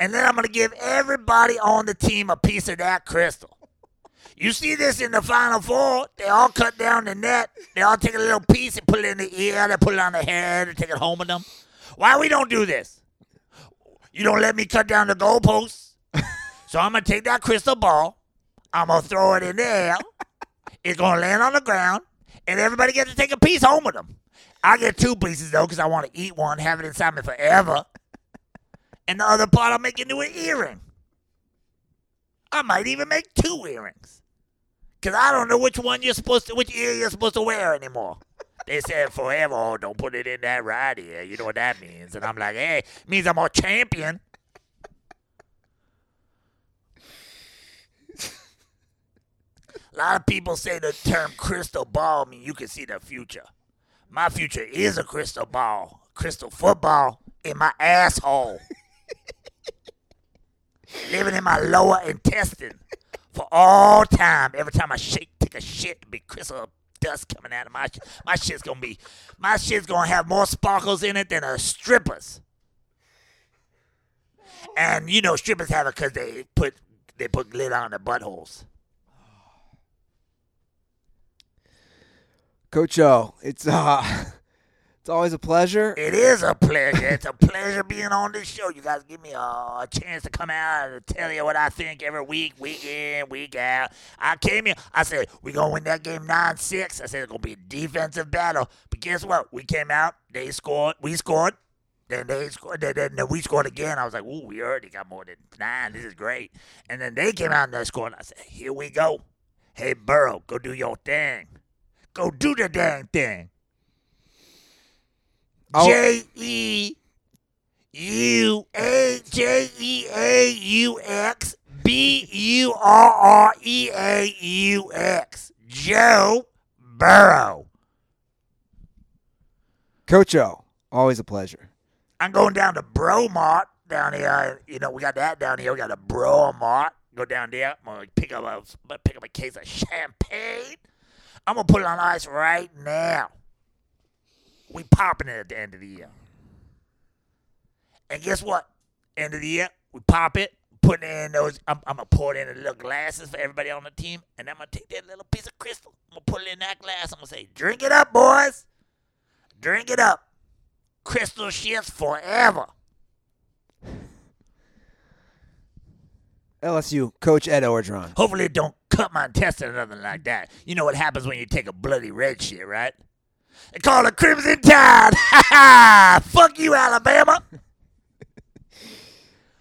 And then I'm going to give everybody on the team a piece of that crystal. You see this in the Final Four? They all cut down the net. They all take a little piece and put it in the ear. They put it on the head and take it home with them. Why we don't do this? You don't let me cut down the goalposts. So I'm gonna take that crystal ball. I'm gonna throw it in the air. It's gonna land on the ground, and everybody gets to take a piece home with them. I get two pieces though, because I want to eat one, have it inside me forever. And the other part I'll make into an earring. I might even make two earrings. Cause I don't know which one you're supposed to, which ear you're supposed to wear anymore. They said forever, oh, don't put it in that right ear. You know what that means? And I'm like, hey, it means I'm a champion. A lot of people say the term crystal ball mean you can see the future. My future is a crystal ball, crystal football in my asshole. Living in my lower intestine for all time. Every time I shake, take a shit, be crystal dust coming out of my. My shit's gonna be, my shit's gonna have more sparkles in it than a stripper's. And you know, strippers have it because they put they put glitter on their buttholes. Coach O, it's uh it's always a pleasure. It is a pleasure. It's a pleasure being on this show. You guys give me a, a chance to come out and tell you what I think every week, week in, week out. I came here. I said we gonna win that game nine six. I said it's gonna be a defensive battle. But guess what? We came out. They scored. We scored. Then they scored. Then, then, then we scored again. I was like, ooh, we already got more than nine. This is great. And then they came out and they scored. I said, here we go. Hey Burrow, go do your thing. Go do the dang thing. Oh. J E U A J E A U X B U R R E A U X. Joe Burrow. Coach O, always a pleasure. I'm going down to Bromart down here. You know, we got that down here. We got a Bromart. Go down there. I'm gonna pick up a pick up a case of champagne. I'm gonna put it on ice right now. We popping it at the end of the year. And guess what? End of the year, we pop it, put it in those. I'm, I'm gonna pour it in the little glasses for everybody on the team, and I'm gonna take that little piece of crystal. I'm gonna put it in that glass. I'm gonna say, "Drink it up, boys. Drink it up. Crystal shits forever." LSU, Coach Ed Orgeron. Hopefully, it don't cut my intestine or nothing like that. You know what happens when you take a bloody red shit, right? They call it Crimson Tide. Ha ha! Fuck you, Alabama.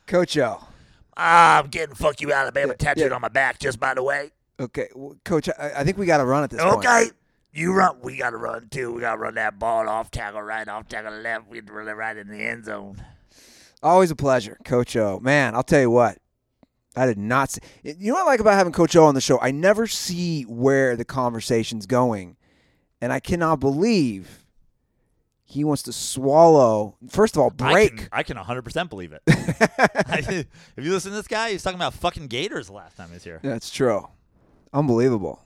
Coach O. I'm getting "fuck you, Alabama" Yeah, tattooed yeah. on my back. Just by the way. Okay, well, Coach, I, I think we got to run at this point. Okay. You run. We gotta run too. We gotta run that ball off tackle right, off tackle left. We run it right in the end zone. Always a pleasure, Coach O. Man, I'll tell you what. I did not see. You know what I like about having Coach O on the show? I never see where the conversation's going, and I cannot believe he wants to swallow. First of all, break. I can, I can 100% believe it. if you listen to this guy, he's talking about fucking gators the last time he was here. That's true. Unbelievable.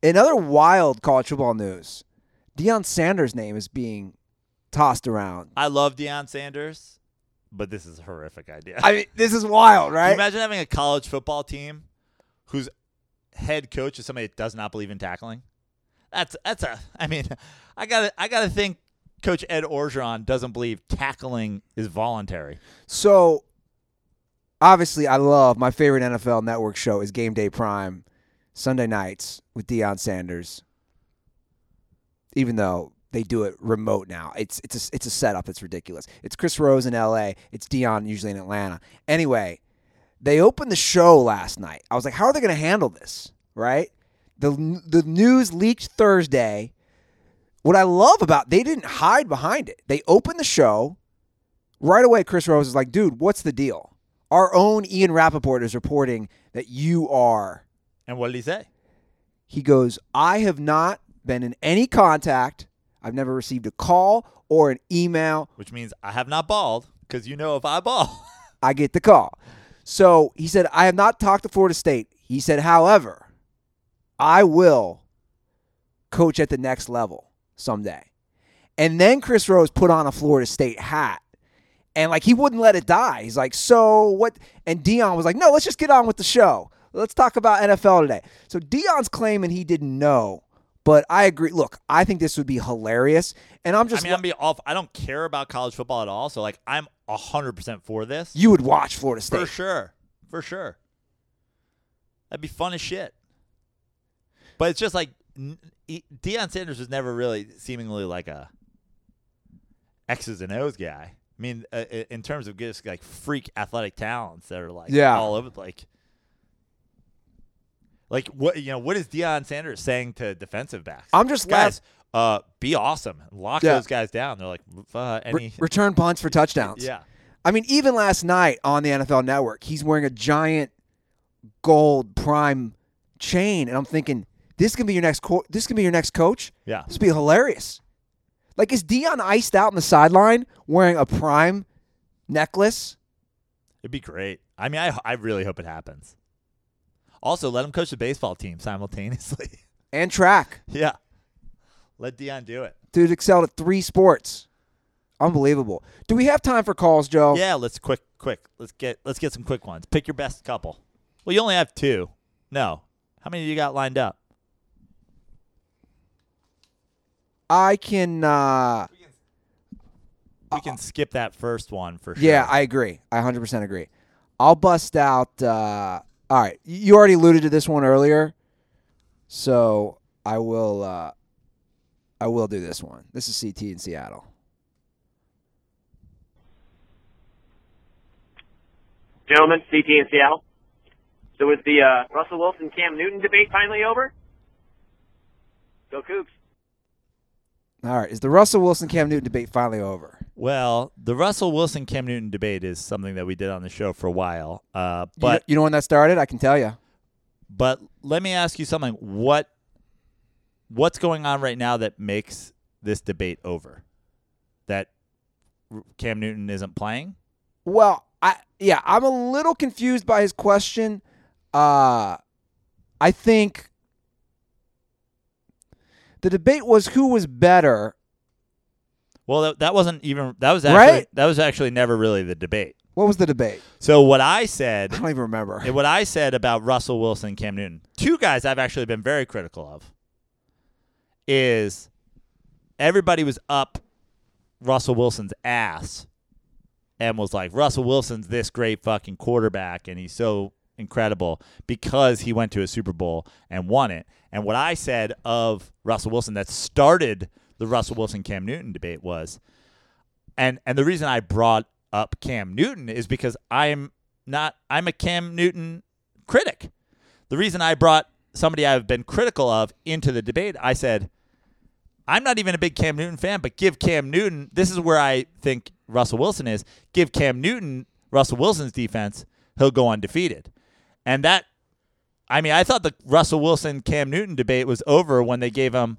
In other wild college football news, Deion Sanders' name is being tossed around. I love Deion Sanders, but this is a horrific idea. I mean, this is wild, right? imagine having a college football team whose head coach is somebody that does not believe in tackling? That's that's a. I mean, I gotta I gotta think Coach Ed Orgeron doesn't believe tackling is voluntary. So, obviously, I love my favorite NFL network show is Game Day Prime, Sunday nights with Deion Sanders. Even though they do it remote now, it's it's a, it's a setup. It's ridiculous. It's Chris Rose in L.A. It's Deion usually in Atlanta. Anyway, they opened the show last night. I was like, how are they going to handle this? Right? The the news leaked Thursday. What I love about they didn't hide behind it. They opened the show right away. Chris Rose is like, dude, what's the deal? Our own Ian Rapoport is reporting that you are. And what did he say? He goes, I have not been in any contact. I've never received a call or an email. Which means I have not balled because you know if I ball, I get the call. So he said, I have not talked to Florida State. He said, however, I will coach at the next level someday. And then Chris Rose put on a Florida State hat. And like he wouldn't let it die. He's like, so what? And Deion was like, no, let's just get on with the show. Let's talk about NFL today. So Deion's claiming he didn't know, but I agree. Look, I think this would be hilarious. And I'm I just, mean, I'm be off. I don't care about college football at all. So like, I'm hundred percent for this you would watch Florida State. for sure, for sure. That'd be fun as shit. But it's just like Deion Sanders was never really seemingly like a X's and O's guy. I mean, uh, in terms of just like freak athletic talents that are like Yeah. all over like. Like what you know? What is Deion Sanders saying to defensive backs? I'm just guys, uh, be awesome, lock Yeah. those guys down. They're like, uh, any, Re- return punts for touchdowns. yeah, I mean, even last night on the NFL Network, he's wearing a giant gold prime chain, and I'm thinking, this can be your next. Co- this can be your next coach. yeah. This would be hilarious. Like, is Deion iced out on the sideline wearing a prime necklace? It'd be great. I mean, I I really hope it happens. Also, let him coach the baseball team simultaneously. And track. yeah, let Deion do it. Dude excelled at three sports. Unbelievable. Do we have time for calls, Joe? Yeah, let's quick, quick. Let's get let's get some quick ones. Pick your best couple. Well, you only have two. No, how many do you got lined up? I can. Uh, We can skip that first one for sure. Yeah, I agree. I 100% agree. I'll bust out. Uh, all right, you already alluded to this one earlier, so I will. Uh, I will do this one. This is CT in Seattle. Gentlemen, CT in Seattle. So is the uh, Russell Wilson Cam Newton debate finally over? Go Cougs. All right, is the Russell Wilson Cam Newton debate finally over? Well, the Russell Wilson Cam Newton debate is something that we did on the show for a while. Uh, but know, you know when that started? I can tell you. But let me ask you something. What what's going on right now that makes this debate over? That Cam Newton isn't playing? Well, I yeah, I'm a little confused by his question. Uh I think the debate was who was better. Well, that, that wasn't even that was actually Right? that was actually never really the debate. What was the debate? So what I said I don't even remember. And what I said about Russell Wilson and Cam Newton, two guys I've actually been very critical of, is everybody was up Russell Wilson's ass and was like, Russell Wilson's this great fucking quarterback and he's so incredible because he went to a Super Bowl and won it. And what I said of Russell Wilson that started the Russell Wilson Cam Newton debate was and and the reason I brought up Cam Newton is because I'm not I'm a Cam Newton critic. The reason I brought somebody I've been critical of into the debate, I said I'm not even a big Cam Newton fan, but give Cam Newton this is where I think Russell Wilson is. Give Cam Newton Russell Wilson's defense, he'll go undefeated. And that I mean, I thought the Russell Wilson Cam Newton debate was over when they gave him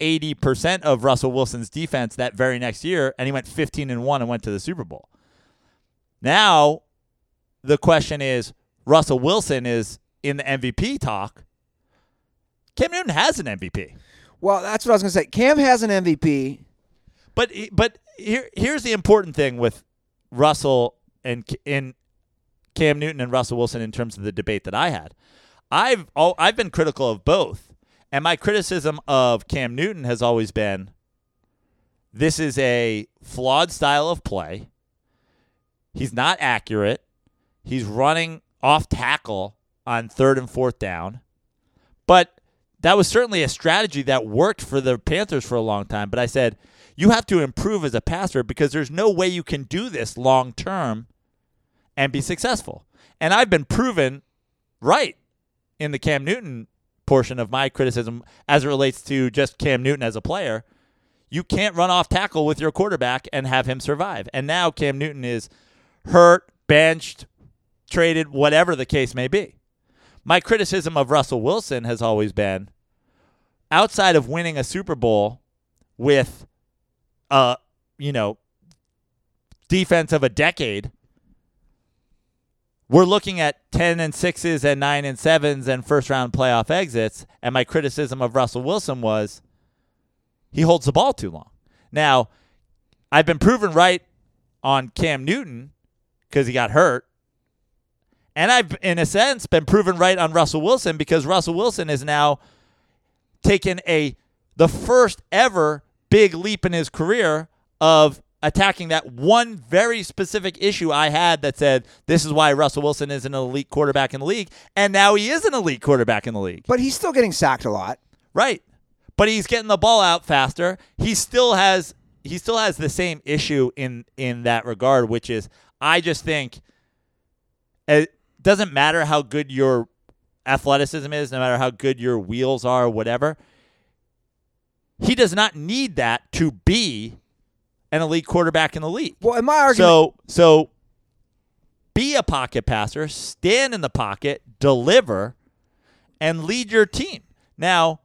80% of Russell Wilson's defense that very next year, and he went 15 and 1 and went to the Super Bowl. Now, the question is Russell Wilson is in the MVP talk. Cam Newton has an MVP. Well, that's what I was going to say. Cam has an MVP. But but here here's the important thing with Russell and in Cam Newton and Russell Wilson in terms of the debate that I had. I've I've been critical of both, and my criticism of Cam Newton has always been this is a flawed style of play. He's not accurate. He's running off tackle on third and fourth down. But that was certainly a strategy that worked for the Panthers for a long time. But I said, you have to improve as a passer because there's no way you can do this long term and be successful. And I've been proven right in the Cam Newton portion of my criticism as it relates to just Cam Newton as a player. You can't run off tackle with your quarterback and have him survive. And now Cam Newton is hurt, benched, traded, whatever the case may be. My criticism of Russell Wilson has always been outside of winning a Super Bowl with a, you know defense of a decade we're looking at 10 and 6s and 9 and 7s and first round playoff exits and my criticism of Russell Wilson was he holds the ball too long. Now, I've been proven right on Cam Newton cuz he got hurt. And I've in a sense been proven right on Russell Wilson because Russell Wilson is now taken a the first ever big leap in his career of attacking that one very specific issue I had that said this is why Russell Wilson is an elite quarterback in the league, and now he is an elite quarterback in the league. But he's still getting sacked a lot. Right. But he's getting the ball out faster. He still has he still has the same issue in in that regard, which is I just think it doesn't matter how good your athleticism is, no matter how good your wheels are, whatever. He does not need that to be an elite quarterback in the league. Well, in my argument, So so be a pocket passer, stand in the pocket, deliver, and lead your team. Now,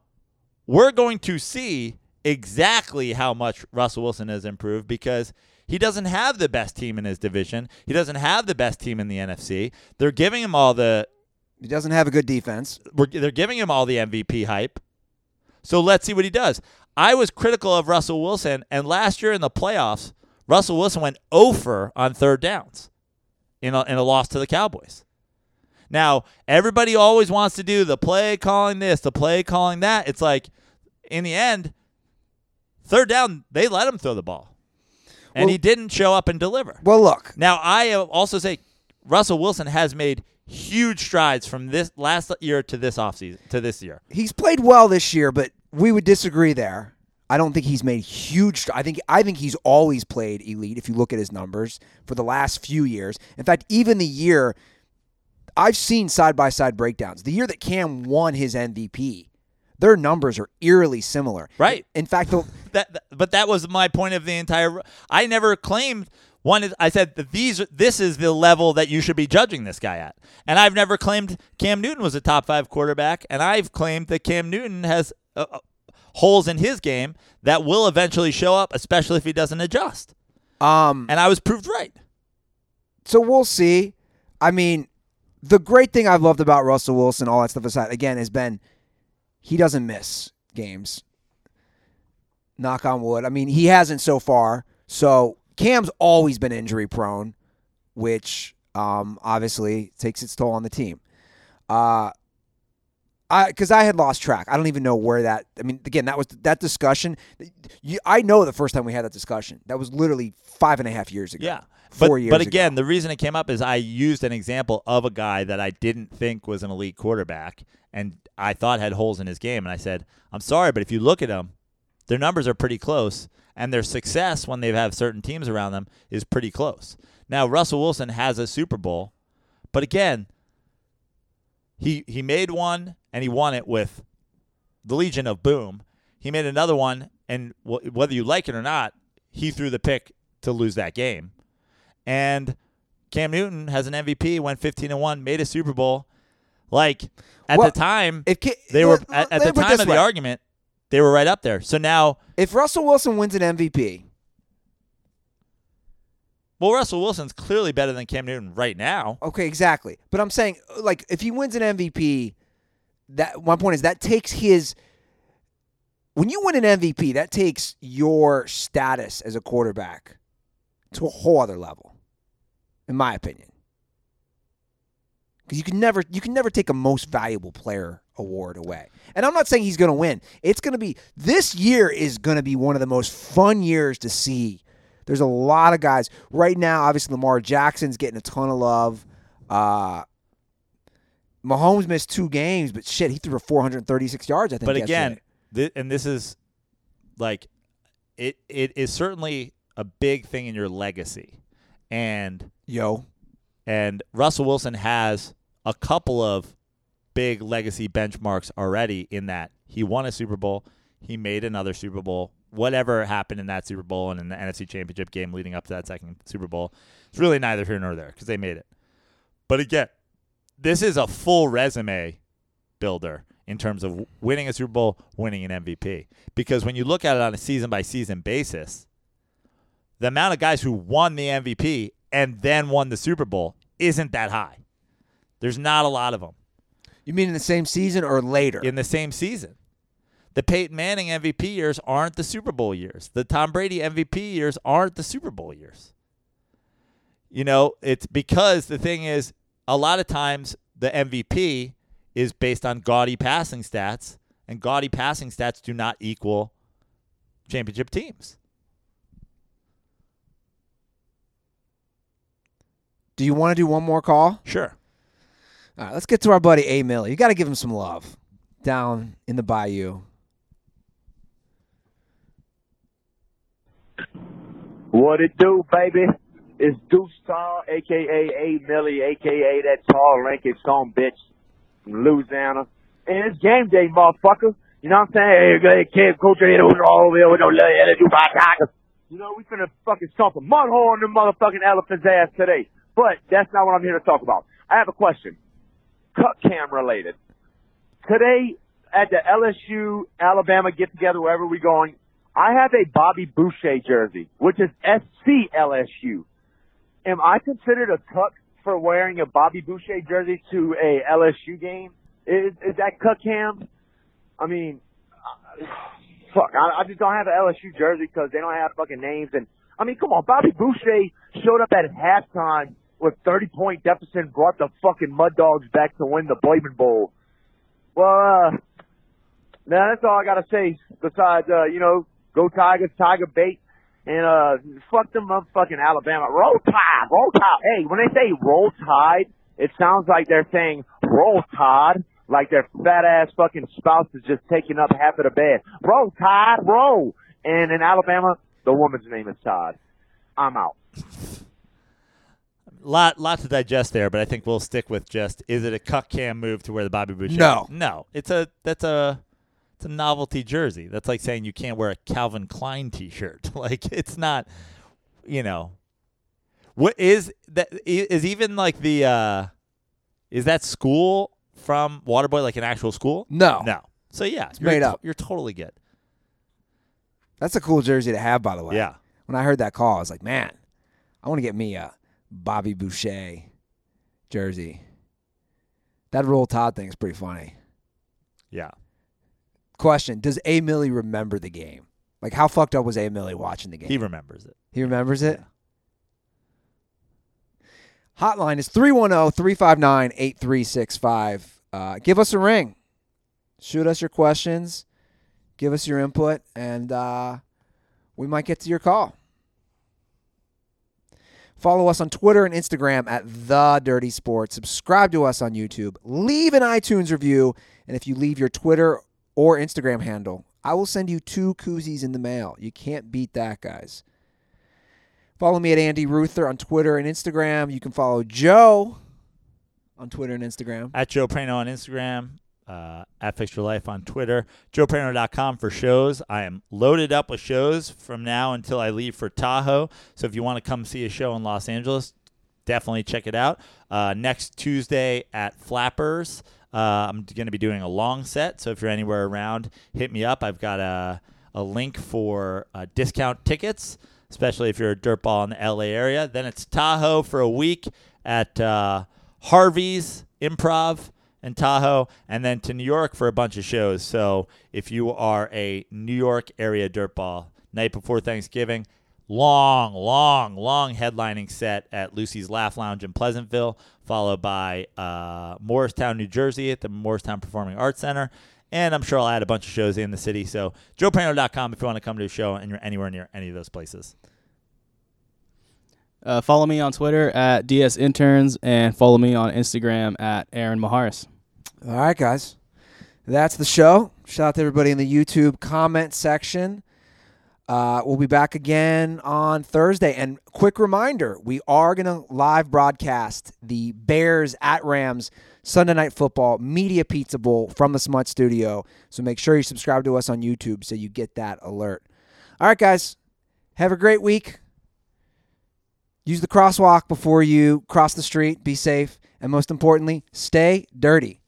we're going to see exactly how much Russell Wilson has improved because he doesn't have the best team in his division. He doesn't have the best team in the NFC. They're giving him all the he doesn't have a good defense. we're, they're giving him all the MVP hype. So let's see what he does. I was critical of Russell Wilson, and last year in the playoffs, Russell Wilson went over on third downs in a, in a loss to the Cowboys. Now, everybody always wants to do the play calling this, the play calling that. It's like, in the end, third down, they let him throw the ball. And Well- he didn't show up and deliver. Well, look, Now, I also say Russell Wilson has made huge strides from this last year to this offseason to this year. he's played well this year, but we would disagree there. I don't think he's made huge. I think I think he's always played elite. If you look at his numbers for the last few years, in fact, even the year I've seen side by side breakdowns. The year that Cam won his MVP, their numbers are eerily similar. Right. In fact, the, that, but that was my point of the entire I never claimed one is I said that these this is the level that you should be judging this guy at. And I've never claimed Cam Newton was a top 5 quarterback and I've claimed that Cam Newton has uh, uh, holes in his game that will eventually show up especially if he doesn't adjust. um, And I was proved right. so we'll see. I mean, the great thing I've loved about Russell Wilson, all that stuff aside, again, has been he doesn't miss games. Knock on wood. I mean, he hasn't so far. So Cam's always been injury prone, which um, obviously takes its toll on the team. Uh, I because I had lost track. I don't even know where that. I mean, again, that was that discussion. You, I know the first time we had that discussion. That was literally five and a half years ago. Yeah. four but, years. But ago. again, the reason it came up is I used an example of a guy that I didn't think was an elite quarterback and I thought had holes in his game. And I said, I'm sorry, but if you look at them, their numbers are pretty close. And their success when they have certain teams around them is pretty close. Now, Russell Wilson has a Super Bowl, but again, he he made one and he won it with the Legion of Boom. He made another one, and wh- whether you like it or not, he threw the pick to lose that game. And Cam Newton has an MVP, went 15 and 1, made a Super Bowl. Like at Well, the time, If they were at, at the me put it time of the argument, they were right up there. So now, If Russell Wilson wins an MVP, well, Russell Wilson's clearly better than Cam Newton right now. okay, exactly. But I'm saying, like, if he wins an MVP, that my point is that takes his. When you win an MVP, that takes your status as a quarterback to a whole other level, in my opinion. Because you can never you can never take a most valuable player award away. And I'm not saying he's going to win. It's going to be this year is going to be one of the most fun years to see. There's a lot of guys right now. Obviously, Lamar Jackson's getting a ton of love. Uh, Mahomes missed two games, but shit, he threw for 436 yards. I think. But again, thi- and this is like it. It is certainly a big thing in your legacy, and yo, and Russell Wilson has a couple of big legacy benchmarks already. In that he won a Super Bowl, he made another Super Bowl. Whatever happened in that Super Bowl and in the NFC Championship game leading up to that second Super Bowl, it's really neither here nor there because they made it. But again, this is a full resume builder in terms of winning a Super Bowl, winning an MVP. Because when you look at it on a season by season basis, the amount of guys who won the MVP and then won the Super Bowl isn't that high. There's not a lot of them you mean in the same season or later? in the same season. The Peyton Manning MVP years aren't the Super Bowl years. The Tom Brady MVP years aren't the Super Bowl years. You know, it's because the thing is, a lot of times the MVP is based on gaudy passing stats, and gaudy passing stats do not equal championship teams. do you want to do one more call? Sure. All right, let's get to our buddy A Miller. You got to give him some love down in the bayou. What it do, baby? It's Deuce Tall, aka A Millie, aka that tall Lincoln song bitch from Louisiana. And it's game day, motherfucker. You know what I'm saying? Hey, kid, coach, here, who's all over here with no little LSU by Tigers. You know, we finna fucking stomp a mud hole in the motherfucking elephant's ass today. But that's not what I'm here to talk about. I have a question. Cut cam related. Today, at the LSU Alabama get together, wherever we're going, I have a Bobby Boucher jersey, which is SC LSU. Am I considered a cuck for wearing a Bobby Boucher jersey to a LSU game? Is, is that cuck cam? I mean, fuck, I, I just don't have an LSU jersey because they don't have fucking names. And I mean, come on, Bobby Boucher showed up at halftime with 30 point deficit brought the fucking Mud Dogs back to win the Blaven Bowl. Well, uh, now that's all I gotta say. Besides, uh, you know, go Tigers, Tiger bait, and uh, fuck them motherfucking Alabama. Roll Tide, roll Tide. Hey, when they say roll Tide, it sounds like they're saying roll Tide, like their fat ass fucking spouse is just taking up half of the bed. Roll Tide, roll. And in Alabama, the woman's name is Todd. I'm out. Lot, lot to digest there, but I think we'll stick with just: is it a cuck cam move to where the Bobby Boucher? No. no. It's a that's a it's a novelty jersey. That's like saying you can't wear a Calvin Klein T-shirt. like it's not, you know. what is that? Is even like the uh is that school from Waterboy like an actual school? No. no. So yeah, you're made up. You're totally good. That's a cool jersey to have, by the way. Yeah. When I heard that call, I was like, man, I want to get me a Bobby Boucher jersey. That roll Todd thing is pretty funny. Yeah. Question: Does A Millie remember the game? Like, how fucked up was A Millie watching the game? He remembers it. He remembers it. Hotline is oh, 310 359 8365. Uh, Give us a ring. Shoot us your questions. Give us your input, and uh, we might get to your call. Follow us on Twitter and Instagram at The Dirty Sports. Subscribe to us on YouTube. Leave an iTunes review. And if you leave your Twitter or Instagram handle, I will send you two koozies in the mail. You can't beat that, guys. Follow me at Andy Ruther on Twitter and Instagram. You can follow Joe on Twitter and Instagram. At Joe Prano on Instagram, uh, at Fix Your Life on Twitter, joeprano.com for shows. I am loaded up with shows from now until I leave for Tahoe. So if you want to come see a show in Los Angeles, definitely check it out. Uh, next Tuesday at Flappers, Uh, I'm going to be doing a long set, so if you're anywhere around, hit me up. I've got a a link for uh, discount tickets, especially if you're a dirtball in the LA area. Then it's Tahoe for a week at uh, Harvey's Improv in Tahoe, and then to New York for a bunch of shows. So if you are a New York area dirtball, night before Thanksgiving, long, long, long headlining set at Lucy's Laugh Lounge in Pleasantville, followed by uh, Morristown, New Jersey at the Morristown Performing Arts Center. And I'm sure I'll add a bunch of shows in the city. So joeprano.com if you want to come to a show and you're anywhere near any of those places. Uh, follow me on Twitter at DS Interns and follow me on Instagram at Aaron Maharis. All right, guys. That's the show. Shout out to everybody in the YouTube comment section. Uh, we'll be back again on Thursday. And quick reminder we are going to live broadcast the Bears at Rams Sunday Night Football Media Pizza Bowl from the Smut Studio. So make sure you subscribe to us on YouTube so you get that alert. All right, guys. Have a great week. Use the crosswalk before you cross the street. Be safe. And most importantly, stay dirty.